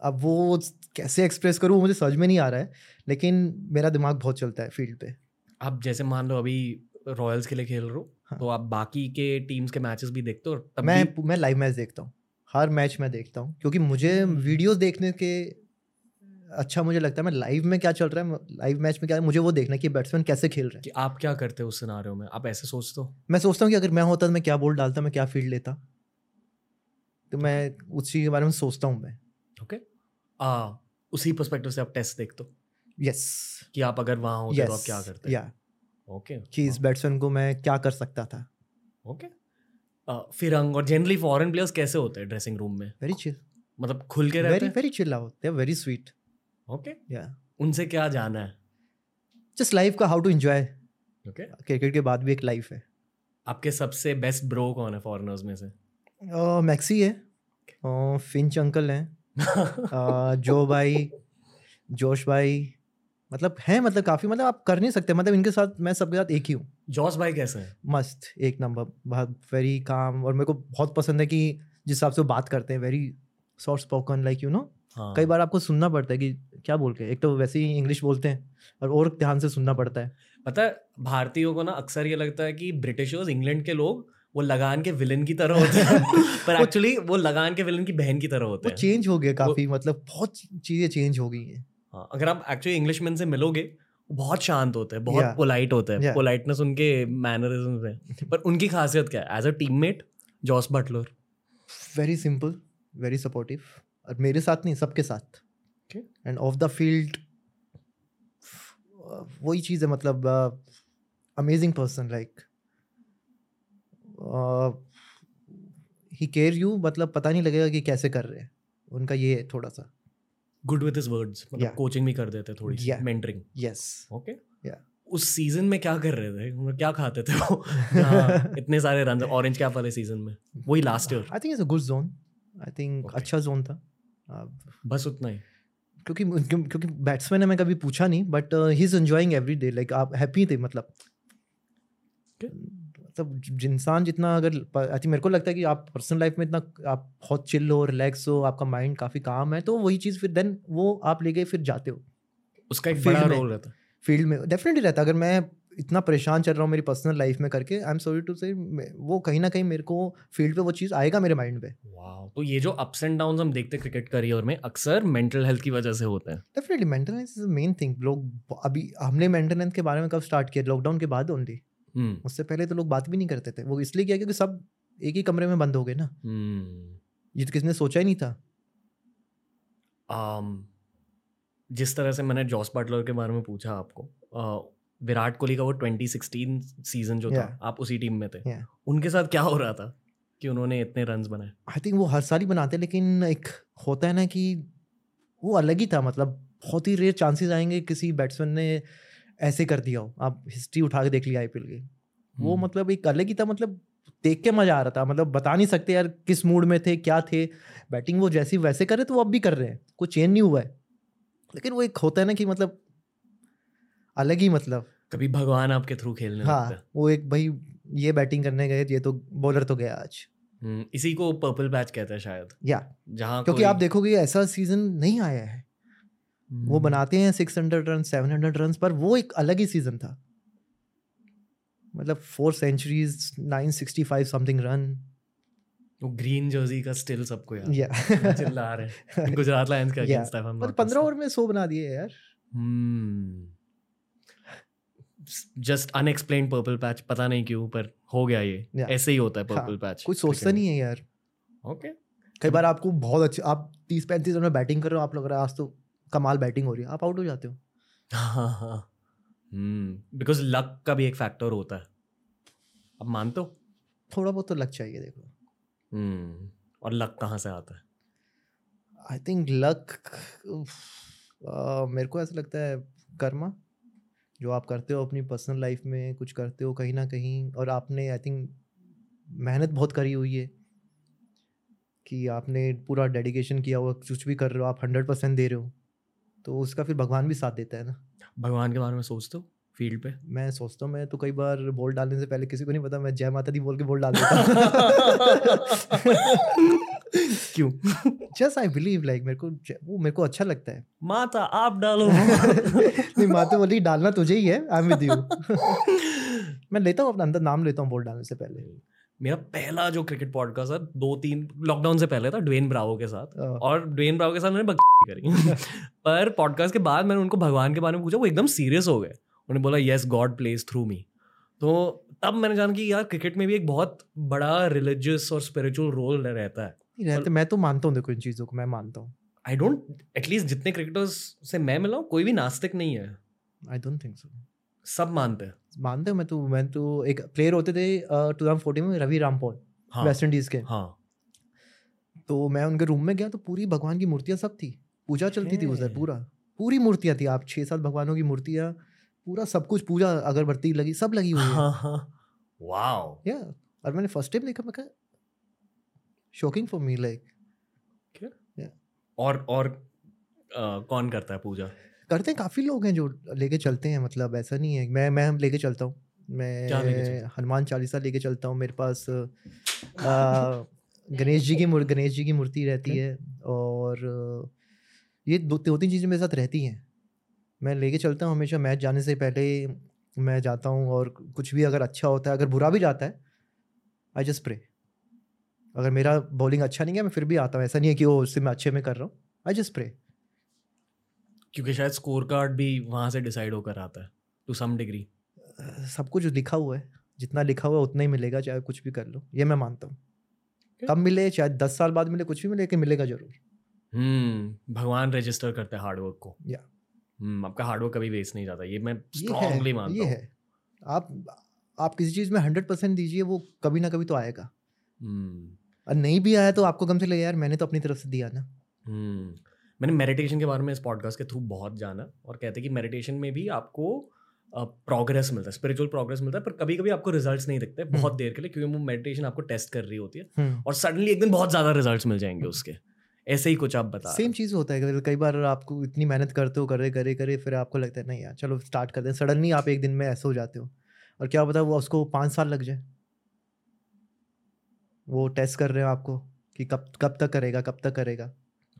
अब वो कैसे एक्सप्रेस करूँ वो मुझे समझ में नहीं आ रहा है लेकिन मेरा दिमाग बहुत चलता है फ़ील्ड पे। आप जैसे मान लो अभी रॉयल्स के लिए खेल रहे हो हाँ। तो आप बाकी के टीम्स के मैचेस भी देखते हो मैं भी मैं लाइव मैच देखता हूँ। हर मैच मैं देखता हूँ क्योंकि मुझे वीडियोस देखने के अच्छा मुझे लगता है मैं लाइव में क्या चल रहा है लाइव मैच में क्या है मुझे वो देखना है कि बैट्समैन कैसे खेल रहे हैं। कि आप क्या करते हो उस सिनारियो में? आप ऐसे सोचते हो? मैं सोचता हूँ कि अगर मैं होता तो मैं क्या बॉल डालता मैं क्या फ़ील्ड लेता। तो मैं उस चीज़ के बारे में सोचता हूँ मैं। ओके आ उसी पर्सपेक्टिव से आप टेस्ट देखते हो? यस कि आप अगर वहाँ होते तो आप क्या करते? या ओके कि इस बैट्समैन को मैं क्या कर सकता था। ओके फिरंग और जनरली फॉरेन प्लेयर्स कैसे होते हैं ड्रेसिंग रूम में? वेरी चिल मतलब खुल के रहते हैं? Very chill out they are very sweet okay या उनसे क्या जाना है? जस्ट लाइफ का how to enjoy okay cricket के बाद भी एक लाइफ है. आपके सबसे बेस्ट ब्रो कौन है फॉरेनर्स में से? मैक्सी है. फिंच अंकल हैं. जो भाई जोश भाई मतलब है मतलब काफ़ी मतलब आप कर नहीं सकते मतलब इनके साथ मैं सबके साथ एक ही हूँ। जॉस भाई कैसे हैं? मस्त एक नंबर बहुत वेरी काम और मेरे को बहुत पसंद है कि जिस हिसाब से बात करते हैं very soft spoken like you know कई बार आपको सुनना पड़ता है कि क्या बोल के एक तो वैसे ही इंग्लिश बोलते हैं और और ध्यान से सुनना पड़ता है। पता है भारतीयों को ना अक्सर ये लगता है कि ब्रिटिशर्स इंग्लैंड के लोग वो लगान के विलन की तरह होते हैं। पर एक्चुअली वो लगान के विलन की बहन की तरह होते हैं। चेंज हो गया काफ़ी मतलब बहुत चीज़ें चेंज हो गई हैं। हाँ, अगर आप एक्चुअली इंग्लिश मैन से मिलोगे बहुत शांत होते हैं बहुत पोलाइट होते हैं। पोलाइटनेस उनके मैनरिज्म में पर उनकी खासियत क्या है? As a teammate Jos Butler very simple very supportive और मेरे साथ नहीं सबके साथ। एंड ऑफ़ द फ़ील्ड वही चीज़ है मतलब amazing person like he care you मतलब पता नहीं लगेगा कि कैसे कर रहे हैं। उनका ये है थोड़ा सा। गुड विद हिज वर्ड्स मतलब कोचिंग भी कर देते थोड़ी सी मेंटरिंग यस ओके Yeah. उस सीज़न में क्या कर रहे थे? मतलब क्या खाते थे वो? इतने सारे रन ऑरेंज कैप वाले सीज़न में। वही last year I think it's a good zone I think अच्छा जोन था। बस उतना ही। क्योंकि क्योंकि बैट्समैन ने मैं कभी पूछा नहीं but he is enjoying every day like आप हैप्पी थे मतलब? Okay. मतलब इंसान जितना अगर आई थिंक मेरे को लगता है कि आप पर्सनल लाइफ में इतना आप बहुत चिल हो रिलैक्स हो आपका माइंड काफ़ी काम है तो वही चीज़ फिर देन वो आप लेके फिर जाते हो। उसका एक बड़ा रोल रहता है। फ़ील्ड में डेफिनेटली रहता है। अगर मैं इतना परेशान चल रहा हूँ मेरी पर्सनल लाइफ में करके आई एम सॉरी टू से वो कहीं ना कहीं मेरे को फ़ील्ड पे वो चीज़ आएगा मेरे माइंड पे। वाओ तो ये जो अप्स एंड डाउन्स हम देखते हैं क्रिकेट करियर में अक्सर मेंटल हेल्थ की वजह से होते हैं। Definitely maintenance is main thing लोग अभी हमने मेंटेनेंस के बारे में कब स्टार्ट किया? लॉकडाउन के बाद ओनली उससे पहले तो लोग बात भी नहीं करते थे। वो इसलिए किया क्योंकि सब एक ही कमरे में बंद हो गए ना। हम्म। ये तो किसने सोचा ही नहीं था। um, जिस तरह से मैंने जॉस बटलर के बारे में पूछा आपको uh, विराट कोहली का वो 2016 सीज़न जो था आप उसी टीम में थे। Yeah. उनके साथ क्या हो रहा था कि उन्होंने इतने रन्स बनाए? आई थिंक वो हर साल ही बनाते लेकिन एक होता है ना कि वो अलग ही था मतलब बहुत ही रेयर चांसेस आएँगे किसी बैट्समैन ने ऐसे कर दिया हो। आप हिस्ट्री उठा के देख लिया आईपीएल की। वो हम्म, मतलब एक अलग ही था मतलब देख के मज़ा आ रहा था। मतलब बता नहीं सकते यार किस मूड में थे क्या थे। बैटिंग वो जैसी वैसे कर रहे तो वो अब भी कर रहे हैं। कोई चेंज नहीं हुआ है। लेकिन वो एक होता है ना कि मतलब अलग ही मतलब। कभी भगवान आपके थ्रू खेलने हाँ वो एक भाई ये बैटिंग करने गए ये तो बॉलर तो गया आज। हम्म, इसी को पर्पल बैच कहते हैं शायद। या जहाँ क्योंकि आप देखोगे ऐसा सीज़न नहीं आया है। वो हम्म, बनाते हैं six hundred run seven hundred run पर वो एक अलग ही सीज़न था। मतलब four centuries nine sixty five something run वो ग्रीन जर्सी का स्टिल सबको याद। या है। चिल्ला रहे हैं। गुजरात लायंस के Yeah. अगेंस्ट था पर पंद्रह ओवर में सौ बना दिए यार। जस्ट अनएक्सप्लेन पर्पल पैच पता नहीं क्यों पर हो गया ये। Yeah. ऐसे ही होता है हाँ, पर्पल पैच कुछ सोचता नहीं है यार। Okay okay. कई बार आपको बहुत अच्छे आप तीस पैंतीस रन में बैटिंग कर रहे हो आप लग रहा है आज तो कमाल बैटिंग हो रही है। आप आउट हो जाते हो। हाँ हाँ बिकॉज़ लक का भी एक फैक्टर होता है। अब मानते हो? थोड़ा बहुत तो लक चाहिए देखो। हम्म और लक कहाँ से आता है? आई थिंक लक मेरे को ऐसा लगता है कर्मा जो आप करते हो अपनी पर्सनल लाइफ में कुछ करते हो कहीं ना कहीं और आपने आई थिंक मेहनत बहुत करी हुई है कि आपने पूरा डेडिकेशन किया हुआ कुछ भी कर रहे हो आप हंड्रेड परसेंट दे रहे हो। तो उसका फिर भगवान भी साथ देता है ना। भगवान के बारे में सोचते हो फ़ील्ड पे? मैं सोचता हूँ मैं तो कई बार बॉल डालने से पहले किसी को नहीं पता मैं जय माता दी बोल के बॉल डाल देता क्यों? जस्ट आई बिलीव लाइक मेरे को वो मेरे को अच्छा लगता है। माता आप डालो। नहीं माता बोली डालना तुझे ही है आई एम विद यू मैं लेता हूँ अपना अंदर नाम लेता हूँ बोल डालने से पहले। मेरा पहला जो क्रिकेट पॉडकास्ट था दो तीन लॉकडाउन से पहले था ड्वेन ब्रावो के साथ। हाँ। और ड्वेन ब्रावो के साथ मैंने करी। पर पॉडकास्ट के बाद मैंने उनको भगवान के बारे में पूछा वो एकदम सीरियस हो गए। उन्होंने बोला yes God place through me तो तब मैंने जाना कि यार क्रिकेट में भी एक बहुत बड़ा रिलीजियस और स्पिरिचुअल रोल रहता है। रहते मैं तो मानता हूँ देखो इन चीज़ों को मैं मानता हूँ। आई डोंट एटलीस्ट जितने क्रिकेटर्स से मैं मिला हूँ कोई भी नास्तिक नहीं है। आई डोंट थिंक सो सब मानते हैं। मानते हो मैं तो मैं तो एक प्लेयर होते थे टू थाउज़ेंड फोर्टीन में रवि रामपॉल हाँ। वेस्ट इंडीज के। हाँ। तो मैं उनके रूम में गया तो पूरी भगवान की मूर्तियाँ सब थी। पूजा चलती थी उधर पूरा। पूरी मूर्तियाँ थी आप छः सात भगवानों की मूर्तियाँ पूरा सब कुछ पूजा अगरबत्ती लगी सब लगी हुई हाँ। हाँ वाओ। या और मैंने फ़र्स्ट टाइम देखा मैं कहा शॉकिंग फॉर मी लाइक और और अ, कौन करता है पूजा? करते हैं काफ़ी लोग हैं जो लेके चलते हैं मतलब ऐसा नहीं है। मैं मैं हम लेके चलता हूँ। मैं हनुमान चालीसा लेके चलता हूँ मेरे पास गणेश जी की गणेश जी की मूर्ति रहती है और ये दो दो तीन चीज़ें मेरे साथ रहती हैं। मैं लेके चलता हूँ हमेशा मैच जाने से पहले मैं जाता हूँ और कुछ भी अगर अच्छा होता है अगर बुरा भी जाता है आई जस्ट प्रे अगर मेरा बॉलिंग अच्छा नहीं है मैं फिर भी आता हूँ। ऐसा नहीं है कि वो उससे मैं अच्छे में कर रहा हूँ। आई जस्ट प्रे क्योंकि शायद स्कोर कार्ड भी वहाँ से डिसाइड होकर आता है टू सम डिग्री सब कुछ लिखा हुआ है जितना लिखा हुआ है उतना ही मिलेगा चाहे कुछ भी कर लो ये मैं मानता हूँ। कब मिले शायद दस साल बाद मिले कुछ भी मिले लेकिन मिलेगा ज़रूर। हम्म भगवान रजिस्टर करते हैं हार्डवर्क को। Yeah. हम्म आपका हार्डवर्क कभी वेस्ट नहीं जाता ये मैं ये स्ट्रांगली मानता ये है। आप आप किसी चीज़ में हंड्रेड परसेंट दीजिए वो कभी ना कभी तो आएगा। हम्म। और नहीं भी आया तो आपको कम से लगे यार मैंने तो अपनी तरफ़ से दिया ना। हम्म। मैंने मेडिटेशन के बारे में इस पॉडकास्ट के थ्रू बहुत जाना और कहते हैं कि मेडिटेशन में भी आपको प्रोग्रेस uh, मिलता है स्पिरिचुअल प्रोग्रेस मिलता है पर कभी कभी आपको रिजल्ट्स नहीं दिखते हम्म। बहुत देर के लिए क्योंकि वो मेडिटेशन आपको टेस्ट कर रही होती है और सडनली एक दिन बहुत ज़्यादा रिज़ल्ट मिल जाएँगे उसके। ऐसे ही कुछ आप बता सेम चीज़ होता है कई- कई बार आपको इतनी मेहनत करते हो करे करे करे फिर आपको लगता है नहीं यार चलो स्टार्ट करते हैं। सडनली आप एक दिन में ऐसे हो जाते हो। और क्या पता वो उसको पाँच साल लग जाए। वो टेस्ट कर रहे हो आपको कि कब कब तक करेगा कब तक करेगा।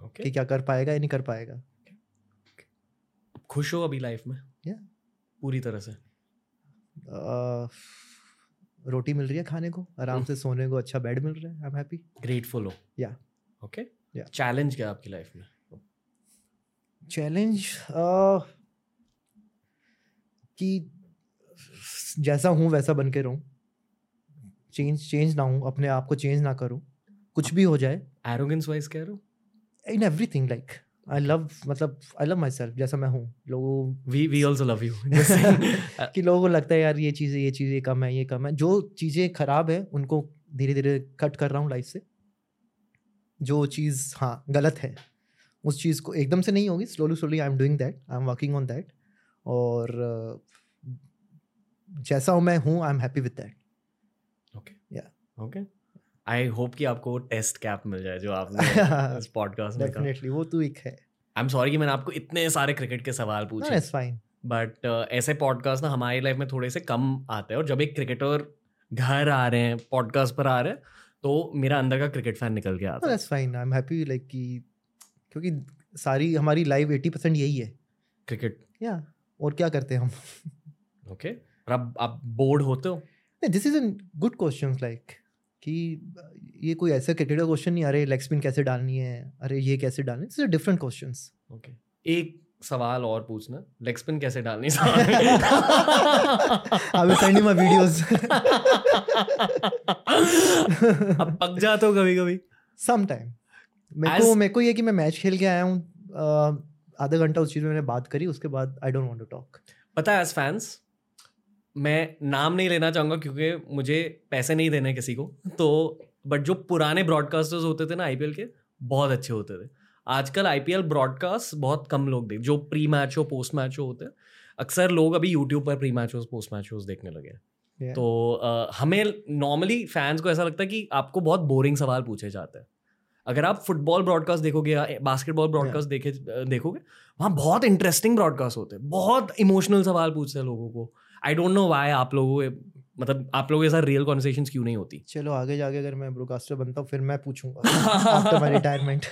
ओके कि क्या कर पाएगा या नहीं कर पाएगा। खुश हो अभी लाइफ में? Yeah. पूरी तरह से? अ, रोटी मिल रही है खाने को आराम से सोने को अच्छा बेड मिल रहा है आई एम हैप्पी ग्रेटफुल हो? Yeah. Okay Yeah. चैलेंज क्या आपकी लाइफ में? चैलेंज कि जैसा हूँ वैसा बन के रहूँ। चेंज चेंज ना हूँ अपने आप को चेंज ना करूँ। कुछ भी हो जाए। एरोगेंस वाइज कह रहे हो? In everything like I love मतलब आई लव माई सेल्फ जैसा मैं हूँ। लोगों we we also love you कि लोगों को लगता है यार ये चीज़ें ये चीज़ें कम है ये कम है। जो चीज़ें खराब है उनको धीरे धीरे कट कर रहा हूँ लाइफ से। जो चीज़ हाँ गलत है उस चीज़ को एकदम से नहीं होगी। Slowly slowly I am doing that I am working on that और जैसा हूँ मैं हूँ I am happy with that okay या ओके आई होप कि आपको टेस्ट कैप मिल जाए जो आपने इस पॉडकास्ट में डेफिनेटली वो तो एक है। आई एम सॉरी कि मैंने आपको इतने सारे क्रिकेट के सवाल पूछे। इट्स फाइन बट ऐसे पॉडकास्ट ना हमारी लाइफ में थोड़े से कम आते हैं और जब एक क्रिकेटर घर आ रहे हैं पॉडकास्ट पर आ रहे हैं तो मेरा अंदर का क्रिकेट फ़ैन निकल के आता है। Fine I am happy like कि क्योंकि सारी हमारी लाइफ एटी परसेंट यही है। क्रिकेट या और क्या करते हैं हम? ओके और अब आप बोर्ड होते हो? This is an good question like कि ये कोई ऐसा क्रिकेटर क्वेश्चन नहीं अरे लेग स्पिन कैसे डालनी है? अरे ये कैसे डालनी है? डिफरेंट क्वेश्चंस ओके एक सवाल और पूछना लेग स्पिन कैसे डालनी I will send you my videos अब पक जाते हो कभी कभी सम टाइम मेरे को मेरे को ये कि मैं मैच खेल के आया हूँ आधा घंटा उस चीज़ में मैंने बात करी उसके बाद I don't want to talk पता है एज फैंस मैं नाम नहीं लेना चाहूँगा क्योंकि मुझे पैसे नहीं देने किसी को। तो बट जो पुराने ब्रॉडकास्टर्स होते थे ना आईपीएल के बहुत अच्छे होते थे। आजकल आईपीएल ब्रॉडकास्ट बहुत कम लोग देख जो प्री मैच हो पोस्ट मैच हो होते हैं अक्सर लोग अभी यूट्यूब पर प्री मैच पोस्ट मैच देखने लगे हैं। Yeah. तो अ, हमें नॉर्मली फैंस को ऐसा लगता है कि आपको बहुत बोरिंग सवाल पूछे जाते हैं। अगर आप फुटबॉल ब्रॉडकास्ट देखोगे या बास्केटबॉल ब्रॉडकास्ट देखे देखोगे वहाँ बहुत इंटरेस्टिंग ब्रॉडकास्ट होते हैं बहुत इमोशनल सवाल पूछते हैं लोगों को। आई डोंट नो वाई आप लोगों मतलब आप लोगों के साथ रियल कॉन्वर्सेशन क्यों नहीं होती? चलो आगे जाके अगर मैं ब्रोडकास्टर बनता हूँ फिर मैं पूछूँगा आफ्टर माय रिटायरमेंट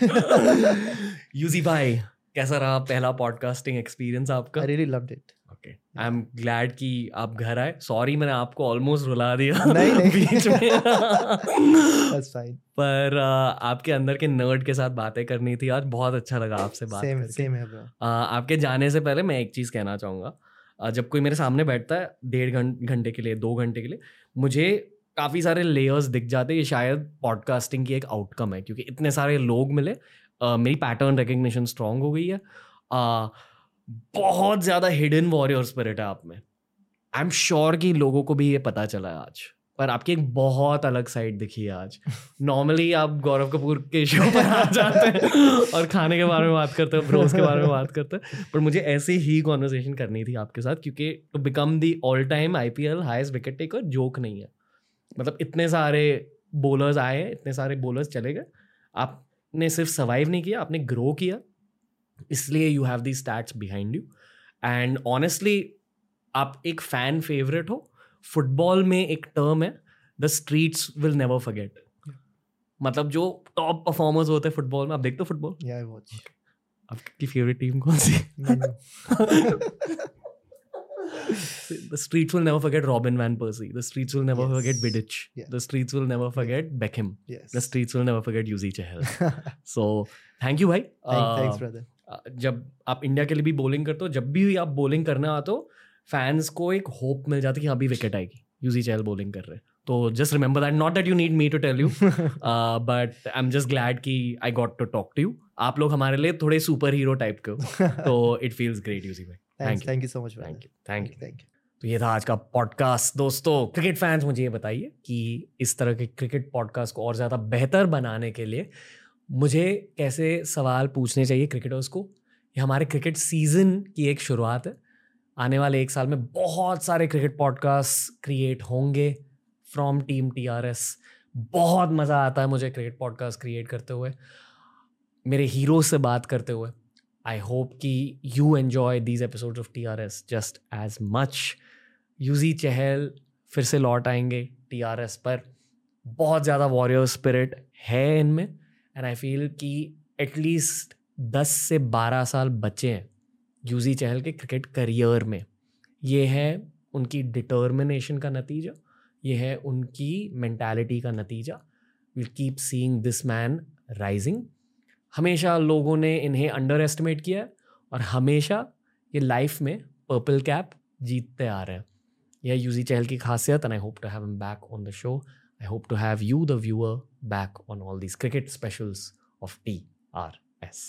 यूजी भाई कैसा रहा पहला पॉडकास्टिंग एक्सपीरियंस आपका? I really loved it okay I am glad कि आप घर आए. सॉरी मैंने आपको ऑलमोस्ट रुला दिया नहीं, नहीं। बीच में। दैट्स फाइन पर uh, आपके अंदर के नर्ड के साथ बातें करनी थी आज बहुत अच्छा लगा आपसे बात सेम। सेम है ब्रो uh, आपके जाने से पहले मैं एक चीज़ कहना चाहूँगा। जब कोई मेरे सामने बैठता है डेढ़ घंटे के लिए दो घंटे के लिए मुझे काफ़ी सारे लेयर्स दिख जाते हैं। ये शायद पॉडकास्टिंग की एक आउटकम है क्योंकि इतने सारे लोग मिले uh, मेरी पैटर्न रिकग्निशन स्ट्रांग हो गई है। uh, बहुत ज़्यादा हिडन वॉरियर स्पिरिट है आप में। आई एम श्योर कि लोगों को भी ये पता चला है आज। पर आपकी एक बहुत अलग साइड दिखी है आज। नॉर्मली आप गौरव कपूर के शो पर आ जाते हैं और खाने के बारे में बात करते हैं ब्रोस के बारे में बात करते हैं। पर मुझे ऐसी ही कॉन्वर्सेशन करनी थी आपके साथ, क्योंकि to become the all time I P L highest wicket taker joke नहीं है। मतलब इतने सारे बॉलर्स आए, इतने सारे बॉलर्स चले गए। आपने सिर्फ़ सर्वाइव नहीं किया, आपने ग्रो किया। इसलिए you have the stats behind you and honestly आप एक फ़ैन फेवरेट हो। फुटबॉल में एक टर्म है the streets will never forget मतलब जो टॉप परफॉर्मर्स होते हैं फुटबॉल में आप देखते हो फुटबॉल या आई वॉच आपकी फेवरेट टीम कौन सी the streets will never forget Robin van Persie. The streets will never Yes. forget Vidic. Yeah. The streets will never forget Beckham. Yes. The streets will never forget Yuzi Chahal. so thank you भाई thanks Uh, brother uh, जब आप India के लिए भी bowling करते हो जब भी आप बॉलिंग करने आते हो फैंस को एक होप मिल जाती है कि हाँ भी विकेट आएगी। यूजी चहल बॉलिंग कर रहे हैं। तो just remember that not that you need me to tell you but I am just glad कि I got to talk to you आप लोग हमारे लिए थोड़े सुपर हीरो टाइप के हो। तो इट फील्स ग्रेट यूजी भाई। Thank you thank you so much thank you thank you thank you तो ये था आज का पॉडकास्ट दोस्तों क्रिकेट फैंस मुझे ये बताइए कि इस तरह के क्रिकेट पॉडकास्ट को और ज़्यादा बेहतर बनाने के लिए मुझे कैसे सवाल पूछने चाहिए क्रिकेटर्स को? ये हमारे क्रिकेट सीज़न की एक शुरुआत है। आने वाले एक साल में बहुत सारे क्रिकेट पॉडकास्ट क्रिएट होंगे from team T R S बहुत मज़ा आता है मुझे क्रिकेट पॉडकास्ट क्रिएट करते हुए। मेरे हीरो से बात करते हुए। आई होप कि you enjoy these episode of T R S just as much Yuzi Chahal फिर से लौट आएँगे टी आर एस पर। बहुत ज़्यादा वॉरियर स्पिरिट है इनमें। एंड आई फील कि एटलीस्ट दस से बारह साल बचे हैं। यूजी चहल के क्रिकेट करियर में। ये है उनकी डिटर्मिनेशन का नतीजा, ये है उनकी मैंटेलिटी का नतीजा। Will keep seeing this man rising हमेशा लोगों ने इन्हें अंडर एस्टिमेट किया है और हमेशा ये लाइफ में पर्पल कैप जीतते आ रहे हैं। यह यूजी चहल की खासियत and I hope to have back on the show I hope to have you the viewer back on all these cricket specials of T R TRS.